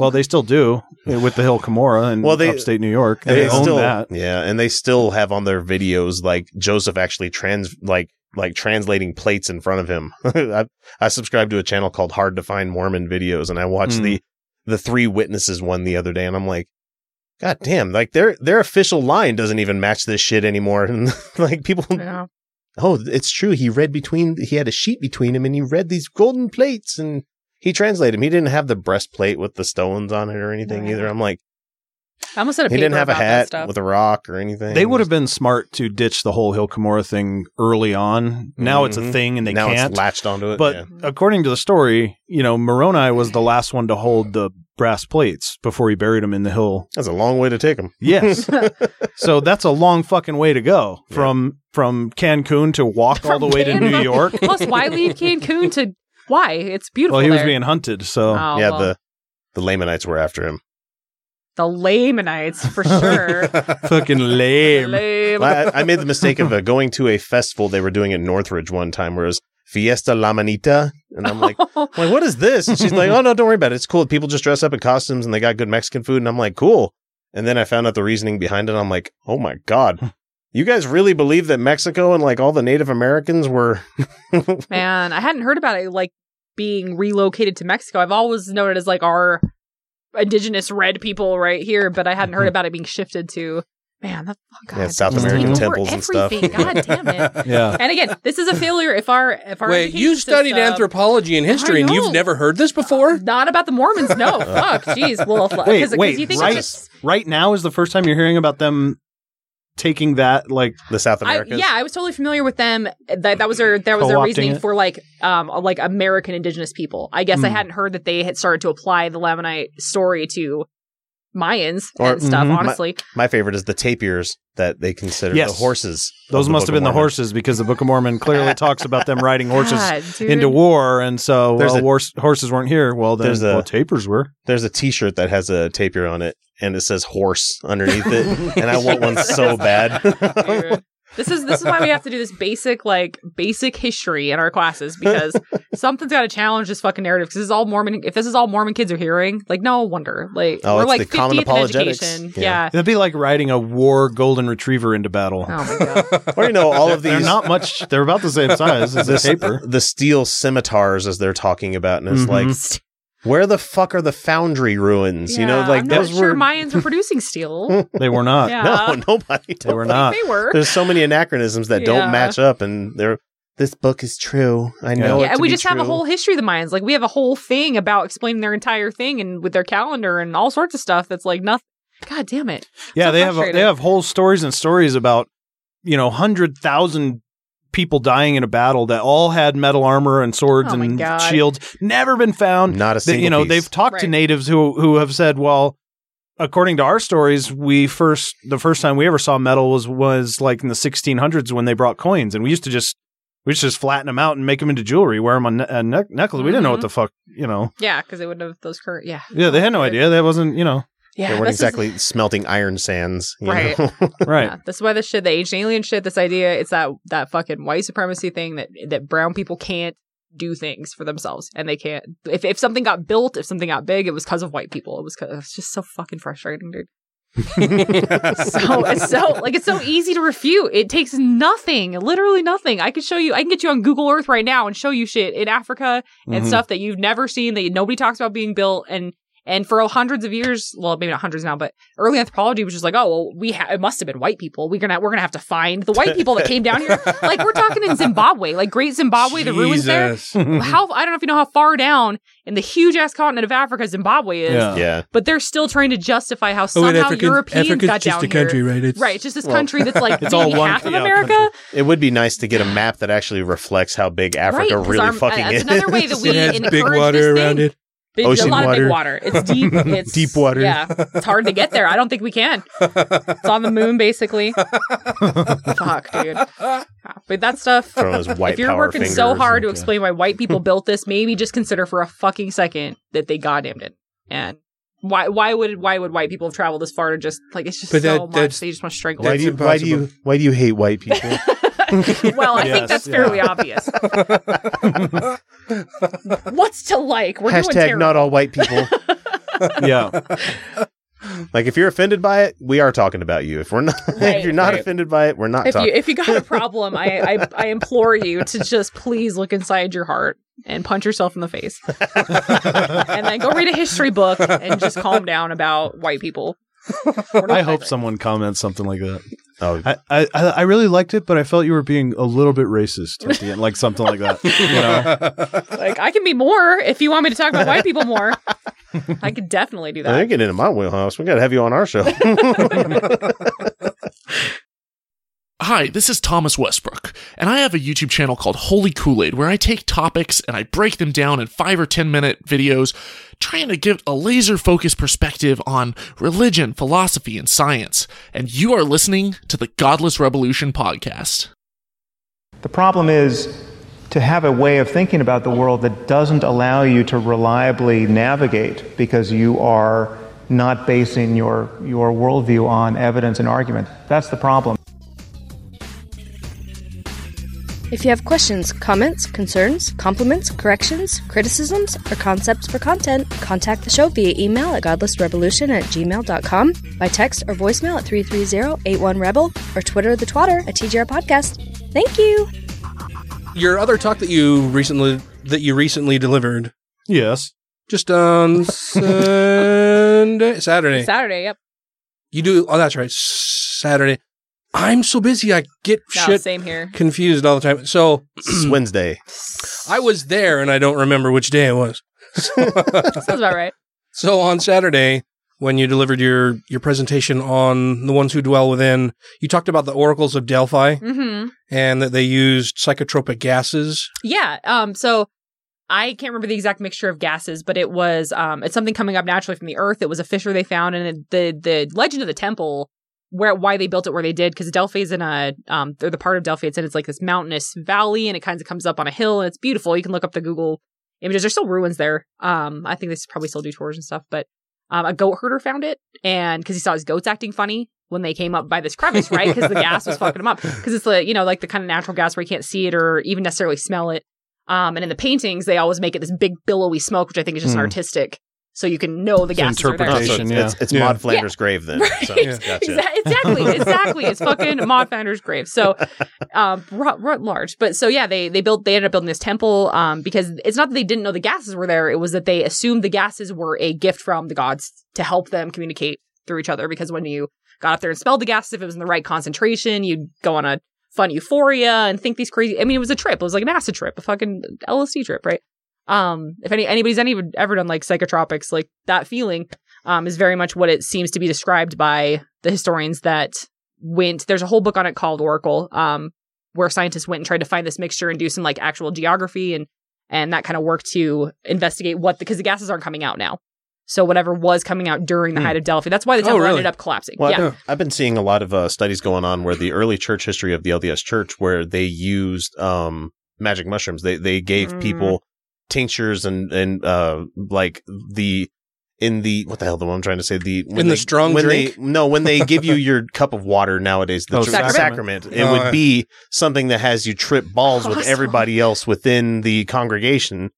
Well, they still do uh, with the Hill Cumorah in Well, they- upstate New York. And They, own still, that. Yeah, and they still have on their videos like Joseph actually trans like like translating plates in front of him. (laughs) I, I subscribe to a channel called Hard to Find Mormon Videos, and I watched Hmm. the the three witnesses one the other day, and I'm like, God damn! Like their their official line doesn't even match this shit anymore, (laughs) and like people. Yeah. Oh, it's true. He read between. He had a sheet between him, and he read these golden plates, and he translated him. He didn't have the breastplate with the stones on it or anything Right. either. I'm like, I almost said a he paper didn't have a hat with a rock or anything. They would have been smart to ditch the whole Hill Cumorah thing early on. Now it's a Mhm. thing and they now can't. it's latched onto it. But yeah. according to the story, you know, Moroni was the last one to hold the brass plates before he buried them in the hill. that's a long way to take them. Yes. (laughs) so that's a long fucking way to go from from Cancun to walk all the way to New York. Plus, why leave Cancun to? Why? It's beautiful. Well, he was there. being hunted, so Oh, yeah, well, the the Lamanites were after him. the Lamanites for sure. (laughs) fucking lame. Lame. I, I made the mistake of uh, going to a festival they were doing in Northridge one time, where it was Fiesta La Manita, And I'm like, (laughs) I'm like, what is this? And she's like, oh no, don't worry about it. It's cool. People just dress up in costumes and they got good Mexican food. And I'm like, cool. And then I found out the reasoning behind it. I'm like, oh my god, you guys really believe that Mexico and like all the Native Americans were? (laughs) Man, I hadn't heard about it like being relocated to Mexico. I've always known it as like our indigenous red people right here, but I hadn't heard mm-hmm. about it being shifted to man, that oh God, Yeah, South American temples and stuff. God damn it. (laughs) Yeah. And again, this is a failure if our if our Wait, you studied system- anthropology and history, and you've never heard this before? Uh, not about the Mormons, no. (laughs) Fuck, jeez. Well, if- Wait, 'cause- 'cause wait, you think right, just right now is the first time you're hearing about them taking that, like the South I, yeah, I was totally familiar with them. That that was their that was their reasoning it? for like um like American indigenous people. I guess I Hmm. hadn't heard that they had started to apply the Lamanite story to Mayans Or- and stuff. Mhm. Honestly, My, my favorite is the tapirs that they consider Yes. the horses. Those the must have of been the horses because the Book of Mormon clearly (laughs) talks about them riding horses God, into war, and so There's well, a- wars- horses weren't here. Well, then There's a- well, tapirs were. There's a T-shirt that has a tapir on it, and it says "horse" underneath it, (laughs) and I want one so bad. Dude. This is this is why we have to do this basic like basic history in our classes because (laughs) something's got to challenge this fucking narrative because this is all Mormon. If this is all Mormon kids are hearing, like no wonder. Like Oh, we're like the common 50th in apologetics. education. Yeah. Yeah. It'd be like riding a war golden retriever into battle. Oh my god. (laughs) or you know, all of They're these not much. They're about the same size as (laughs) a this- tapir. the steel scimitars as they're talking about, and it's Mhm. like, where the fuck are the foundry ruins? you know, Yeah, like I'm those not sure were. Mayans were (laughs) producing steel. They were not. Yeah. No, (laughs) nobody. They were not. they were. There's so many anachronisms that Yeah. don't match up, and they're. This book is true. I know. yeah, it and to we be just have a whole history of the Mayans. Like we have a whole thing about explaining their entire thing and with their calendar and all sorts of stuff. That's like nothing. God damn it. Yeah, So they have frustrating. they have whole stories and stories about you know hundred thousand people dying in a battle that all had metal armor and swords Oh and God. shields. Never been found. Not a They- single you know piece. they've talked to natives who who have said, well, according to our stories, we first the first time we ever saw metal was was like in the 1600s when they brought coins, and we used to just we used to just flatten them out and make them into jewelry, wear them on ne- a neck necklace. We didn't know what Mhm. the fuck, you know. Yeah, because they wouldn't have those current. Yeah. Yeah, they had no idea. That wasn't, you know, Yeah. they weren't this is- exactly smelting iron sands, you Right. know? (laughs) right. Yeah, this is why this shit, the ancient alien shit, this idea, it's that that fucking white supremacy thing that that brown people can't do things for themselves, and they can't. If if something got built, if something got big, it was because of white people. It was 'cause- it's just so fucking frustrating, dude. (laughs) (laughs) so it's so like it's so easy to refute. It takes nothing, literally nothing. I could show you. I can get you on Google Earth right now and show you shit in Africa and Mhm. stuff that you've never seen that nobody talks about being built and. And for hundreds of years, well, maybe not hundreds now, but early anthropology was just like, oh, well, we ha- it must have been white people. We're gonna we're gonna have to find the white people that came down here. (laughs) Like we're talking in Zimbabwe, like Great Zimbabwe, the ruins there. How I don't know if you know how far down in the huge ass continent of Africa Zimbabwe is, Yeah. yeah. but they're still trying to justify how Oh, somehow and African- Europeans Africa's got just down a country, here. right? It's- right, it's just this Well, country that's like (laughs) it's maybe all one- half of yeah, America. It would be nice to get a map that actually reflects how big Africa right, 'cause really our- uh, fucking that's is. another way that (laughs) we It has encourage big this water thing. around it. Big, Ocean a lot of water. big water. It's deep. (laughs) It's Deep water. Yeah, it's hard to get there. I don't think we can. It's on the moon, basically. (laughs) Fuck, dude. But that stuff. Throwing white if you're power working so hard to and- explain why white people built this, maybe just consider for a fucking second that they goddamn did. And why? Why would why would white people have traveled this far to just like it's just But so that- much? They just want to strangle. why it. do you why do you why do you hate white people? (laughs) (laughs) well, I Yes, think that's yeah. fairly obvious. (laughs) What's to like? We're doing Hashtag terrible. not all white people. (laughs) Yeah. like if you're offended by it, we are talking about you. If we're not, Right, if you're not right. offended by it, we're not if you if you got a problem, I, I I implore you to just please look inside your heart and punch yourself in the face, and then go read a history book and just calm down about white people. I hope vibrant. someone comments something like that. Oh, I, I I I really liked it, but I felt you were being a little bit racist at the end, like something like that. You know, (laughs) like I can be more if you want me to talk about white people more. I could definitely do They that. get into my wheelhouse. We got to have you on our show. (laughs) Hi, this is Thomas Westbrook, and I have a YouTube channel called Holy Kool Aid where I take topics and I break them down in five or ten minute videos, trying to give a laser focused perspective on religion, philosophy, and science. And you are listening to the Godless Revolution podcast. The problem is to have a way of thinking about the world that doesn't allow you to reliably navigate because you are not basing your, your worldview on evidence and argument. That's the problem. If you have questions, comments, concerns, compliments, corrections, criticisms, or concepts for content, contact the show via email at godlessrevolution at gmail.com, by text or voicemail at 330-81-REBEL, or Twitter the twatter at TGR Podcast. Thank you! Your other talk that you recently that you recently delivered. Yes. Just on Sunday, Saturday. Saturday, yep. You do. Oh, that's right. Saturday. I'm so busy. I get No, shit same here. confused all the time. So It's (clears throat) Wednesday. I was there and I don't remember which day it was. (laughs) Sounds about right. (laughs) So on Saturday, when you delivered your your presentation on the ones who dwell within, you talked about the oracles of Delphi Mm-hmm. and that they used psychotropic gases. Yeah. Um. So I can't remember the exact mixture of gases, but it was um. It's something coming up naturally from the earth. It was a fissure they found, and it, the the legend of the temple, where why they built it where they did, because Delphi is in a um. They're the part of Delphi it's in. It's like this mountainous valley, and it kind of comes up on a hill, and it's beautiful. You can look up the Google images. There's still ruins there. Um. I think they probably still do tours and stuff, but um, a goat herder found it, and because he saw his goats acting funny when they came up by this crevice, right? Because the gas was fucking them up. (laughs) Because it's the you know like the kind of natural gas where you can't see it or even necessarily smell it. Um, and in the paintings, they always make it this big billowy smoke, which I think is just Hmm. artistic, so you can know the gases are there. Oh, so it's, it's, it's Maud Flanders' grave then. (laughs) So, gotcha. (laughs) Exactly, exactly. It's fucking Maud Flanders' grave. So, um, ru- ru- large. But so yeah, they they built they ended up building this temple. Um, because it's not that they didn't know the gases were there. It was that they assumed the gases were a gift from the gods to help them communicate through each other. Because when you got up there and spelled the gases, if it was in the right concentration, you'd go on a fun euphoria and think these crazy. I mean, it was a trip. It was like an acid trip, a fucking LSD trip, right? Um, if any anybody's any ever done like psychotropics, like that feeling, um, is very much what it seems to be described by the historians that went. There's a whole book on it called Oracle, um, where scientists went and tried to find this mixture and do some like actual geography and and that kind of work to investigate what because the gases aren't coming out now. So whatever was coming out during the Hmm. height of Delphi, that's why the Oh, temple really? ended up collapsing. Well, yeah. I've been seeing a lot of uh, studies going on where the early church history of the LDS church, where they used um, magic mushrooms. They they gave Mm. people tinctures and and uh, like the in the what the hell the one I'm trying to say the when In the they- strong when drink? they (laughs) no when they (laughs) give you your cup of water nowadays the Oh, tr- sacrament? sacrament, it Oh, would be something that has you trip balls with (laughs) everybody else within the congregation.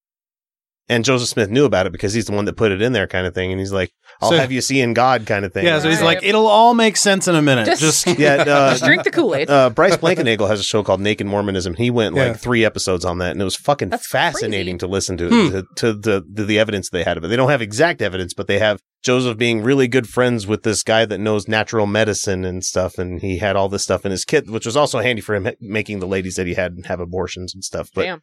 And Joseph Smith knew about it because he's the one that put it in there, kind of thing. And he's like, "I'll So- have you seeing God," kind of thing. Yeah, so he's like, it'll all make sense in a minute. Just- Just, (laughs) yeah, uh, Just drink the Kool Aid. uh, Bryce Blankenagel has a show called Naked Mormonism. He went Yeah. like three episodes on that, and it was fucking That's fascinating to listen to, Hmm. to, to the to the evidence they had of it. They don't have exact evidence, but they have Joseph being really good friends with this guy that knows natural medicine and stuff, and he had all this stuff in his kit, which was also handy for him ha- making the ladies that he had have abortions and stuff. But Damn.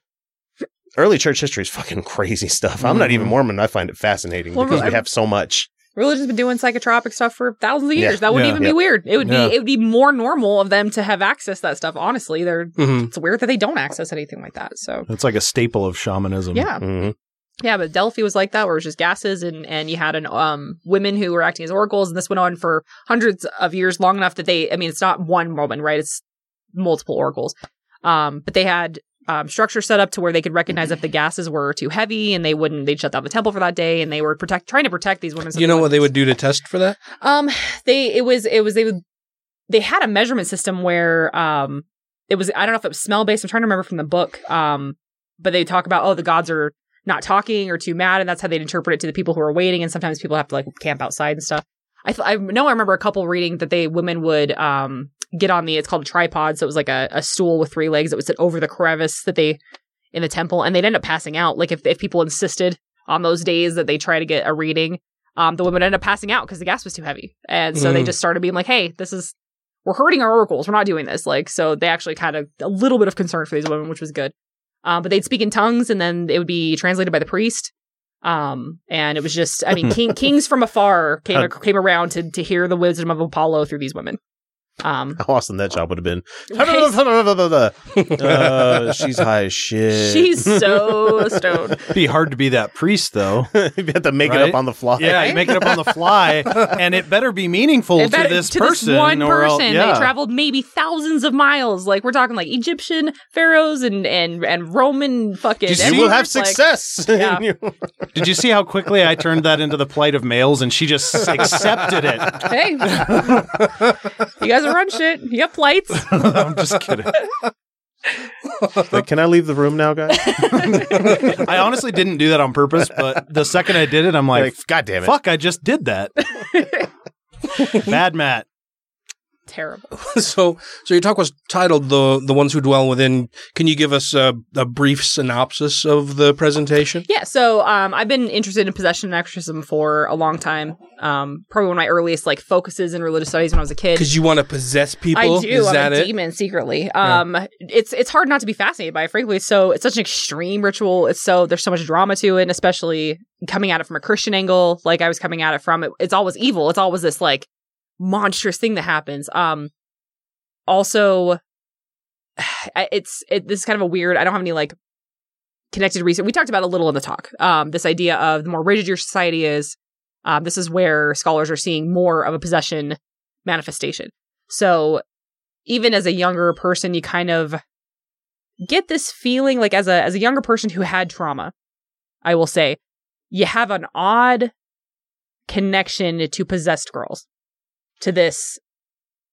Early church history is fucking crazy stuff. I'm not even Mm-hmm. Mormon. I find it fascinating Well, because we I- have so much. Religion's been doing psychotropic stuff for thousands of Yeah. years. That wouldn't Yeah. even Yeah. be weird. It would Yeah. be it would be more normal of them to have access to that stuff. Honestly, they're Mhm. it's weird that they don't access anything like that. So it's like a staple of shamanism. yeah, Mhm. yeah. But Delphi was like that, where it was just gases, and and you had an um women who were acting as oracles, and this went on for hundreds of years, long enough that they. I mean, it's not one woman, right? It's multiple oracles. Um, but they had um, structure set up to where they could recognize if the gases were too heavy, and they wouldn't. They'd shut down the temple for that day, and they were protect trying to protect these women. You know what they would do to test for that? um, they it was it was they would they had a measurement system where um it was I don't know if it was smell based. I'm trying to remember from the book. Um, but they talk about oh the gods are not talking or too mad, and that's how they'd interpret it to the people who are waiting. And sometimes people have to like camp outside and stuff. I th- I know I remember a couple reading that they women would um get on the it's called a tripod, so it was like a, a stool with three legs that would sit over the crevice that they in the temple, and they'd end up passing out. Like if if people insisted on those days that they try to get a reading, um, the women end up passing out because the gas was too heavy, and so they Mm. just started being like, "Hey, this is we're hurting our oracles. We're not doing this." Like, so they actually had of a little bit of concern for these women, which was good. Um, but they'd speak in tongues, and then it would be translated by the priest. Um, and it was just, I mean, (laughs) king, kings from afar came came around to to hear the wisdom of Apollo through these women. Um, How awesome that job would have been. (laughs) Right? uh, (laughs) she's high as shit. she's so (laughs) stoned. be hard to be that priest though. you have to make it up on the fly. Yeah, you make it up on the fly, and it better be meaningful It to better- this to person. this one or else- person. yeah. They traveled maybe thousands of miles. Like we're talking like Egyptian pharaohs and and and Roman fucking. You will have emperors, like- success. Yeah. Did you see how quickly I turned that into the plight of males, and she just accepted it? hey, you guys are run shit. You got plights. (laughs) I'm just kidding. (laughs) Like, can I leave the room now, guys? I honestly didn't do that on purpose, but the second I did it, I'm like, Like, God damn it. fuck, I just did that. (laughs) Bad Matt. Terrible. (laughs) so, so your talk was titled "the the ones who dwell within." Can you give us a, a brief synopsis of the presentation? Yeah, so um, I've been interested in possession and exorcism for a long time. Um, probably one of my earliest like focuses in religious studies when I was a kid. Because you want to possess people. I do. Is I'm that a it? demon secretly. Um, it's it's hard not to be fascinated by it. Frankly, it's so it's such an extreme ritual. It's so there's so much drama to it, and especially coming at it from a Christian angle, like I was coming at it from it. It's always evil. It's always this like monstrous thing that happens. Um, also, (sighs) it's it, this is kind of a weird. I don't have any like connected research. We talked about a little in the talk. Um, this idea of the more rigid your society is, um, this is where scholars are seeing more of a possession manifestation. So even as a younger person, you kind of get this feeling like as a as a younger person who had trauma, I will say, you have an odd connection to possessed girls, to this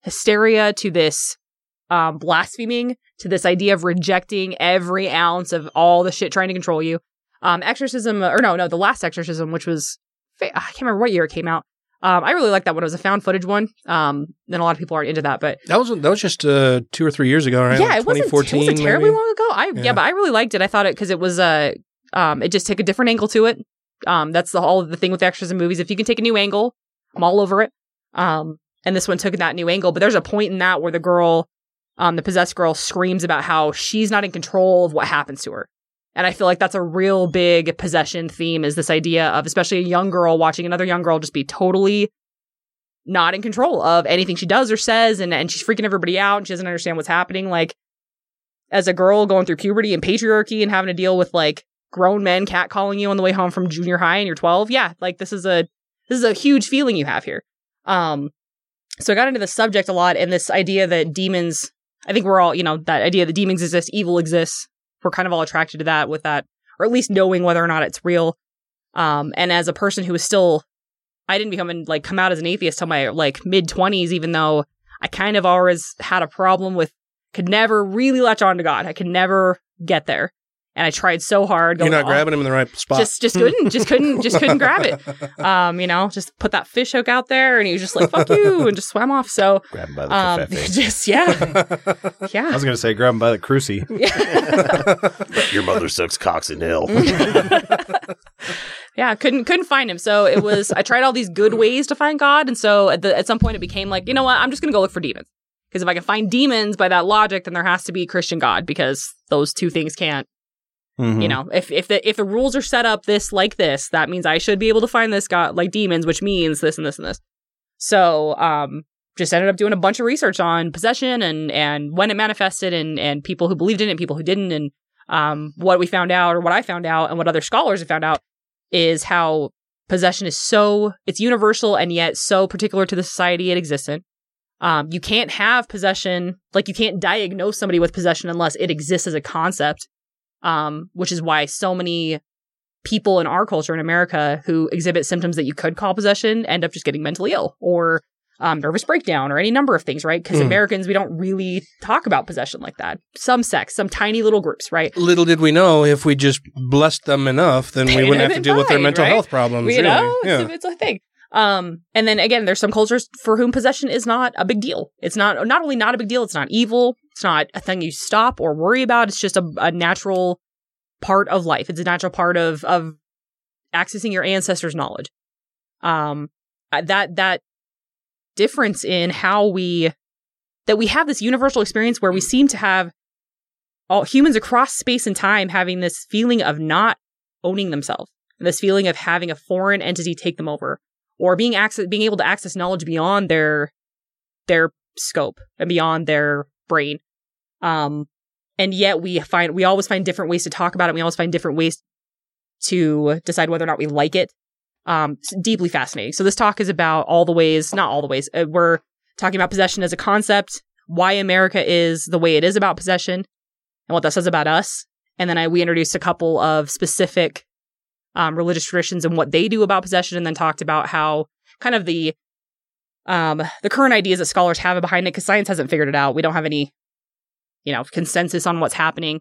hysteria, to this um, blaspheming, to this idea of rejecting every ounce of all the shit trying to control you. Um, exorcism, or no, no, the last exorcism, which was, I can't remember what year it came out. Um, I really liked that one. It was a found footage one. Um, and a lot of people aren't into that, but That was that was just uh, two or three years ago, right? yeah, Like it wasn't, it 2014, wasn't terribly maybe? long ago. I yeah. Yeah. but I really liked it. I thought it because it was uh um it just took a different angle to it. Um, that's the whole the thing with extras movies. If you can take a new angle, I'm all over it. Um, and this one took that new angle. But there's a point in that where the girl, um, the possessed girl, screams about how she's not in control of what happens to her. And I feel like that's a real big possession theme. Is this idea of especially a young girl watching another young girl just be totally not in control of anything she does or says and, and she's freaking everybody out and she doesn't understand what's happening. Like as a girl going through puberty and patriarchy and having to deal with like grown men catcalling you on the way home from junior high and you're 12. Yeah, like this is a this is a huge feeling you have here. Um so I got into the subject a lot and this idea that demons I think we're all, you know, that idea that demons exist, evil exists. We're kind of all attracted to that with that or at least knowing whether or not it's real. Um and as a person who is still I didn't become an, like come out as an atheist till my like mid 20s even though I kind of always had a problem with could never really latch on to God. I could never get there. And I tried so hard. You're not "Oh, grabbing him in the right spot. Just, just couldn't, just couldn't, just couldn't grab it. (laughs) Um, you know, just put that fish hook out there, and he was just like, "Fuck you," and just swam off. So, Grab him by the um, (laughs) just yeah, (laughs) yeah. I was gonna say grab him by the cruci. Your mother sucks cocks in hell. yeah, couldn't couldn't find him. So it was. I tried all these good ways to find God, and so at the at some point it became like, you know what? I'm just gonna go look for demons because if I can find demons by that logic, then there has to be a Christian God because those two things can't. Mm-hmm. You know, if if the if the rules are set up this like this, that means I should be able to find this God like demons, which means this and this and this. So, um, just ended up doing a bunch of research on possession and and when it manifested and and people who believed in it, people who didn't, and um, what we found out or what I found out and what other scholars have found out is how possession is so it's universal and yet so particular to the society it exists in. Um, you can't have possession like you can't diagnose somebody with possession unless it exists as a concept. Um, which is why so many people in our culture in America who exhibit symptoms that you could call possession end up just getting mentally ill or um, nervous breakdown or any number of things, right? Because Mm. Americans, we don't really talk about possession like that. Some sects, some tiny little groups, right? Little did we know if we just blessed them enough, then we wouldn't have to deal with their mental right? health problems. You really. know, yeah. it's, a, it's a thing. Um, and then again, there's some cultures for whom possession is not a big deal. It's not not only not a big deal, it's not evil. It's not a thing you stop or worry about. It's just a, a natural part of life. It's a natural part of of accessing your ancestors' knowledge. Um, that that difference in how we that we have this universal experience where we seem to have all humans across space and time having this feeling of not owning themselves, this feeling of having a foreign entity take them over, or being access being able to access knowledge beyond their their scope and beyond their brain. Um, and yet we find we always find different ways to talk about it. We always find different ways to decide whether or not we like it. Um, deeply fascinating. So this talk is about all the ways, not all the ways. Uh, we're talking about possession as a concept, why America is the way it is about possession, and what that says about us. And then I we introduced a couple of specific um, religious traditions and what they do about possession, and then talked about how kind of the um, the current ideas that scholars have behind it because science hasn't figured it out. We don't have any you know, consensus on what's happening.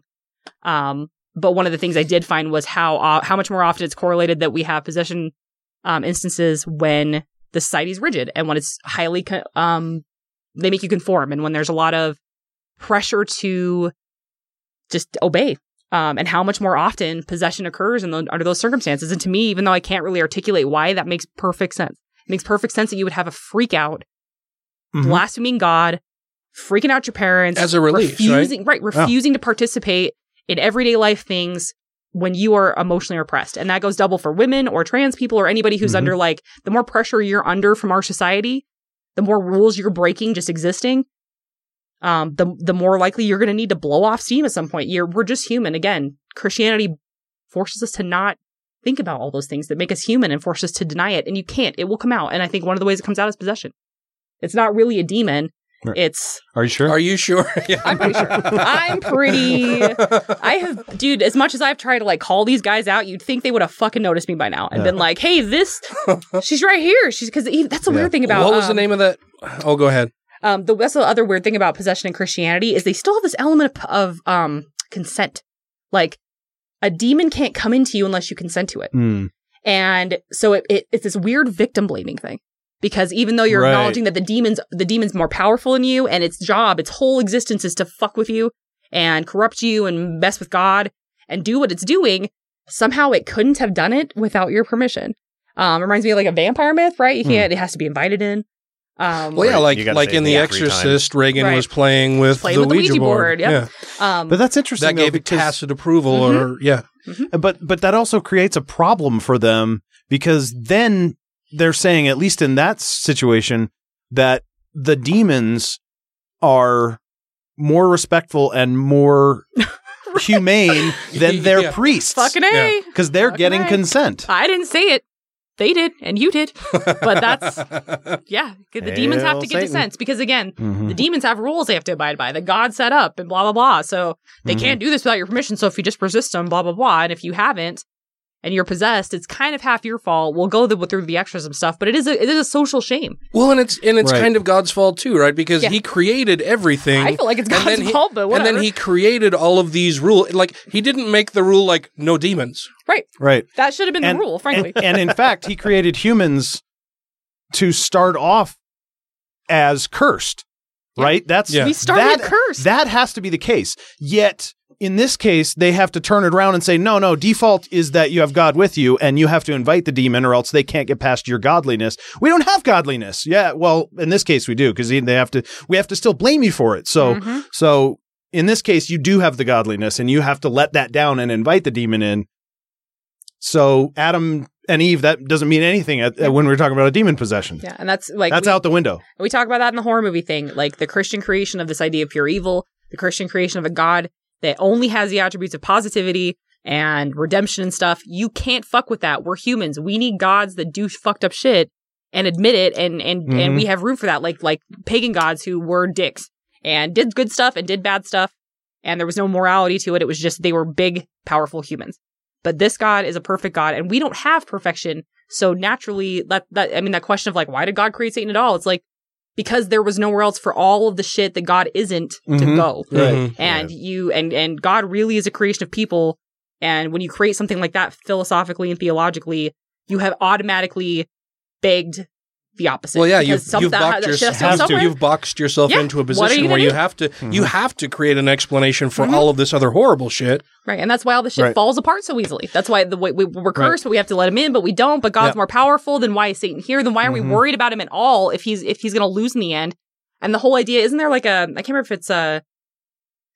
Um, but one of the things I did find was how uh, how much more often it's correlated that we have possession um, instances when the society is rigid and when it's highly co- um, they make you conform and when there's a lot of pressure to just obey um, and how much more often possession occurs in the, under those circumstances. And to me, even though I can't really articulate why, that makes perfect sense. It makes perfect sense that you would have a freak out, Mhm. blaspheming God, freaking out your parents As a right? refusing, right? refusing to participate in everyday life things when you are emotionally repressed. And that goes double for women or trans people or anybody who's Mhm. under like the more pressure you're under from our society, the more rules you're breaking just existing, um, the the more likely you're going to need to blow off steam at some point. You're we're just human. Again, Christianity forces us to not think about all those things that make us human and forces us to deny it. And you can't. It will come out. And I think one of the ways it comes out is possession. It's not really a demon. Right. It's Are you sure? Are you sure? (laughs) yeah. I'm pretty sure. I'm pretty. I have, dude. As much as I've tried to like call these guys out, you'd think they would have fucking noticed me by now and Yeah. been like, "Hey, this, she's right here." She's because that's the weird thing about what was the um, name of that? Oh, go ahead. um, the that's the other weird thing about possession in Christianity is they still have this element of, of um consent. Like a demon can't come into you unless you consent to it, Mm. and so it, it it's this weird victim blaming thing. Because even though you're Right. acknowledging that the demons the demon's more powerful than you, and its job, its whole existence is to fuck with you and corrupt you and mess with God and do what it's doing, somehow it couldn't have done it without your permission. Um, reminds me of like a vampire myth, right? You Hmm. can't; it has to be invited in. Um, Well, yeah, like like in The yeah three Exorcist, Regan Right. was playing with Playing the with the Ouija, Ouija board. board, yep. Um, But that's interesting. That though, gave it because- tacit approval, Mm-hmm. or yeah, But but that also creates a problem for them because then they're saying, at least in that situation, that the demons are more respectful and more (laughs) humane than (laughs) their Yeah. priests. Fucking A. Because they're Fucking getting A. consent. I didn't say it. They did, and you did. But that's (laughs) yeah. The demons have to get Satan. dissents because again, Mhm. the demons have rules they have to abide by that God set up, and blah blah blah. So they Mhm. can't do this without your permission. So if you just resist them, blah blah blah, and if you haven't, and you're possessed, it's kind of half your fault. We'll go the, through the exorcism stuff, but it is a it is a social shame. Well, and it's and it's Right. kind of God's fault too, right? Because Yeah. he created everything. I feel like it's and God's then he- fault, but and then he created all of these rules. Like he didn't make the rule like no demons. right. Right. That should have been And- the rule, frankly. And, and in fact, he created humans to start off as cursed. Right? That's yeah. We started that, cursed. That has to be the case. Yet in this case, they have to turn it around and say, no, no, default is that you have God with you and you have to invite the demon or else they can't get past your godliness. We don't have godliness. Yeah. Well, in this case we do because they have to, we have to still blame you for it. So, Mhm. so in this case, you do have the godliness and you have to let that down and invite the demon in. So Adam and Eve, that doesn't mean anything at, when we're talking about a demon possession. Yeah, and that's like That's we- out the window. We talk about that in the horror movie thing, like the Christian creation of this idea of pure evil, the Christian creation of a God that only has the attributes of positivity and redemption and stuff. You can't fuck with that. We're humans. We need gods that do fucked up shit and admit it and and and Mhm. we have room for that like like pagan gods who were dicks and did good stuff and did bad stuff and there was no morality to it. It was just they were big powerful humans. But this God is a perfect God and we don't have perfection. So naturally that that I mean that question of like why did God create Satan at all? It's like because there was nowhere else for all of the shit that God isn't to Mhm. go. Right. Mhm. And you and and God really is a creation of people. And when you create something like that philosophically and theologically, you have automatically begged the opposite. Well, yeah, you've, some- you've, that- boxed that your- shit has to you've boxed yourself Yeah. into a What position you where gonna you do? have to you Mhm. have to create an explanation for Mhm. all of this other horrible shit. Right, and that's why all the shit Right. falls apart so easily. That's why the way we, we're Right. cursed, but we have to let him in, but we don't. But God's Yep. more powerful. Then why is Satan here? Then why are we Mhm. worried about him at all if he's if he's going to lose in the end? And the whole idea isn't there like a I can't remember if it's a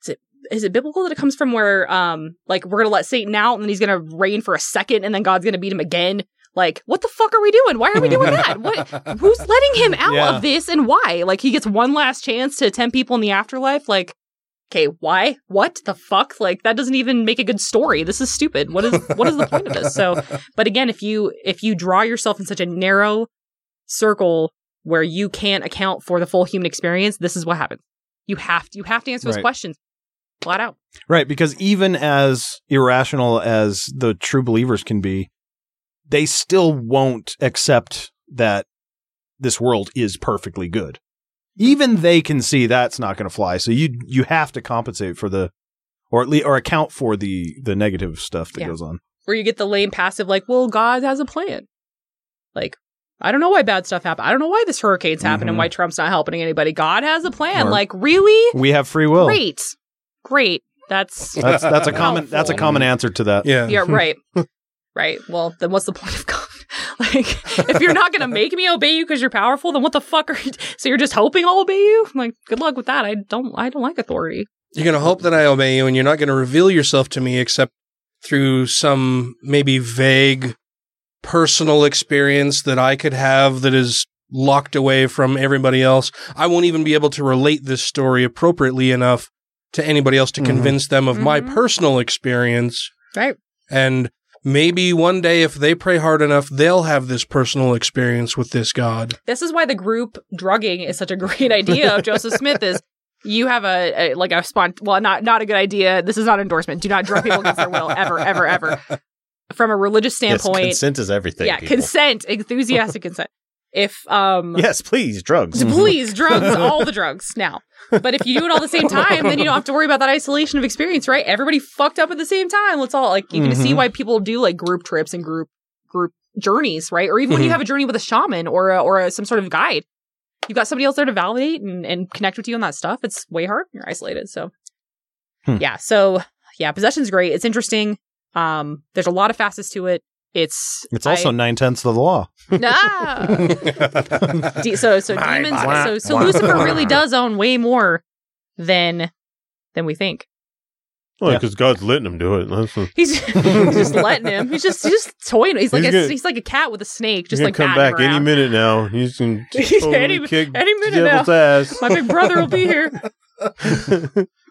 is it is it biblical that it comes from where um like we're gonna let Satan out and then he's gonna reign for a second and then God's gonna beat him again. Like what the fuck are we doing? Why are we doing that? What (laughs) who's letting him out Yeah. of this and why? Like he gets one last chance to tempt people in the afterlife. Like okay, why? What the fuck? Like that doesn't even make a good story. This is stupid. What is what is the point of this? So, (laughs) but again, if you if you draw yourself in such a narrow circle where you can't account for the full human experience, this is what happens. You have to you have to answer those Right. questions flat out. Right, because even as irrational as the true believers can be, they still won't accept that this world is perfectly good. even they can see that's not going to fly. So you you have to compensate for the, or at least or account for the the negative stuff that Yeah. goes on. Where you get the lame passive, like, well, God has a plan. Like, I don't know why bad stuff happened. I don't know why this hurricane's happening and Mhm. why Trump's not helping anybody. God has a plan. Or- like, really? We have free will. Great. Great. That's That's that's a (laughs) common that's a common answer to that. Yeah. Yeah, right. (laughs) right. Well, then what's the point of God? (laughs) like, if you're not going to make me obey you because you're powerful, then what the fuck are you? So you're just hoping I'll obey you? I'm like, good luck with that. I don't, I don't like authority. You're going to hope that I obey you, and you're not going to reveal yourself to me except through some maybe vague personal experience that I could have that is locked away from everybody else. I won't even be able to relate this story appropriately enough to anybody else to Mhm. convince them of my personal experience. Right. And maybe one day, if they pray hard enough, they'll have this personal experience with this God. This is why the group drugging is such a great idea of Joseph (laughs) Smith is you have a, a like a spont well not not a good idea. This is not endorsement. Do not drug people against their will ever ever ever. (laughs) From a religious Yes, standpoint, consent is everything. yeah, people. consent, enthusiastic consent. If um Yes, please, drugs. please drugs, all the drugs now. But if you do it all at the same time, then you don't have to worry about that isolation of experience, right? Everybody fucked up at the same time. Let's all like you can see Mhm. why people do like group trips and group group journeys, right? Or even when you Mhm. have a journey with a shaman or a, or a, some sort of guide, you've got somebody else there to validate and, and connect with you on that stuff. It's way hard. when You're isolated. So Hmm. yeah. So yeah, possession's great. It's interesting. Um, there's a lot of facets to it. It's It's also I- nine tenths of the law. Ah. (laughs) (laughs) De- so so My demons body. so so Lucifer really (laughs) does own way more than than we think. Well, because God's letting him do it. That's a- He's, he's just letting him. He's just he's just toying. He's like He's a, gonna- he's like a cat with a snake, He's just gonna like come batting back any around. minute now. He's gonna totally any, kick any minute the now. devil's ass. My big brother will be here.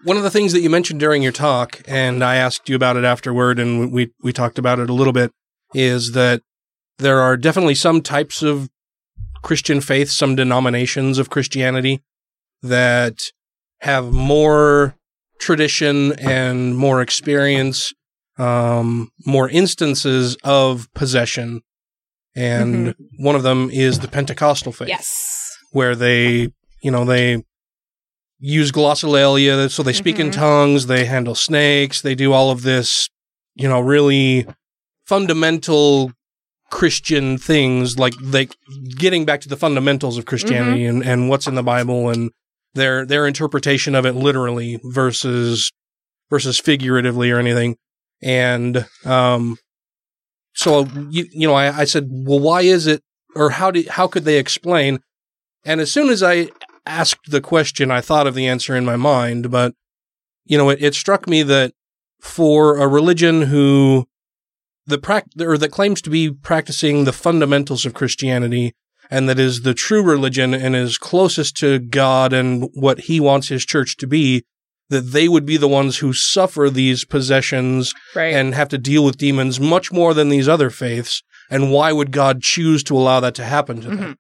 One of the things that you mentioned during your talk, and I asked you about it afterward, and we we talked about it a little bit, is that there are definitely some types of Christian faith, some denominations of Christianity that have more tradition and more experience, um, more instances of possession, and one of them is the Pentecostal faith Yes. where they, you know, they use glossolalia, so they speak in Mhm. tongues, they handle snakes, they do all of this, you know, really fundamental Christian things, like like getting back to the fundamentals of Christianity and, and what's in the Bible and their their interpretation of it literally versus versus figuratively or anything. And um so you, you know, I, I said, well, why is it or how did how could they explain? And as soon as I asked the question, I thought of the answer in my mind, but you know, it, it struck me that for a religion who the prac- or that claims to be practicing the fundamentals of Christianity and that is the true religion and is closest to God and what he wants his church to be, that they would be the ones who suffer these possessions Right. and have to deal with demons much more than these other faiths. And why would God choose to allow that to happen to them? Mm-hmm.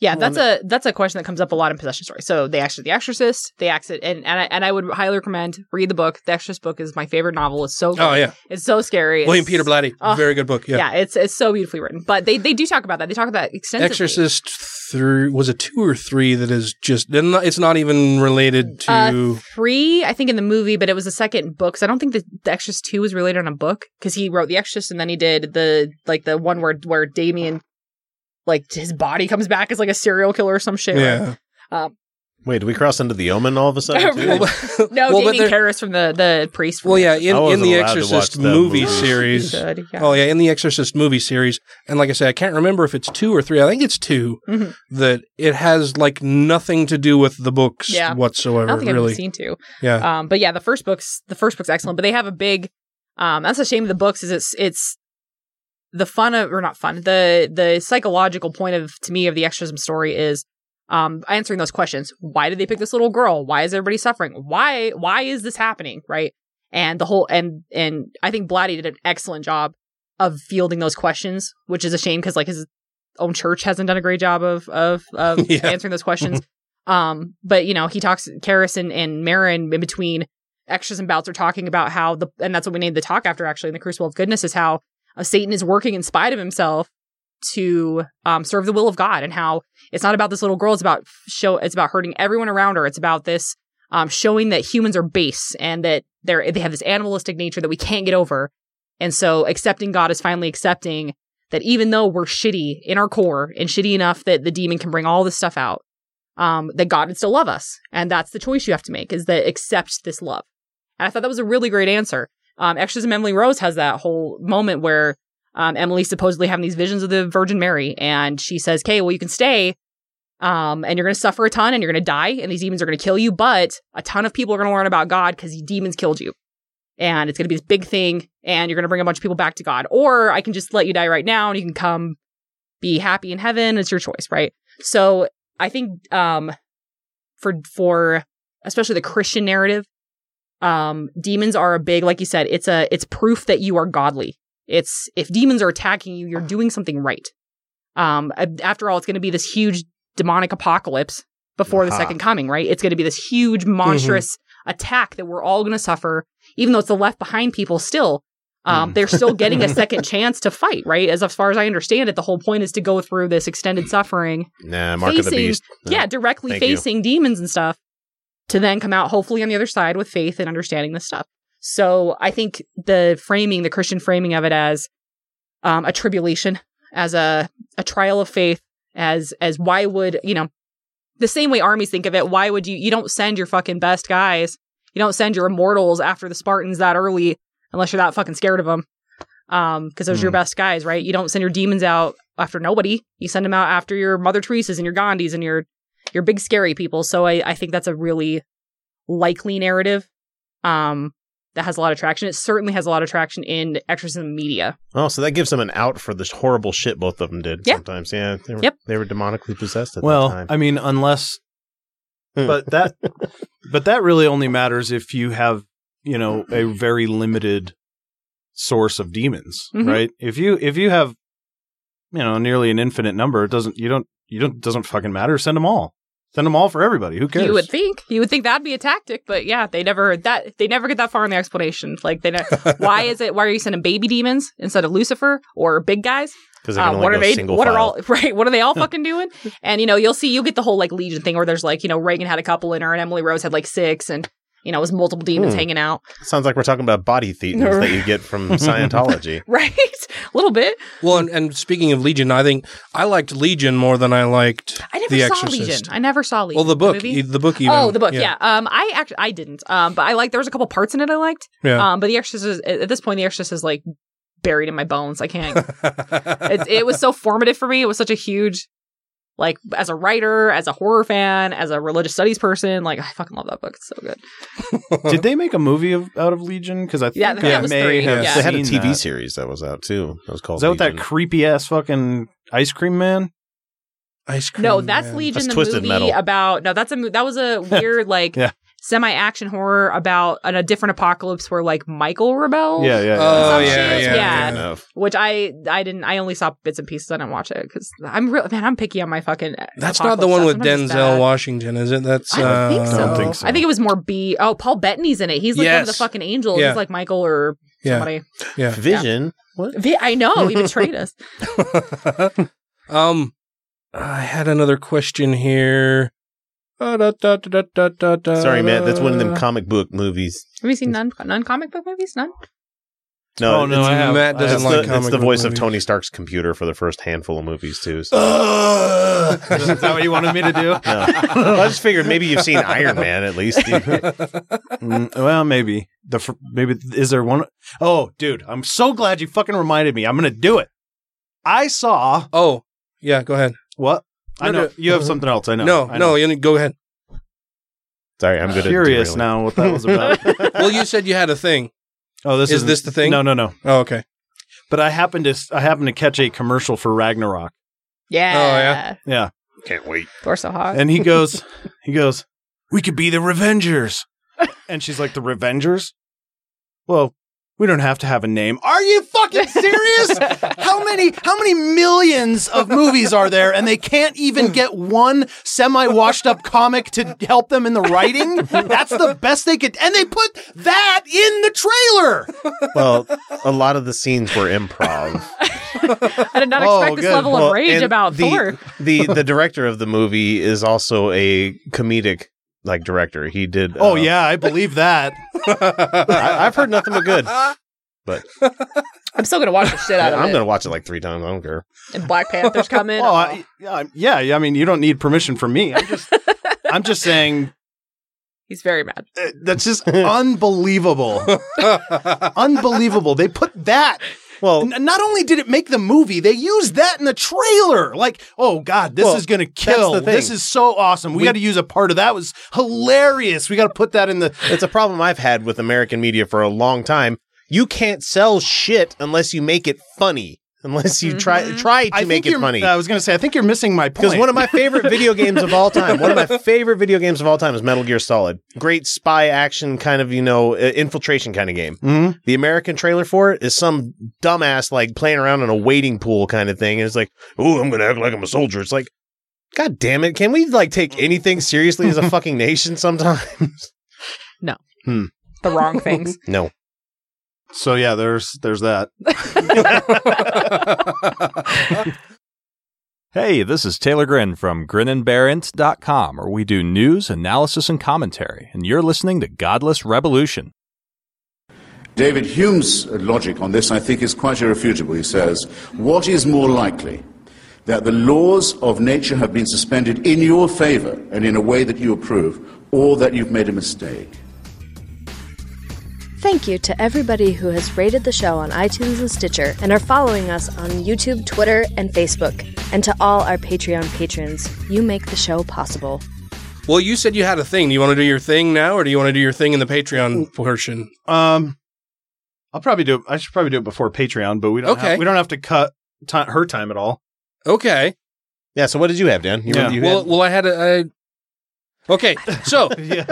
Yeah, that's a that's a question that comes up a lot in possession stories. So they actually The Exorcist, they exit and and I, and I would highly recommend read the book. The Exorcist book is my favorite novel. It's so good. Oh, yeah. it's so scary. William It's- Peter Blatty, Oh, very good book. Yeah. yeah, it's it's so beautifully written. But they they do talk about that. They talk about that extensively. Exorcist three was it two or three that is just it's not even related to Uh, three, I think, in the movie, but it was the second book. So I don't think the, the Exorcist two was related on a book because he wrote the Exorcist and then he did the like the one where where Damien, like his body comes back as like a serial killer or some shit. right? Yeah. Um, Wait, do we cross into the Omen all of a sudden? (laughs) Too? no, (laughs) Well, but Damien there- Karras from the the priest. from well, The yeah, Exorcist. in, in the Exorcist movie movie. series. Should, yeah. Oh yeah, in the Exorcist movie series, and like I said, I can't remember if it's two or three. I think it's 2 Mhm. That it has like nothing to do with the books Yeah. whatsoever. I don't think I've really. seen two. Yeah. Um, but yeah, the first book's the first book's excellent, but they have a big. Um, that's a shame of the books is it's it's the fun of or not fun the the psychological point of to me of the exorcism story is um answering those questions. Why did they pick this little girl? Why is everybody suffering? Why why is this happening? Right. And the whole and and I think Blatty did an excellent job of fielding those questions, which is a shame because like his own church hasn't done a great job of of of (laughs) Yeah. answering those questions. um, but you know, he talks Karras and, and Merrin in between extras and bouts are talking about how the and that's what we named the talk after actually in the Crucible of Goodness is how uh, Satan is working in spite of himself to um, serve the will of God and how it's not about this little girl. It's about show. It's about hurting everyone around her. It's about this um, showing that humans are base and that they're they have this animalistic nature that we can't get over. And so accepting God is finally accepting that even though we're shitty in our core and shitty enough that the demon can bring all this stuff out, um, that God would still love us. And that's the choice you have to make is that accept this love. And I thought that was a really great answer. Um, Exorcism Emily Rose has that whole moment where um, Emily supposedly having these visions of the Virgin Mary, and she says, "Okay, well, you can stay, um, and you're going to suffer a ton, and you're going to die, and these demons are going to kill you, but a ton of people are going to learn about God because demons killed you, and it's going to be this big thing, and you're going to bring a bunch of people back to God, or I can just let you die right now, and you can come be happy in heaven. It's your choice, right? So I think um, for for especially the Christian narrative, um, demons are a big, like you said, it's a it's proof that you are godly. It's if demons are attacking you, you're doing something right. Um, after all, it's going to be this huge demonic apocalypse before the second coming, right? It's going to be this huge monstrous attack that we're all going to suffer, even though it's the left behind people still. Um, they're still getting a (laughs) second chance to fight, right? As, as far as I understand it, the whole point is to go through this extended suffering Nah, Mark of the facing- Beast. No. Yeah, directly Thank you. facing demons and stuff to then come out hopefully on the other side with faith and understanding this stuff. So I think the framing, the Christian framing of it as um, a tribulation, as a a trial of faith, as as why would you know the same way armies think of it? Why would you you don't send your fucking best guys, you don't send your immortals after the Spartans that early unless you're that fucking scared of them. Um, because those are your best guys, right? You don't send your demons out after nobody. You send them out after your Mother Teresa's and your Gandhis and your your big scary people. So I, I think that's a really likely narrative. Um, that has a lot of traction. It certainly has a lot of traction in exorcism media. Oh, so that gives them an out for the horrible shit both of them did Yeah. sometimes. Yeah. They were, Yep. They were demonically possessed at well, that time. I mean, unless, but that, but that really only matters if you have, you know, a very limited source of demons, Mhm. right? If you if you have, you know, nearly an infinite number, it doesn't you don't you don't it doesn't fucking matter. Send them all. Send them all for everybody. Who cares? You would think you would think that'd be a tactic, but yeah, they never that they never get that far in the explanation. Like they, ne- (laughs) why is it? Why are you sending baby demons instead of Lucifer or big guys? Because only uh, what are they? single What are all (laughs) right? What are they all fucking doing? And you know, you'll see, you'll get the whole like Legion thing where there's like, you know, Regan had a couple in her, and Emily Rose had like six, and you know, it was multiple demons Hmm. hanging out. Sounds like we're talking about body thetans that you get from (laughs) Scientology. (laughs) Right, a little bit. Well, and, and speaking of Legion, I think I liked Legion more than I liked I never The saw Exorcist. Legion. I never saw Legion. Well, the book, movie? e- the book even. Oh, the book. Yeah. Yeah. Um, I actually I didn't. Um, but I like there was a couple parts in it I liked. Yeah. Um, but the Exorcist is, at this point the Exorcist is like buried in my bones. I can't. (laughs) it, it was so formative for me. It was such a huge, like as a writer, as a horror fan, as a religious studies person. Like I fucking love that book. It's so good. (laughs) Did they make a movie of, out of Legion? Because I think Yeah, I think I that was may three. have Yeah. They had a TV that. series that was out too. That was called. Is that with that creepy ass fucking ice cream man? Ice cream. No, that's Legion, That's the Twisted movie Metal. about. No, that's a that was a (laughs) weird like. Yeah. Semi-action horror about an, a different apocalypse where like Michael rebelled. Yeah, yeah, yeah. Oh, Some yeah, shit. yeah, yeah. Which I I didn't I only saw bits and pieces. I didn't watch it because I'm real man. I'm picky on my fucking. That's not the one with Denzel Denzel Washington, is it? That's I don't uh, think so. don't think so. I think it was more B. Oh, Paul Bettany's in it. He's like one of the fucking angels. Yeah. He's like Michael or Yeah. somebody. Yeah. Vision. What? Vi- I know he betrayed us. (laughs) um, I had another question here. Sorry, Matt. That's one of them comic book movies. Have you seen non non comic book movies? None. No, Oh, no, I have- Matt doesn't it's like the, comic it's the book voice of. Tony Stark's computer for the first handful of movies too. So. (laughs) Is that what you wanted me to do? No. Well, (laughs) I just figured maybe you've seen Iron Man at least. (laughs) Mm, well, maybe the fir- maybe is there one oh dude, I'm so glad you fucking reminded me. I'm gonna do it. I saw Oh, yeah. Go ahead. what I know no. you have something else. I know. No, I no. know. You go ahead. Sorry, I'm good Curious now what that was about. (laughs) well, you said you had a thing. oh, this Is this the thing? No, no, no. Oh, okay. But I happened to I happened to catch a commercial for Ragnarok. Yeah. Oh, yeah? Yeah, Can't wait. Thor so hot. and he (laughs) goes, he goes, we could be the Revengers, and she's like, the Revengers. Well, we don't have to have a name. Are you fucking serious? (laughs) how many how many millions of movies are there and they can't even hmm. get one semi washed up comic to help them in the writing? That's the best they could and they put that in the trailer. Well, a lot of the scenes were improv. I did not Oh, expect this good. level Well, of rage about the, Thor. the the director of the movie is also a comedic like director. He did. Oh uh, yeah, I believe that. I, I've heard nothing but good. But (laughs) I'm still gonna watch the shit out of I'm it. gonna watch it like three times. I don't care. And Black Panther's (laughs) coming. Well, I, yeah, yeah, yeah, I mean, you don't need permission from me. I'm just, (laughs) I'm just saying He's very mad. uh, that's just unbelievable, unbelievable. They put that. Well, n- not only did it make the movie, they used that in the trailer. Like, oh god, this Well, is gonna kill. the thing. This is so awesome. We, We- got to use a part of that. It was hilarious. We got to put that in the. (laughs) It's a problem I've had with American media for a long time. You can't sell shit unless you make it funny. Unless you try try to I make think it you're- funny. I was gonna say, I think you're missing my point. Because one of my favorite video games of all (laughs) time, one of my favorite video games of all time is Metal Gear Solid. Great spy action kind of, you know, uh, infiltration kind of game. Mhm. The American trailer for it is some dumbass like playing around in a wading pool kind of thing. And it's like, oh, I'm going to act like I'm a soldier. It's like, God damn it. Can we like take anything seriously as a (laughs) fucking nation sometimes? No. Hmm. The wrong things. (laughs) No. So yeah, there's there's that. (laughs) Hey, this is Taylor Grin from grinandbearint.com, where we do news, analysis, and commentary, and you're listening to Godless Revolution. David Hume's logic on this, I think, is quite irrefutable. He says, What is more likely? That the laws of nature have been suspended in your favor and in a way that you approve, or that you've made a mistake? Thank you to everybody who has rated the show on iTunes and Stitcher and are following us on YouTube, Twitter, and Facebook. And to all our Patreon patrons, you make the show possible. Well, you said you had a thing. Do you want to do your thing now, or do you want to do your thing in the Patreon portion? Um, I'll probably do it. I should probably do it before Patreon, but we don't. Okay. Have, we don't have to cut ti her time at all. Okay. Yeah. So what did you have, Dan? You, Yeah. you well, had- well, I had a. I... Okay, so (laughs) yeah,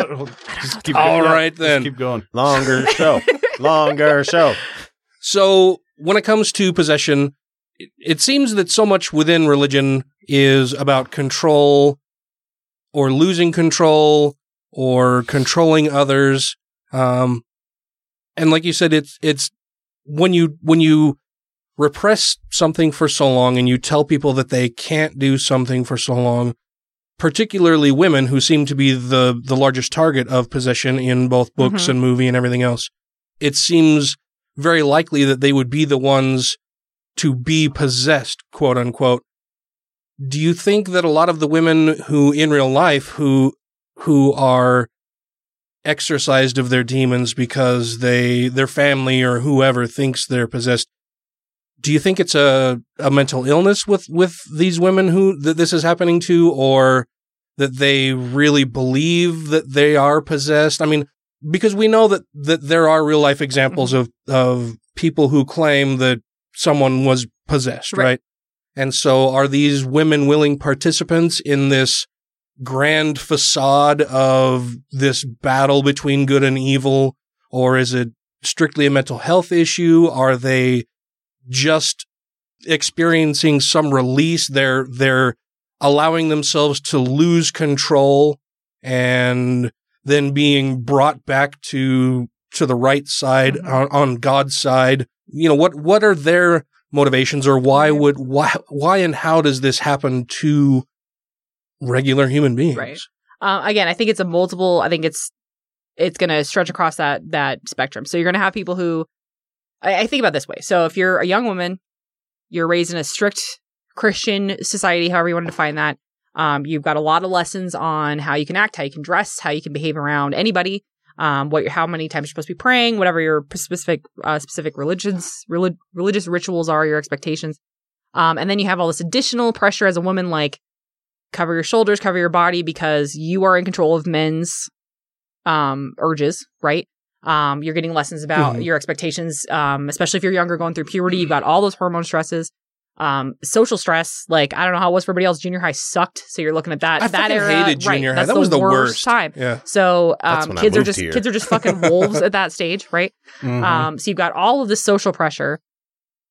just keep all going. right Just then. keep going. longer show. (laughs) longer show. So when it comes to possession, it, it seems that so much within religion is about control or losing control or controlling others. Um, and like you said, it's, it's when you, when you repress something for so long and you tell people that they can't do something for so long, particularly women who seem to be the, the largest target of possession in both books Mhm. and movie and everything else. It seems very likely that they would be the ones to be possessed, quote unquote. Do you think that a lot of the women who in real life who who are exorcised of their demons because they their family or whoever thinks they're possessed do you think it's a, a mental illness with with these women who that this is happening to or that they really believe that they are possessed i mean because we know that that there are real life examples mm-hmm. of of people who claim that someone was possessed right. Right. and so are these women willing participants in this grand facade of this battle between good and evil or is it strictly a mental health issue are they just experiencing some release they're they're allowing themselves to lose control and then being brought back to to the right side on, on God's side you know what what are their motivations or why would why why and how does this happen to regular human beings Right. Uh, again, I think it's a multiple. I think it's it's going to stretch across that that spectrum. So you're going to have people who I, I think about this way. So if you're a young woman, you're raised in a strict Christian society, however you want to define that. Um, you've got a lot of lessons on how you can act, how you can dress, how you can behave around anybody. Um, what, how many times you're supposed to be praying, whatever your specific, uh, specific religions, relig- religious rituals are, your expectations. Um, and then you have all this additional pressure as a woman, like cover your shoulders, cover your body because you are in control of men's um urges, right? Um you're getting lessons about Mhm. your expectations um especially if you're younger going through puberty, you've got all those hormone stresses. Um social stress, like I don't know how it was for everybody else, junior high sucked, so you're looking at that I that era. hated junior right, high. That's That was the worst, worst. time. Yeah. So um kids are just here. kids are just fucking wolves at that stage, right? Mhm. Um so you've got all of this social pressure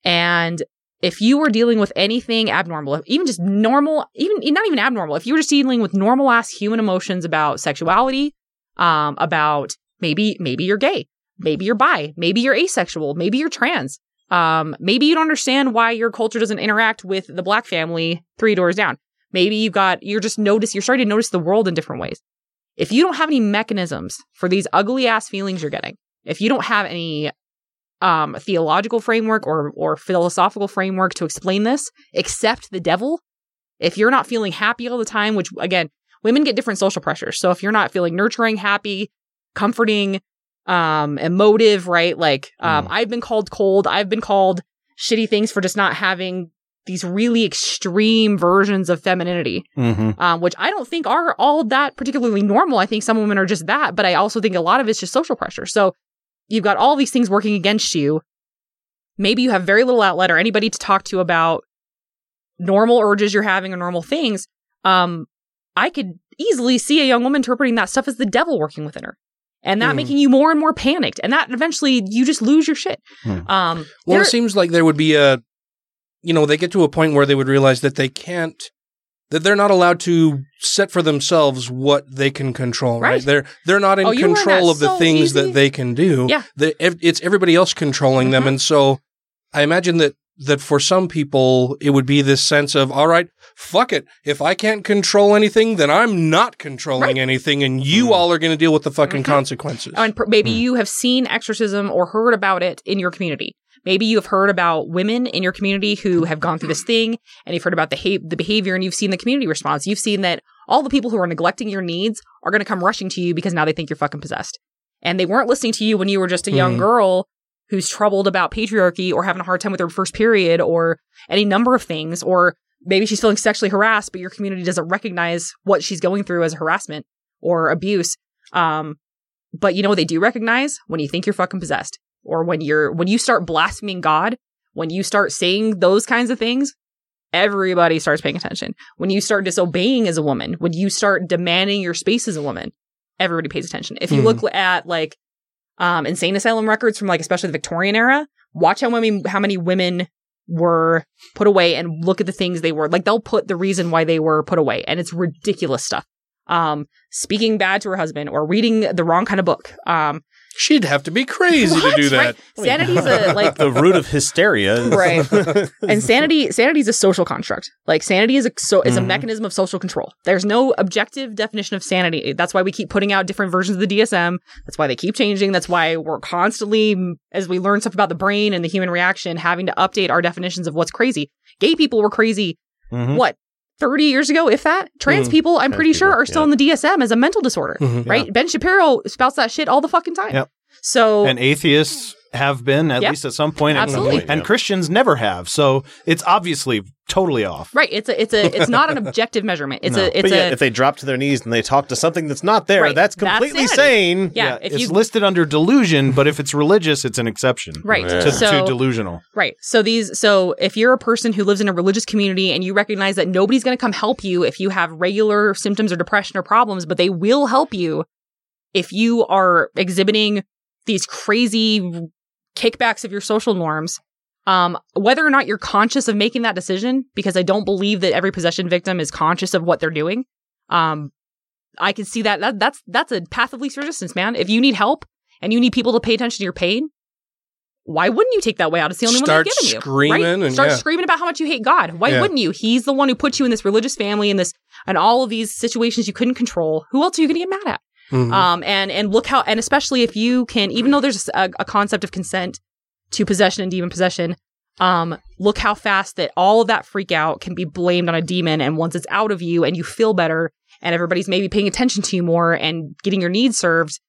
and if you were dealing with anything abnormal, even just normal, even not even abnormal, if you were just dealing with normal ass human emotions about sexuality, um, about maybe maybe you're gay, maybe you're bi, maybe you're asexual, maybe you're trans, Um, maybe you don't understand why your culture doesn't interact with the black family three doors down. Maybe you got, you're just notice, you're starting to notice the world in different ways. If you don't have any mechanisms for these ugly ass feelings you're getting, if you don't have any um, theological framework or or philosophical framework to explain this, except the devil, if you're not feeling happy all the time, which again, women get different social pressures. So if you're not feeling nurturing, happy, comforting, um, emotive, right? Like, um, I've been called cold. I've been called shitty things for just not having these really extreme versions of femininity, Mm-hmm. um, which I don't think are all that particularly normal. I think some women are just that, but I also think a lot of it's just social pressure. So you've got all these things working against you. Maybe you have very little outlet or anybody to talk to about normal urges you're having or normal things. Um, I could easily see a young woman interpreting that stuff as the devil working within her. And that Mhm. making you more and more panicked. And that eventually you just lose your shit. Um, Well, it seems like there would be a, you know, they get to a point where they would realize that they can't, that they're not allowed to set for themselves what they can control. Right? Right. They're they're not in Oh, control of the so things easy. that they can do. Yeah. Mm-hmm. The, it's everybody else controlling them, and so I imagine that that for some people it would be this sense of all right, fuck it. If I can't control anything, then I'm not controlling anything, and you mm-hmm. all are going to deal with the fucking mm-hmm. consequences. Oh, and pr- maybe mm. you have seen exorcism or heard about it in your community. Maybe you have heard about women in your community who have gone through this thing and you've heard about the, ha- the behavior and you've seen the community response. You've seen that all the people who are neglecting your needs are going to come rushing to you because now they think you're fucking possessed. And they weren't listening to you when you were just a young Mhm. girl who's troubled about patriarchy or having a hard time with her first period or any number of things. Or maybe she's feeling sexually harassed, but your community doesn't recognize what she's going through as harassment or abuse. Um, but you know what they do recognize when you think you're fucking possessed or when you're when you start blaspheming God, when you start saying those kinds of things, everybody starts paying attention. When you start disobeying as a woman, when you start demanding your space as a woman, everybody pays attention. If you Mhm. look at like um insane asylum records from like especially the Victorian era, watch how many how many women were put away and look at the things they were. Like they'll put the reason why they were put away and it's ridiculous stuff. Um speaking bad to her husband or reading the wrong kind of book. Um She'd have to be crazy to do that. Right? Sanity's a (laughs) like the root of hysteria. is- Right. (laughs) and sanity sanity is a social construct. Like sanity is a so is a Mhm. mechanism of social control. There's no objective definition of sanity. That's why we keep putting out different versions of the DSM. That's why they keep changing. That's why we're constantly as we learn stuff about the brain and the human reaction having to update our definitions of what's crazy. Gay people were crazy Mhm. what 30 years ago if that. Trans Mhm. people I'm Trans pretty sure are still in the DSM as a mental disorder, Mhm. right? Ben Shapiro spouts that shit all the fucking time. Yep. So and atheists have been at Yep. least at some point, and- Absolutely. and Christians never have. So it's obviously totally off. Right. It's a it's a it's not an objective measurement. It's (laughs) No. a it's but yet, a if they drop to their knees and they talk to something that's not there, Right, that's that's completely sanity. sane. Yeah, if it's you- listed under delusion, but if it's religious, it's an exception. Right. To, So- to delusional. Right. So these so if you're a person who lives in a religious community and you recognize that nobody's going to come help you if you have regular symptoms or depression or problems, but they will help you if you are exhibiting these crazy kickbacks of your social norms. Um, whether or not you're conscious of making that decision, because I don't believe that every possession victim is conscious of what they're doing. Um, I can see that, that that's that's a path of least resistance, man. If you need help and you need people to pay attention to your pain, why wouldn't you take that way out? It's the only Start one they've given you. screaming right? and- Start yeah. screaming about how much you hate God. Why Yeah. wouldn't you? He's the one who put you in this religious family and this and all of these situations you couldn't control. Who else are you going to get mad at? Mhm. Um, and and look how and especially if you can, even though there's a, a concept of consent to possession and demon possession, um, look how fast that all of that freak out can be blamed on a demon. And once it's out of you and you feel better, and everybody's maybe paying attention to you more and getting your needs served,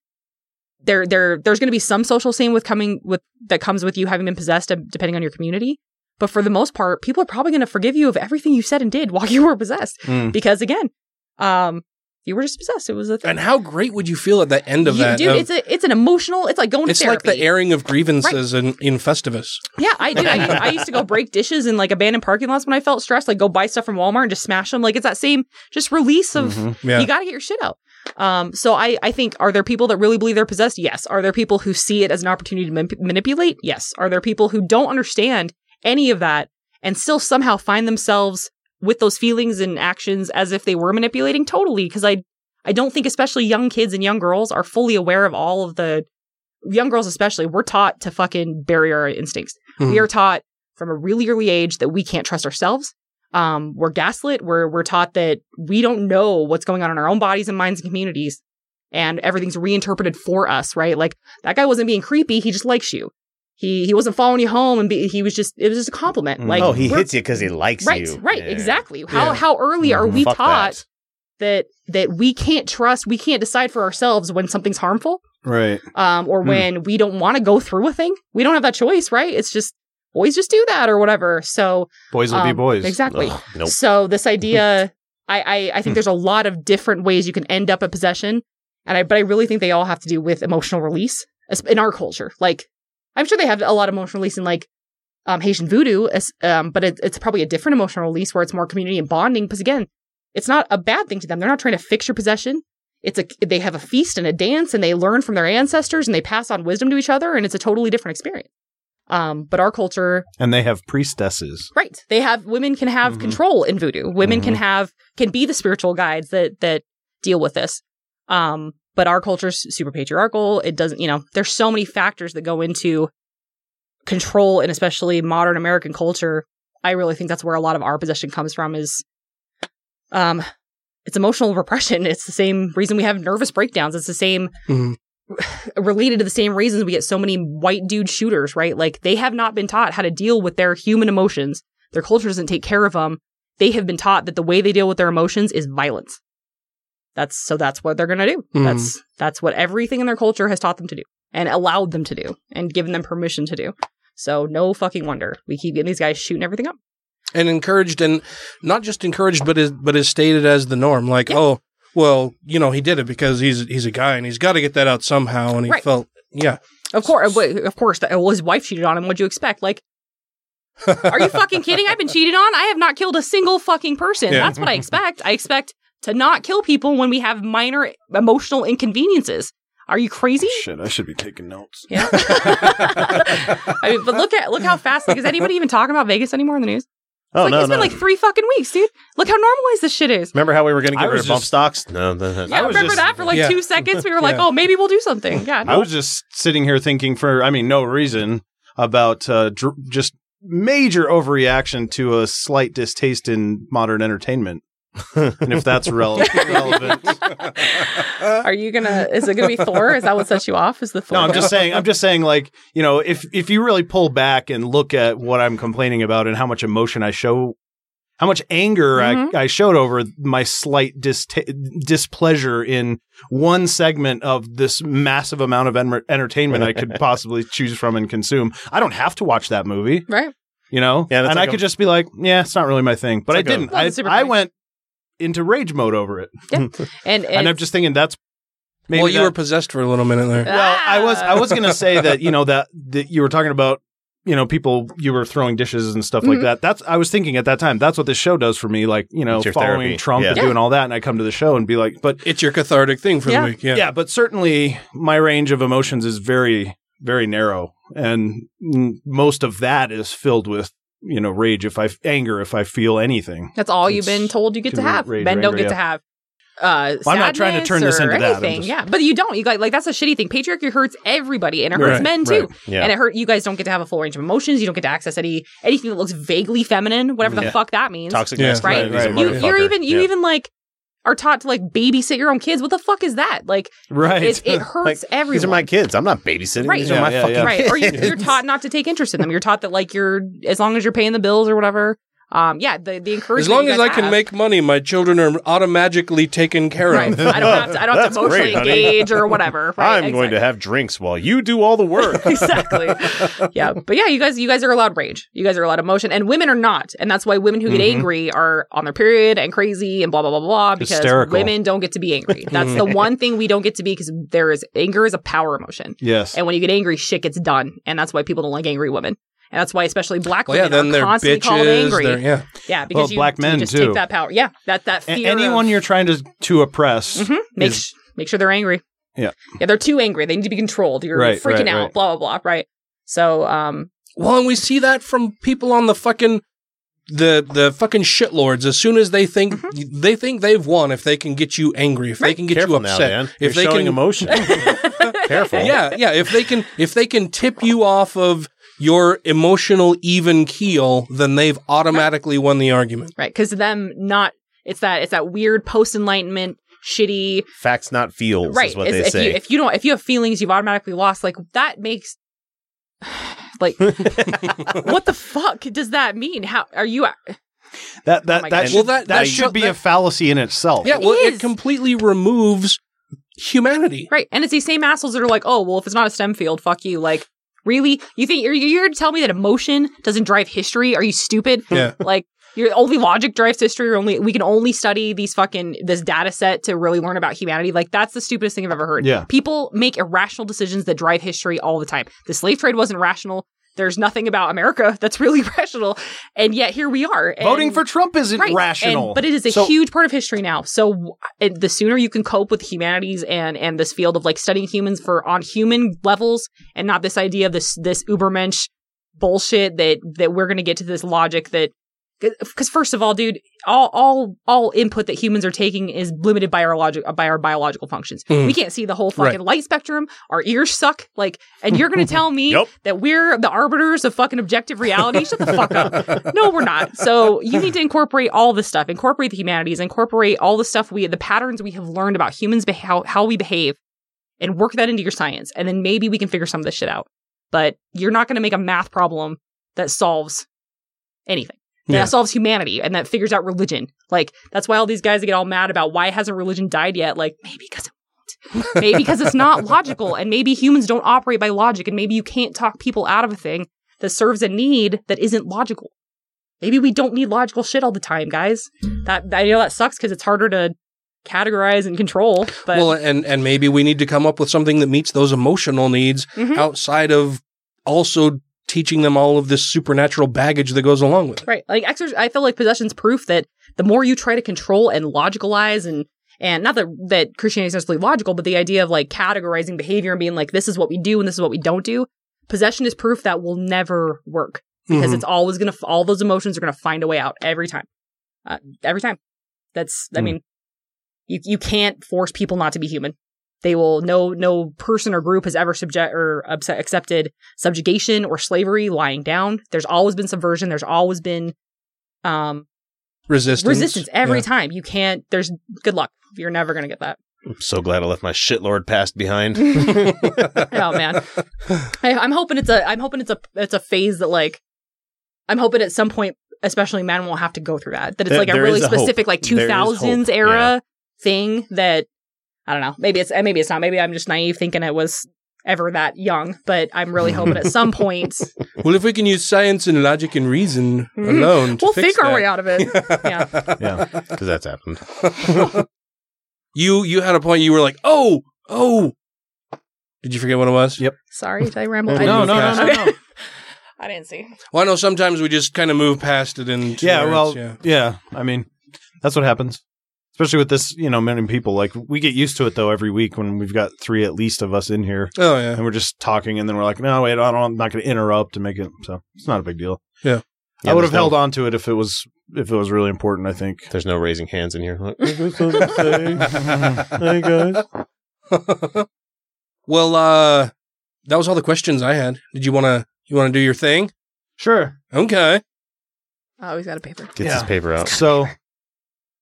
there there there's going to be some social scene with coming with that comes with you having been possessed, uh, depending on your community. But for the most part, people are probably going to forgive you of everything you said and did (laughs) while you were possessed, Mm. because again, um, you were just possessed. It was a thing. And how great would you feel at the end of You- that? dude, of- it's a it's an emotional. It's like going it's to like the airing of grievances in, in Festivus. Yeah, I did. I, (laughs) I used to go break dishes in like abandoned parking lots when I felt stressed. Like go buy stuff from Walmart and just smash them. Like it's that same just release of Mhm. Yeah. you got to get your shit out. Um, so I I think are there people that really believe they're possessed? Yes. Are there people who see it as an opportunity to manip- manipulate? Yes. Are there people who don't understand any of that and still somehow find themselves with those feelings and actions as if they were manipulating? Totally, because I I don't think especially young kids and young girls are fully aware of all of the young girls especially we're taught to fucking bury our instincts We Mhm. are taught from a really early age that we can't trust ourselves. Um, we're gaslit. We're we're taught that we don't know what's going on in our own bodies and minds and communities, and everything's reinterpreted for us. Right? Like that guy wasn't being creepy. He just likes you. He he wasn't following you home, and be, he was just it was just a compliment. Like oh, he hits you because he likes right, you. Right, Yeah. exactly. How Yeah. how early are Mhm. we Fuck taught that. that we can't trust, we can't decide for ourselves when something's harmful, Right. um, or Hmm. when we don't want to go through a thing. We don't have that choice, right? It's just boys just do that or whatever. So Boys will be um, boys. Exactly. Ugh, nope. So this idea, (laughs) I, I I think there's a lot of different ways you can end up a possession, and I but I really think they all have to do with emotional release in our culture. Like I'm sure they have a lot of emotional release in like um, Haitian voodoo, um, but it, it's probably a different emotional release where it's more community and bonding. Because again, it's not a bad thing to them. They're not trying to fix your possession. It's a they have a feast and a dance, and they learn from their ancestors, and they pass on wisdom to each other, and it's a totally different experience. Um, but our culture And they have priestesses. Right. They have women can have Mm-hmm. control in voodoo. Women can have can be the spiritual guides that that deal with this. Um, but our culture's super patriarchal. It doesn't, you know, there's so many factors that go into control and especially modern American culture. I really think that's where a lot of our possession comes from is um it's emotional repression. It's the same reason we have nervous breakdowns. It's the same Mhm. (sighs) related to the same reasons we get so many white dude shooters, right? Like they have not been taught how to deal with their human emotions. Their culture doesn't take care of them. They have been taught that the way they deal with their emotions is violence. That's so that's what they're going to do. Mhm. That's that's what everything in their culture has taught them to do and allowed them to do and given them permission to do. So no fucking wonder we keep getting these guys shooting everything up. and encouraged and not just encouraged but is but is stated as the norm like oh well you know he did it because he's he's a guy and he's got to get that out somehow and he Right. felt yeah Of course, of course, that, well, his wife cheated on him. What'd you expect? Like, (laughs) are you fucking kidding? I've been cheated on. I have not killed a single fucking person. Yeah. That's what I expect. I expect to not kill people when we have minor emotional inconveniences. Are you crazy? Shit, I should be taking notes. Yeah. (laughs) I mean, but look at look how fast. Like, is anybody even talking about Vegas anymore in the news? Oh like, no, it's no. been like three fucking weeks, dude. Look how normalized this shit is. Remember how we were going to I get rid was of bump stocks? No, no, no. Yeah, remember that for like yeah. two seconds? We were like, Yeah. oh, maybe we'll do something. Yeah, I was just sitting here thinking for, I mean, no reason about uh, dr- just major overreaction to a slight distaste in modern entertainment. And if that's rel- (laughs) relevant. Are you gonna? Is it gonna be Thor? Is that what sets you off? Is the Thor? No, I'm just saying. I'm just saying. Like you know, if if you really pull back and look at what I'm complaining about and how much emotion I show, how much anger Mhm. I, I showed over my slight dista- displeasure in one segment of this massive amount of en- entertainment I could (laughs) possibly choose from and consume. I don't have to watch that movie, right? you know, Yeah, and like I a- could just be like, yeah, it's not really my thing. But I like didn't. Well, I it's super I funny. went into rage mode over it, And (laughs) and, and I'm just thinking that's. Maybe well you that- were possessed for a little minute there well, I was I was gonna say that you know (laughs) that that you were talking about you know people you were throwing dishes and stuff Mhm. like that. That's I was thinking at that time. That's what this show does for me. Like you know It's following therapy. Trump Yeah. and Yeah. doing all that, and I come to the show and be like, but it's your cathartic thing for Yeah. the week yeah yeah. but certainly my range of emotions is very very narrow, and most of that is filled with you know rage. If I anger, if I feel anything, that's all you've been told you get to have. rage Men don't anger, get to have. Uh, Well, I'm not trying to turn this or into that. I'm just- Yeah, but you don't. You guys like that's a shitty thing. Patriarchy hurts everybody, and it hurts Right, men too. right. Yeah. And it hurt. You guys don't get to have a full range of emotions. You don't get to access any anything that looks vaguely feminine, whatever the Yeah. fuck that means. Toxic Yeah. masculinity right? is You, you're even you Yeah. even like are taught to like babysit your own kids. What the fuck is that? Like, right? it, it (laughs) hurts Like, everyone. These are my kids. I'm not babysitting. Right. These Yeah, are my yeah, fucking yeah. right or you, you're taught not to take interest in them you're taught that like you're as long as you're paying the bills or whatever um yeah the, the encouragement as long you as guys I can make money, my children are automatically taken care right of. i don't have to i don't have (laughs) to emotionally great, engage or whatever right? I'm going to have drinks while you do all the work. (laughs) exactly yeah but yeah you guys you guys are allowed rage you guys are allowed emotion and women are not and that's why women who get Mhm. angry are on their period and crazy and blah blah blah blah because Hysterical. women don't get to be angry that's the (laughs) one thing we don't get to be because there is anger is a power emotion yes. And when you get angry, shit gets done. And that's why people don't like angry women. And that's why especially black Well, yeah, women then are they're constantly called angry. They're, yeah. Yeah, because Well, you, black you men, just too. take that power. Yeah, that that A- fear. anyone of, you're trying to to oppress, Mhm. make is- make sure they're angry. Yeah. yeah, they're too angry. They need to be controlled. You're Right, freaking right, out. right. Blah blah blah. Right. So, um, Well, and we see that from people on the fucking the the fucking shitlords. As soon as they think they think they've won, if they can get you angry, if they can get Careful you now, upset, Dan. if You're they showing can emotion. (laughs) Careful. yeah, yeah, if they can if they can tip you off of your emotional even keel, then they've automatically won the argument. Right. Because them not, it's that, it's that weird post enlightenment, shitty, Facts, not feels, right. is what is they if say. You, if you don't, if you have feelings, you've automatically lost. Like that makes, (sighs) like, (laughs) what the fuck does that mean? How are you? That that Oh that, should, Well, that, that- that should be that- a fallacy in itself. Yeah, well, it completely removes humanity. Right. And it's these same assholes that are like, oh, well, if it's not a STEM field, fuck you. Like, really? You think you're, you're here to tell me that emotion doesn't drive history? Are you stupid? Yeah. (laughs) Like, your only logic drives history. Or only we can only study these fucking this data set to really learn about humanity. Like that's the stupidest thing I've ever heard. Yeah. people make irrational decisions that drive history all the time. The slave trade wasn't rational. There's nothing about America (laughs) that's really (laughs) rational, and yet here we are. And- Voting for Trump isn't Right. rational. And- but it is a So- huge part of history now. So the sooner you can cope with humanities and and this field of like studying humans for on human levels and not this idea of this this ubermensch bullshit that that we're going to get to this logic that because first of all, dude, all all all input that humans are taking is limited by our logic by our biological functions. Mm. We can't see the whole fucking Right. light spectrum. Our ears suck. Like, and you're going (laughs) to tell me Yep. that we're the arbiters of fucking objective reality? Shut the (laughs) fuck up. No, we're not. So you need to incorporate all this stuff. Incorporate the humanities. Incorporate all the stuff we the patterns we have learned about humans, how how we behave, and work that into your science. And then maybe we can figure some of this shit out. But you're not going to make a math problem that solves anything. That Yeah. solves humanity and that figures out religion. Like that's why all these guys get all mad about why hasn't religion died yet? Like maybe because it won't. (laughs) maybe because it's not logical, and maybe humans don't operate by logic, and maybe you can't talk people out of a thing that serves a need that isn't logical. Maybe we don't need logical shit all the time, guys. That I know that sucks because it's harder to categorize and control. But well, and and maybe we need to come up with something that meets those emotional needs Mhm. outside of also teaching them all of this supernatural baggage that goes along with it. Right. Like exor- I feel like possession's proof that the more you try to control and logicalize and and not that that Christianity is necessarily logical, but the idea of like categorizing behavior and being like this is what we do and this is what we don't do. Possession is proof that will never work because Mhm. it's always gonna all those emotions are gonna find a way out every time, uh, every time. That's I Mm. mean, you you can't force people not to be human. They will no no person or group has ever subject or abs- accepted subjugation or slavery lying down. There's always been subversion. There's always been um Resistance. resistance every Yeah. time. You can't. There's good luck. You're never gonna get that. I'm so glad I left my shitlord past behind. (laughs) oh man, I, I'm hoping it's a. I'm hoping it's a. It's a phase that like. I'm hoping at some point, especially men won't have to go through that. That it's There- like a really is a hope. specific like 2000s hope, era thing that I don't know. Maybe it's maybe it's not. Maybe I'm just naive thinking it was ever that young. But I'm really hoping at some point (laughs) Well, if we can use science and logic and reason Mhm. alone, to we'll fix think our way out of it. (laughs) yeah. yeah, because that's happened. (laughs) You you had a point. You were like, oh oh. Did you forget what it was? Yep. Sorry, did I ramble? No, I no, didn't no, see no, no. I didn't see. Well, I know sometimes we just kind of move past it and yeah, well, yeah. I mean, that's what happens. Especially with this, you know, many people. Like we get used to it though every week when we've got three at least of us in here. Oh yeah, and we're just talking, and then we're like, no, wait, I don't, I'm not going to interrupt and make it. So it's not a big deal. Yeah. I would have held on to it if it was if it was really important. I think there's no raising hands in here. Like, (laughs) Hey guys. (laughs) well, uh, that was all the questions I had. Did you want to you want to do your thing? Sure. Okay. Oh, he's got a paper. Gets his paper out. So,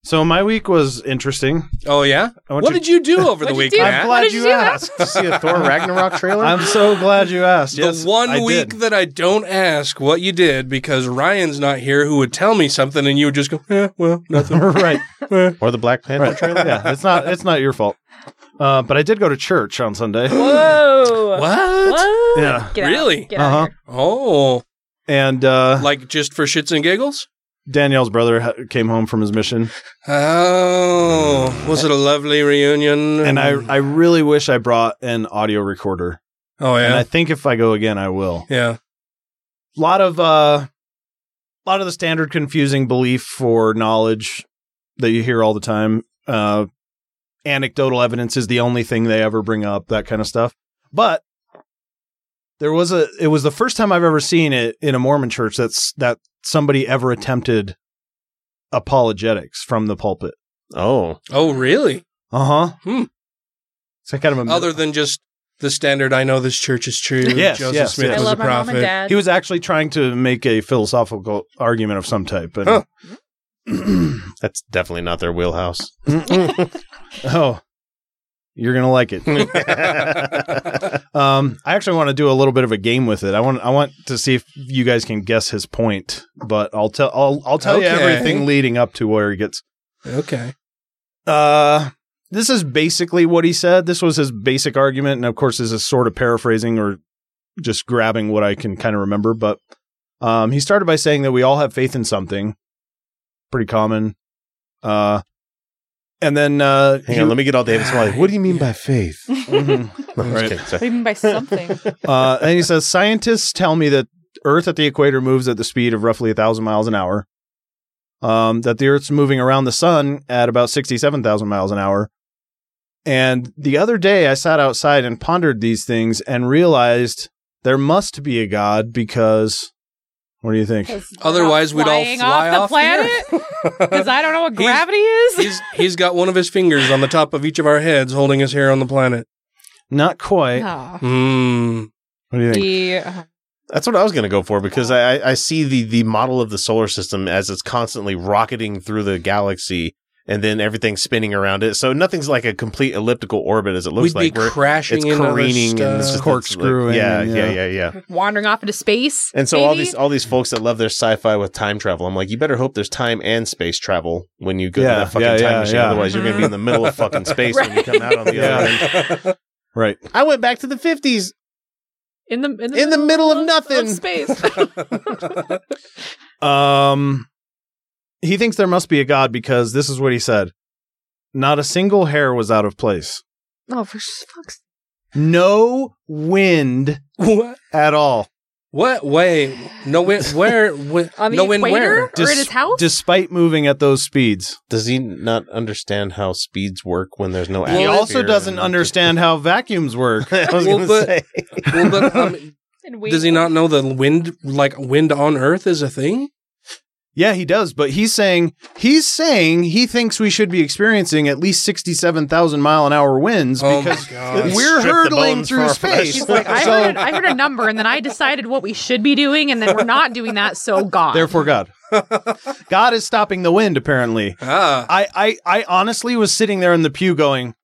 so my week was interesting. Oh yeah. What to- did you do over the What'd week? you do? I'm Matt? glad did you, you do, asked. (laughs) to see a Thor Ragnarok trailer? I'm so glad you asked. The Yes, one I week did. that I don't ask what you did because Ryan's not here, who would tell me something, and you would just go, "Yeah, well, nothing." (laughs) right, (laughs) or the Black Panther right. trailer? Yeah, it's not it's not your fault. Uh, but I did go to church on Sunday. Whoa! What? What? Yeah. Get out. Really? Get out of Uh-huh. here. Oh, And uh, like just for shits and giggles? Danielle's brother ha- came home from his mission, Oh, was it a lovely reunion? and I I really wish I brought an audio recorder. oh yeah. And I think if I go again, I will. yeah. A lot of uh, a lot of the standard confusing belief for knowledge that you hear all the time. Uh, anecdotal evidence is the only thing they ever bring up. That kind of stuff. But there was a. It was the first time I've ever seen it in a Mormon church. That's that somebody ever attempted apologetics from the pulpit. Oh, Oh, really? Uh huh. Hmm. It's like kind of a Other than just The standard. I know this church is true. Yes, Joseph yes, Smith yes. was a prophet. He was actually trying to make a philosophical argument of some type, but Huh. (clears throat) That's definitely not their wheelhouse. (laughs) oh, you're gonna like it. (laughs) um, I actually want to do a little bit of a game with it. I want I want to see if you guys can guess his point, but I'll tell I'll I'll tell you Okay. everything leading up to where he gets. Okay. Uh, this is basically what he said. This was his basic argument, and of course, this is sort of paraphrasing or just grabbing what I can kind of remember. But um, he started by saying that we all have faith in something, pretty common. Uh, and then uh, Hang on, let me get all David Smalley. What do you mean by (laughs) faith? (laughs) Mhm. (laughs) No, I'm just Right. kidding, sorry. Even by something. uh, and he says scientists tell me that Earth at the equator moves at the speed of roughly a thousand miles an hour. Um, that the Earth's moving around the sun at about sixty-seven thousand miles an hour. And the other day, I sat outside and pondered these things and realized there must be a God because. What do you think? Otherwise, we'd all Flying fly off off the planet because I don't know what gravity is. (laughs) He's he's got one of his fingers on the top of each of our heads, holding us here on the planet. Not quite. Aw. Hmm. What do you think? The- uh, That's what I was going to go for because I, I- I see the, the model of the solar system as it's constantly rocketing through the galaxy and then everything's spinning around it. So nothing's like a complete elliptical orbit as it looks We'd be like. where crashing it's into careening and it's stuff. just Corkscrewing Like, yeah, and, yeah, yeah. yeah, yeah. wandering off into space. And so all these all these folks that love their sci-fi with time travel, I'm like, you better hope there's time and space travel when you go Yeah, to that fucking yeah, time yeah, machine. yeah. Otherwise, you're going to be in the middle of fucking (laughs) space when you come out on the Yeah. other end. (laughs) Right. I went back to the 50s. in the in the, In the middle of nothing. space. (laughs) Um, he thinks there must be a God because this is what he said. Not a single hair was out of place. oh, for fuck's No wind What? at all. What? Wait. No wind. (laughs) Where? wh- (laughs) On the no wind. Where? equator? Or in his house? Despite moving at those speeds. Does he not understand how speeds work when there's no he atmosphere? also doesn't understand how vacuums work. (laughs) I was Well, going to but- say. Well, but um, And does he not know that wind, like wind on Earth, is a thing? Yeah, he does, but he's saying he's saying he thinks we should be experiencing at least sixty-seven thousand mile an hour winds Oh because we're Strip the hurdling through space. He's like, I So, heard, I heard a number, and then I decided what we should be doing, and then we're not doing that. So God, therefore, God, (laughs) God is stopping the wind. Apparently, Ah. I, I, I honestly was sitting there in the pew going,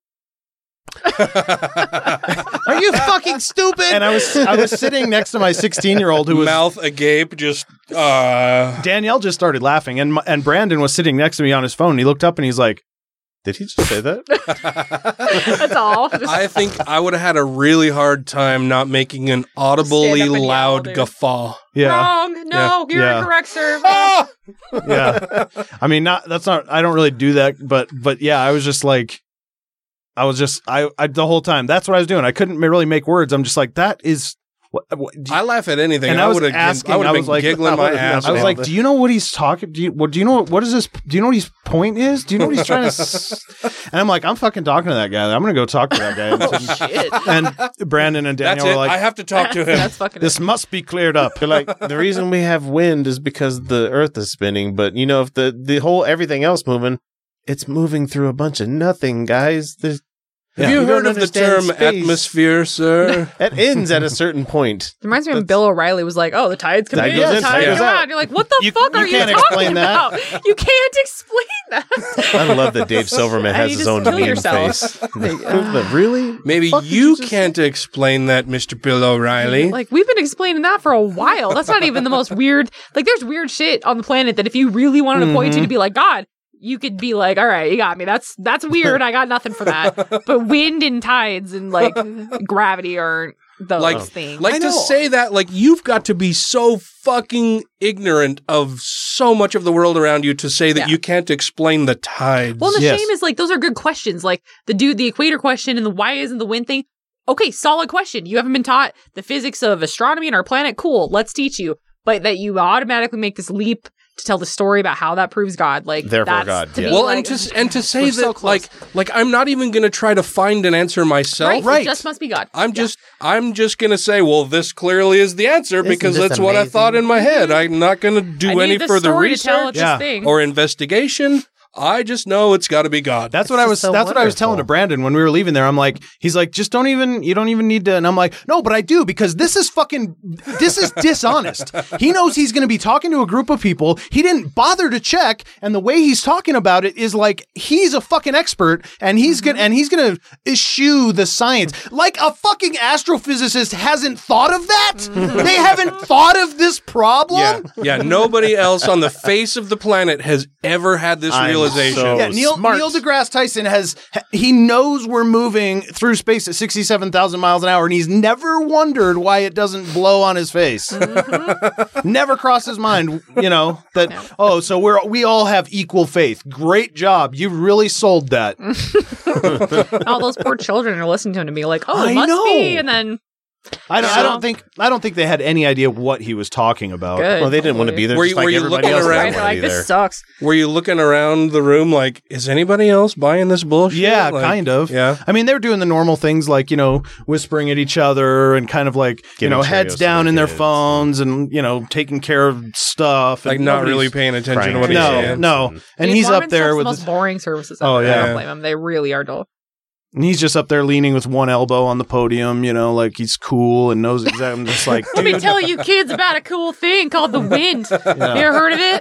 "Are (laughs) you fucking stupid?" And I was, I was sitting next to my sixteen-year-old who was Mouth agape, just uh Danielle just started laughing, and and Brandon was sitting next to me on his phone. He looked up and he's like, Did he just say that? (laughs) that's all. (laughs) I think I would have had a really hard time not making an audibly Stand yell, loud guffaw. "Yeah, Wrong. No, you're Yeah. incorrect, sir. (laughs) yeah." I mean, not that's not. I don't really do that, but but yeah, I was just like, I was just I, I the whole time. That's what I was doing. I couldn't really make words. I'm just like, that is. What, what, I laugh at anything. and I, I was would have asking. I I was been like, giggling my ass I was like, do you know what he's talking? Do you what? Do you know what is this? Do you know what his point is? Do you know what he's trying to? s-" And I'm like, I'm fucking talking to that guy. I'm gonna go talk to that guy. (laughs) Oh, and, and Brandon and Daniel Danielle it. were like, I have to talk to him. That's fucking. this must be cleared up. They're like (laughs) the reason we have wind is because the Earth is spinning, but you know if the the whole everything else moving, it's moving through a bunch of nothing, guys. There's, Have Yeah. you You heard of the term space. atmosphere, sir? (laughs) it ends at a certain point. It reminds me when Bill O'Reilly was like, "Oh, the tides come Tide in, the tides tide goes out." out. You're like, "What the You- fuck you are you can't talking explain that. about? You can't explain that." (laughs) I love that Dave (laughs) Silverman has his own kill meme yourself. face. Like, uh, But really? Maybe Fuck you you just can't explain that, Mr. Bill O'Reilly. Like we've been explaining that for a while. That's not even the most weird. Like there's weird shit on the planet that if you really wanted to point to Mm-hmm. to be like God, you could be like, all right, you got me. That's that's weird. I got nothing for that. (laughs) But wind and tides and like gravity aren't those like, oh. things. like to say that, like you've got to be so fucking ignorant of so much of the world around you to say that Yeah. you can't explain the tides. Well, the Yes. shame is like those are good questions. Like the dude, the equator question and the why isn't the wind thing. Okay, solid question. You haven't been taught the physics of astronomy and our planet. Cool, let's teach you. But that you automatically make this leap to tell the story about how that proves God. Like Therefore that's, God, To yeah. me, well, like, and to and to say that, so like, like I'm not even gonna try to find an answer myself. right, It just must be God. I'm just I'm just gonna say, well, this clearly is the answer Isn't because this that's what I thought in my head. I'm not gonna do I need any the further story to tell research it this thing. or investigation. I just know it's got to be God. That's what I was. that's what I was telling to Brandon when we were leaving there. I'm like, he's like, just don't even. You don't even need to. And I'm like, no, but I do because this is fucking. This is dishonest. he knows he's going to be talking to a group of people. He didn't bother to check, and the way he's talking about it is like he's a fucking expert, and he's gonna and he's gonna eschew the science like a fucking astrophysicist hasn't thought of that. they haven't thought of this problem. Yeah, yeah. Nobody else on the face of the planet has ever had this I'm realization. yeah, Neil, Neil deGrasse Tyson has he knows we're moving through space at sixty seven thousand miles an hour, and he's never wondered why it doesn't blow on his face. Mm-hmm. (laughs) never crossed his mind, you know that. Oh, so we're we all have equal faith. Great job, you really sold that. (laughs) All those poor children are listening to him to be like, oh, it I must know. be. And then I don't, I don't think I don't think they had any idea what he was talking about. Good, Well, they didn't want to be there. Were just you, like were you looking around? didn't there. sucks. Were you looking around the room like, is anybody else buying this bullshit? Yeah, Like- kind of. Yeah. I mean, they're doing the normal things like, you know, whispering at each other and kind of like, you know, heads down in their kids. phones and, you know, taking care of stuff. Like and not really paying attention to what he's no, saying. No, no. And Dude, he's up there with the most boring services. Oh, ever. I yeah. don't blame them. They really are dull. And he's just up there leaning with one elbow on the podium, you know, like he's cool and knows exactly. I'm just like, (laughs) Let me tell you kids about a cool thing called the wind. You ever heard of it?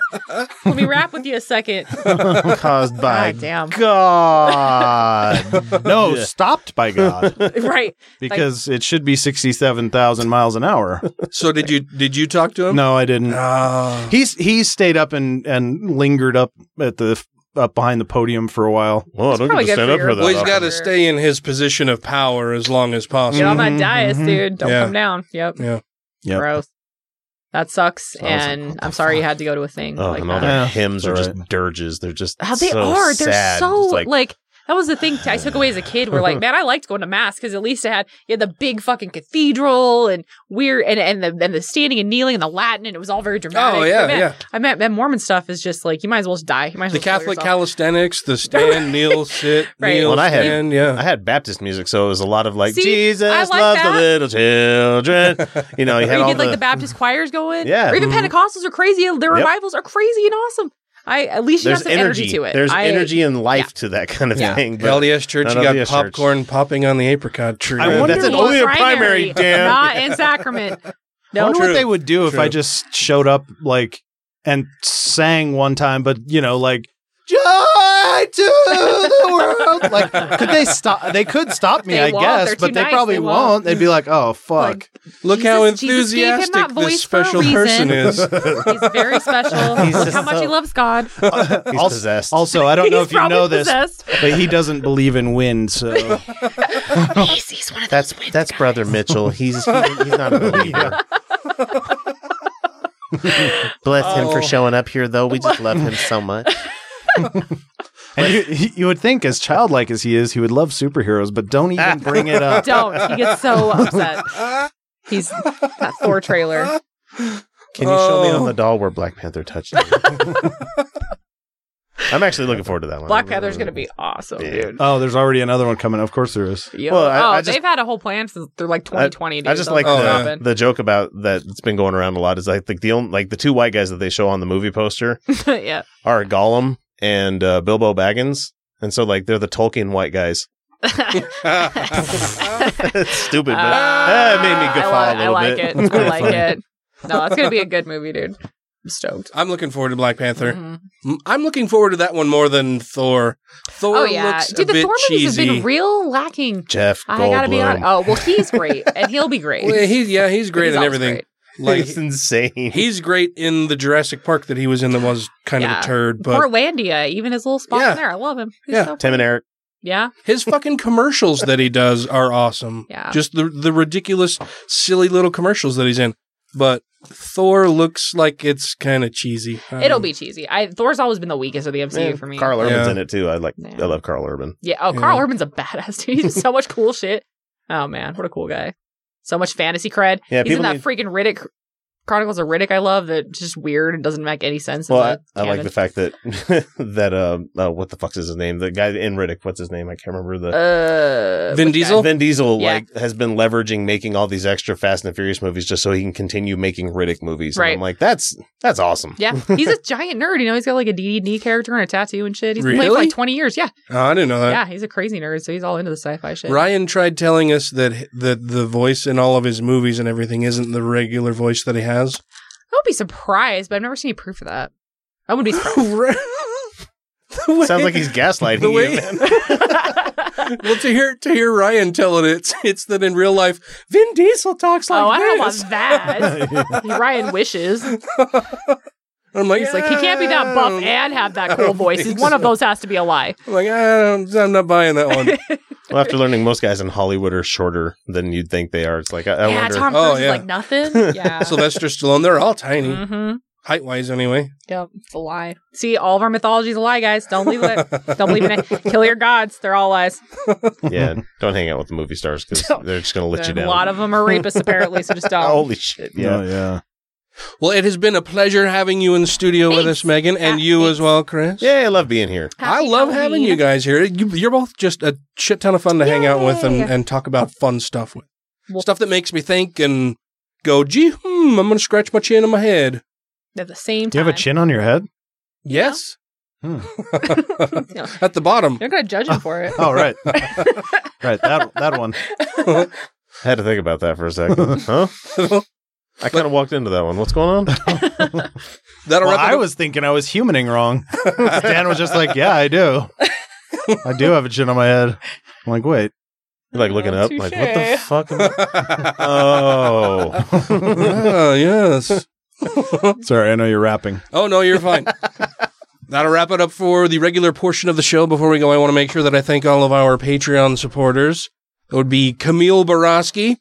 Let me rap with you a second. (laughs) Caused by God damn. God. no, (laughs) stopped by God. right. Because it should be 67,000 miles an hour. So did you did you talk to him? No, I didn't. Ah. He's he stayed up and and lingered up at the up behind the podium for a while. Well, I don't get to stand up for for that Well, he's often. got to stay in his position of power as long as possible. Get on that dais, dude. Don't Yeah. come down. Yep. Yeah. Yep. Gross. That sucks. I was like, and I'm sorry you had to go to a thing Oh, like and all that. their hymns are just dirges. They're just How they so are. They're sad. so like, like, that was the thing I took away as a kid. We're like, (laughs) man, I liked going to mass because at least it had you had the big fucking cathedral and weird and and the and the standing and kneeling and the Latin and it was all very dramatic. Oh, yeah, But, man, yeah. I meant that Mormon stuff is just like you might as well just die. You might as The well Catholic calisthenics, the stand, (laughs) kneel, sit, Right. kneel, well, I had stand. Yeah. I had Baptist music, so it was a lot of like See, Jesus I loves like the little children. You know, you (laughs) Or had you all get like the, the Baptist choirs going. Yeah. Or even Mhm. Pentecostals are crazy. Their Yep. revivals are crazy and awesome. I at least you there's have some energy. energy to it. There's I- energy and life to that kind of Yeah. thing. but LDS Church, you got LDS Church. popcorn popping on the apricot tree. I wonder That's an what- only a primary, Dan. not in sacrament. No, (laughs) I No, wonder True. what they would do if I just showed up like and sang one time, but you know, like joy to the (laughs) world. Like, could they stop? They could stop me, They I won't. guess, They're but too they nice. probably They won't. won't. They'd be like, "Oh fuck." Look how Jesus- Jesus gave him enthusiastic that voice this for a special person reason. (laughs) is. He's very special. (laughs) He's Look just how much he loves God. He's also, possessed. also, I don't know He's if you know this, possessed. but he doesn't believe in wind. So he's, he's one of that's that's brother Mitchell. He's he, he's not a believer. Bless him Oh. for showing up here, though. We just love him so much. And you, he- you would think, as childlike as he is, he would love superheroes, but don't even bring it up. (laughs) Don't. He gets so upset. He's that Thor trailer. Can you show me Oh. on the oh. doll where Black Panther touched him? (laughs) I'm actually looking forward to that one. Black Panther's gonna be awesome, dude. Oh, there's already another one coming. Of course, there is. Yo. Well, I- oh, I just- they've had a whole plan since they're like 2020. I, dude. I just like the, the joke about that that's been going around a lot is like, like the only like the two white guys that they show on the movie poster (laughs) yeah. are Gollum and uh, Bilbo Baggins, and so like they're the Tolkien white guys. (laughs) it's stupid, but eh, it made me I, guffaw li- a I little like bit. it. It's I like it. No, it's gonna be a good movie, dude. I'm stoked. I'm looking forward to Black Panther. Mhm. M- I'm looking forward to that one more than Thor. Thor oh yeah, looks dude. a The bit Thor movies cheesy. have been real lacking. Jeff I gotta be honest. Goldblum. Oh well, he's great, and he'll be great. Well, he, yeah, he's great He's and everything. great. (laughs) Like it's insane. he's great in the Jurassic Park that he was in. That was kind of Yeah. a turd, but Portlandia, uh, even his little spot Yeah. in there, I love him. He's Yeah. so Tim and Eric. Yeah. his fucking commercials that he (laughs) does are awesome. Yeah. just the the ridiculous, silly little commercials that he's in. But Thor looks like it's kind of cheesy. I It'll don't- be cheesy. I Thor's always been the weakest of the MCU Yeah, for me. Karl Urban's Yeah. in it too. I like. Yeah. I love Karl Urban. Yeah. Oh, Yeah. Karl Urban's a badass dude. He does so much cool shit. Oh man, what a cool guy. So much fantasy cred. Yeah, He's in that need- freaking Riddick Chronicles of Riddick I love that's just weird and doesn't make any sense. Well, I, the I like the fact that (laughs) that uh, uh, what the fuck's is his name? The guy in Riddick. What's his name? I can't remember the Uh, Vin which guy? Diesel? Vin Diesel Yeah. like has been leveraging making all these extra Fast and the Furious movies just so he can continue making Riddick movies. And Right. I'm like, that's that's awesome. Yeah, (laughs) he's a giant nerd. You know, he's got like a DD character and a tattoo and shit. He's been playing for like 20 years. Yeah. Oh, I didn't know that. Yeah, he's a crazy nerd, so he's all into the sci-fi shit. Ryan tried telling us that that the voice in all of his movies and everything isn't the regular voice that he has. I would be surprised, but I've never seen any proof of that. I would be (laughs) surprised. (laughs) Sounds like he's gaslighting The you, way- man. (laughs) well, to hear to hear Ryan telling it, it's it's that in real life, Vin Diesel talks oh, like oh, I don't this. want that. Ryan wishes. I'm like, He's like, he can't be that buff and have that cool (laughs) voice. think One of those has to be a lie. I'm like, I don't, I'm not buying that one. (laughs) well, after learning most guys in Hollywood are shorter than you'd think they are, it's like I, I yeah, wonder. Tom Oh, Cruise is yeah. like nothing. (laughs) Yeah. Sylvester Stallone, they're all tiny, mm-hmm. height wise anyway. Yep, it's a lie. See, all of our mythology is a lie, guys. Don't believe it. Don't believe in it. Kill your gods. They're all lies. yeah, don't hang out with the movie stars because they're just going to let you down. a lot of them are rapists, apparently, so just don't. Holy shit! Yeah. Oh, yeah. Well, it has been a pleasure having you in the studio with us, Megan, and you as well, Chris. Yeah, I love being here. I love having you guys here. You, you're both just a shit ton of fun to hang out with and, and talk about fun stuff with. stuff that makes me think and go, gee, hmm, I'm going to scratch my chin on my head. At the same time. Do you have a chin on your head? Yes. Hmm. (laughs) (laughs) At the bottom. You're going to judge him for it. Oh, right. (laughs) right. That that one. I had to think about that for a second. huh? I kind of walked into that one. What's going on? (laughs) That'll well, wrap it I up. was thinking I was humaning wrong. (laughs) Dan was just like, "Yeah, I do. I do have a chin on my head." I'm like, "Wait." You're like looking up, like, what the touche. fuck? Am I- (laughs) oh, Ah, yes. Sorry, I know you're rapping. Oh, no, you're fine. That'll wrap it up for the regular portion of the show. Before we go, I want to make sure that I thank all of our Patreon supporters. It would be Camille Borowski,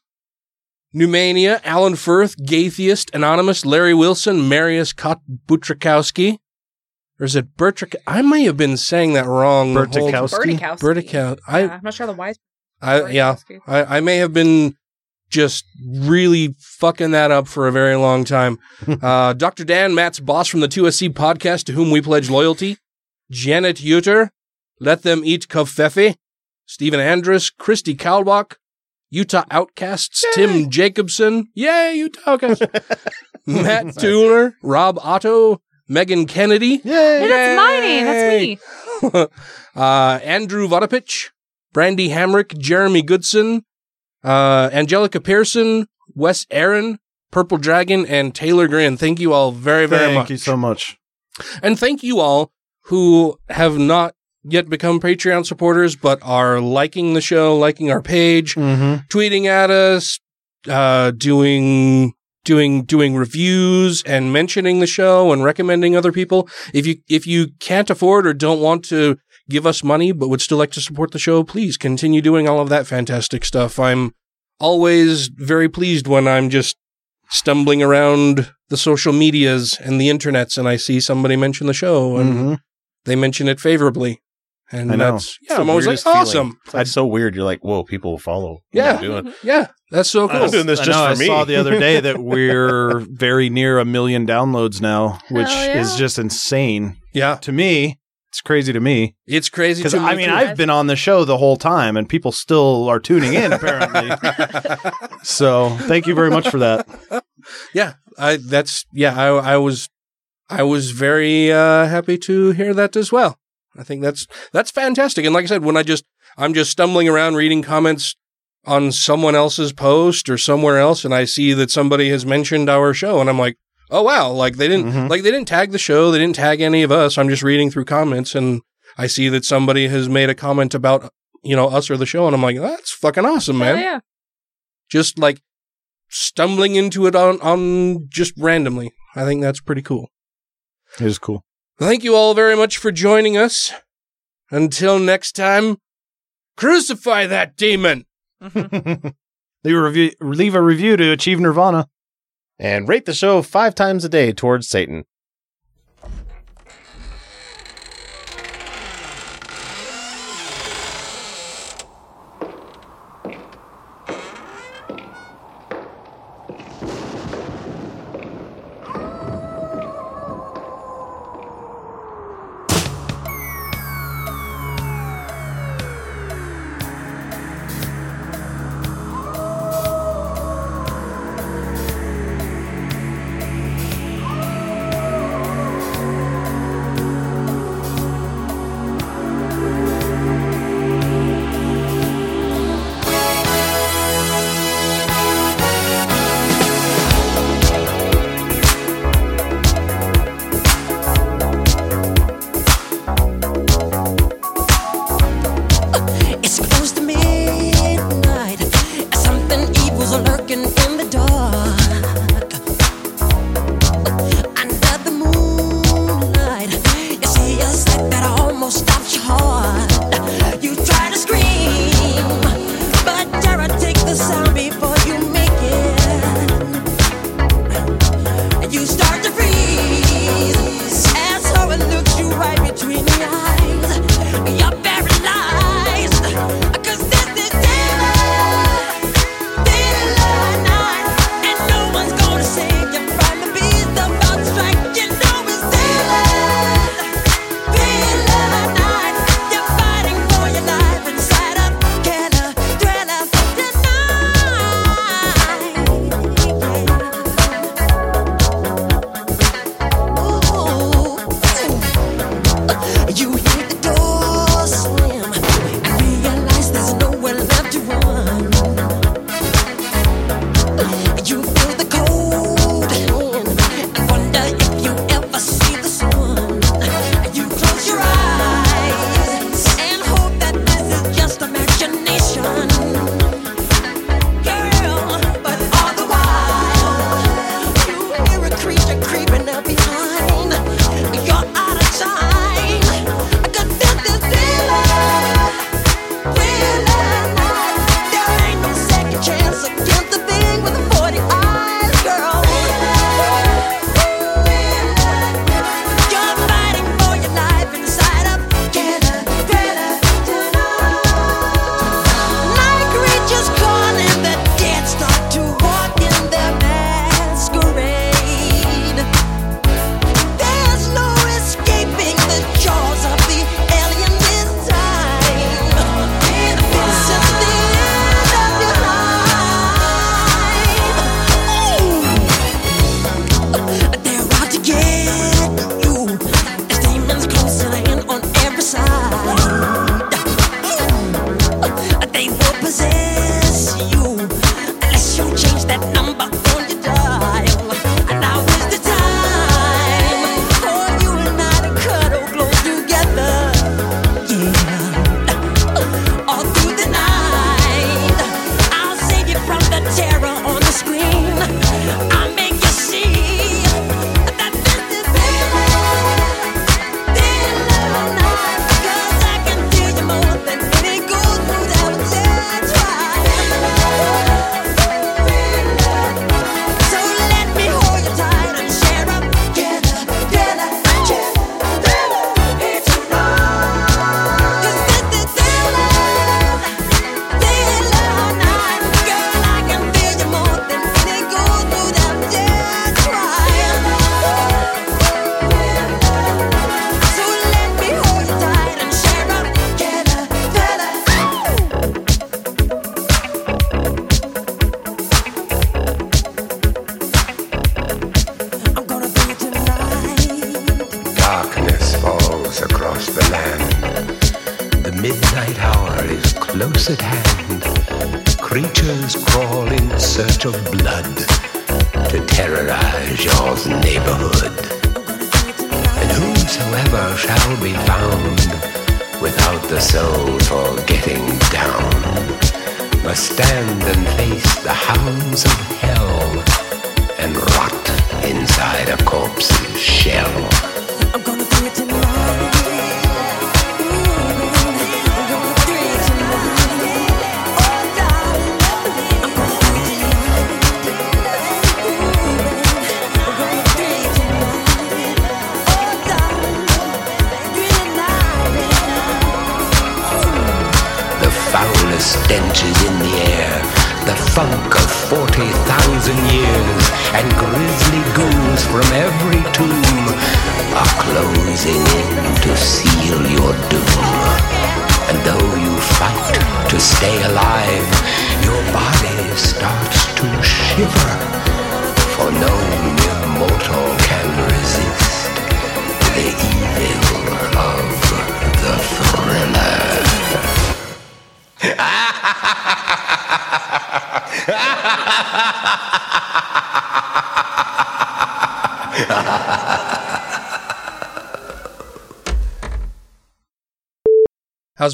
Numania, Alan Firth, Gaytheist, Anonymous, Larry Wilson, Marius Kotbutrikowski. Or is it Bertrick? I may have been saying that wrong. the whole- Bertikowski? Bertikowski. I, Yeah, I'm not sure the wise. I yeah, I, I may have been just really fucking that up for a very long time. (laughs) uh, Dr. Dan, Matt's boss from the 2SC podcast, to whom we pledge loyalty. Janet Uter, Let Them Eat Kofefe. Stephen Andrus, Christy Kalbach, Utah Outcasts, Tim Jacobson. Yay, Utah Outcasts. (laughs) Matt Tuller, Rob Otto, Megan Kennedy. Yay. Hey, that's my name. That's me. (laughs) uh, Andrew Vodopich, Brandy Hamrick, Jeremy Goodson, uh, Angelica Pearson, Wes Aaron, Purple Dragon, and Taylor Grin. Thank you all very, very Thank much. Thank you so much. And thank you all who have not yet become Patreon supporters, but are liking the show, liking our page, Mm-hmm. tweeting at us, uh, doing doing doing reviews and mentioning the show and recommending other people. If you if you can't afford or don't want to give us money but would still like to support the show, please continue doing all of that fantastic stuff. I'm always very pleased when I'm just stumbling around the social medias and the internets and I see somebody mention the show and Mhm. they mention it favorably. And I know. that's yeah, the I'm always like weirdest feeling. awesome. It's like so weird. You're like, whoa, people will follow. what Yeah. Doing. Yeah, that's so cool. I'm doing this I just know, for I me. saw the other day that (laughs) we're very near a million downloads now, which yeah. is just insane. Yeah. To me, it's crazy to me. It's crazy Because I mean, too. I've been on the show the whole time, and people still are tuning in. Apparently, (laughs) so thank you very much for that. (laughs) yeah, I that's yeah, I I was I was very uh happy to hear that as well. I think that's that's fantastic. And like I said, when I just I'm just stumbling around reading comments on someone else's post or somewhere else and I see that somebody has mentioned our show and I'm like, "Oh wow, like they didn't mm-hmm. like they didn't tag the show, they didn't tag any of us. I'm just reading through comments and I see that somebody has made a comment about, you know, us or the show and I'm like, "That's fucking awesome, man." Hell yeah. just like stumbling into it on, on just randomly. I think that's pretty cool. It is cool. Thank you all very much for joining us. Until next time, crucify that demon. (laughs) leave a review. Leave a review to achieve nirvana. And rate the show five times a day towards Satan.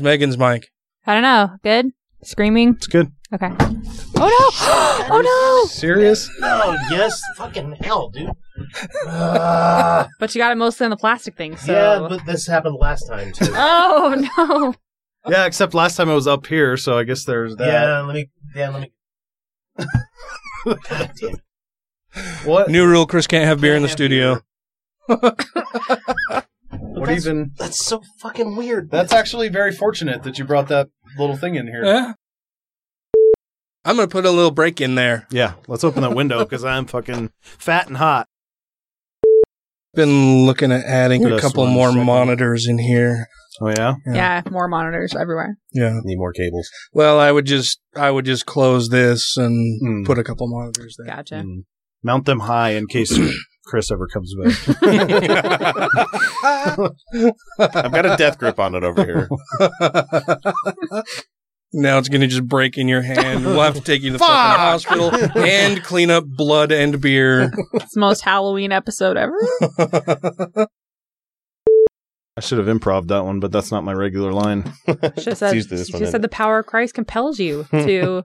Megan's mic? I don't know. Good? Screaming? It's good. Okay. Oh no! (gasps) oh no! Serious? No, yes, fucking hell, dude. Uh, but you got it mostly on the plastic thing, so. Yeah, but this happened last time too. (laughs) Oh no! Yeah, except last time it was up here, so I guess there's that. Yeah, let me. Yeah, let me. (laughs) God damn it. What? New rule: Chris can't have beer in the studio. (laughs) What even? That's so fucking weird. That's actually very fortunate that you brought that little thing in here. Yeah. I'm gonna put a little break in there. Yeah, let's open that window because I'm fucking fat and hot. Been looking at adding a couple more second. monitors in here. Oh yeah. Yeah. more monitors everywhere. Yeah. Need more cables. Well, I would just I would just close this and Hmm. put a couple monitors there. Gotcha. Mount them high in case (clears throat) Chris ever comes back. (laughs) I've got a death grip on it over here. Now it's gonna just break in your hand. We'll have to take you to the Fuck! fucking hospital and clean up blood and beer. It's the most Halloween episode ever. I should have improv that one, but that's not my regular line. Should have said, use this should one have said the power of Christ compels you (laughs) to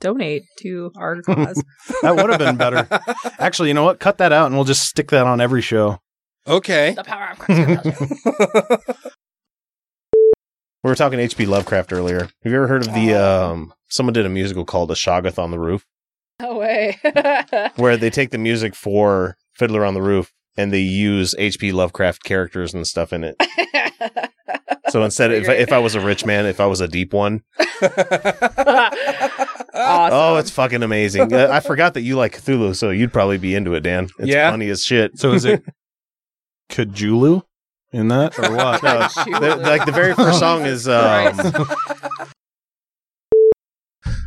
donate to our (laughs) cause. that would have been better. Actually, you know what? Cut that out, and we'll just stick that on every show. Okay. the power of Christ compels you. We were talking H.P. Lovecraft earlier. Have you ever heard of the um someone did a musical called The Shoggoth on the Roof? No way. (laughs) Where they take the music for Fiddler on the Roof and they use H.P. Lovecraft characters and stuff in it. (laughs) So instead if I, if I was a rich man, if I was a deep one, (laughs) oh, it's fucking amazing. Uh, I forgot that you like Cthulhu, so you'd probably be into it, Dan. It's Yeah. funny as shit. So is it Kajulu in that or what? (laughs) No, the- like the very first song is um,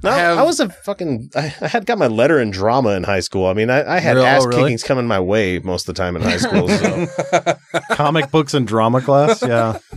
No, I was a fucking. I, I had got my letter in drama in high school. I mean, I, I had Really? Oh, ass really? kickings coming my way most of the time in high school. So (laughs) Comic books and drama class? Yeah. (laughs)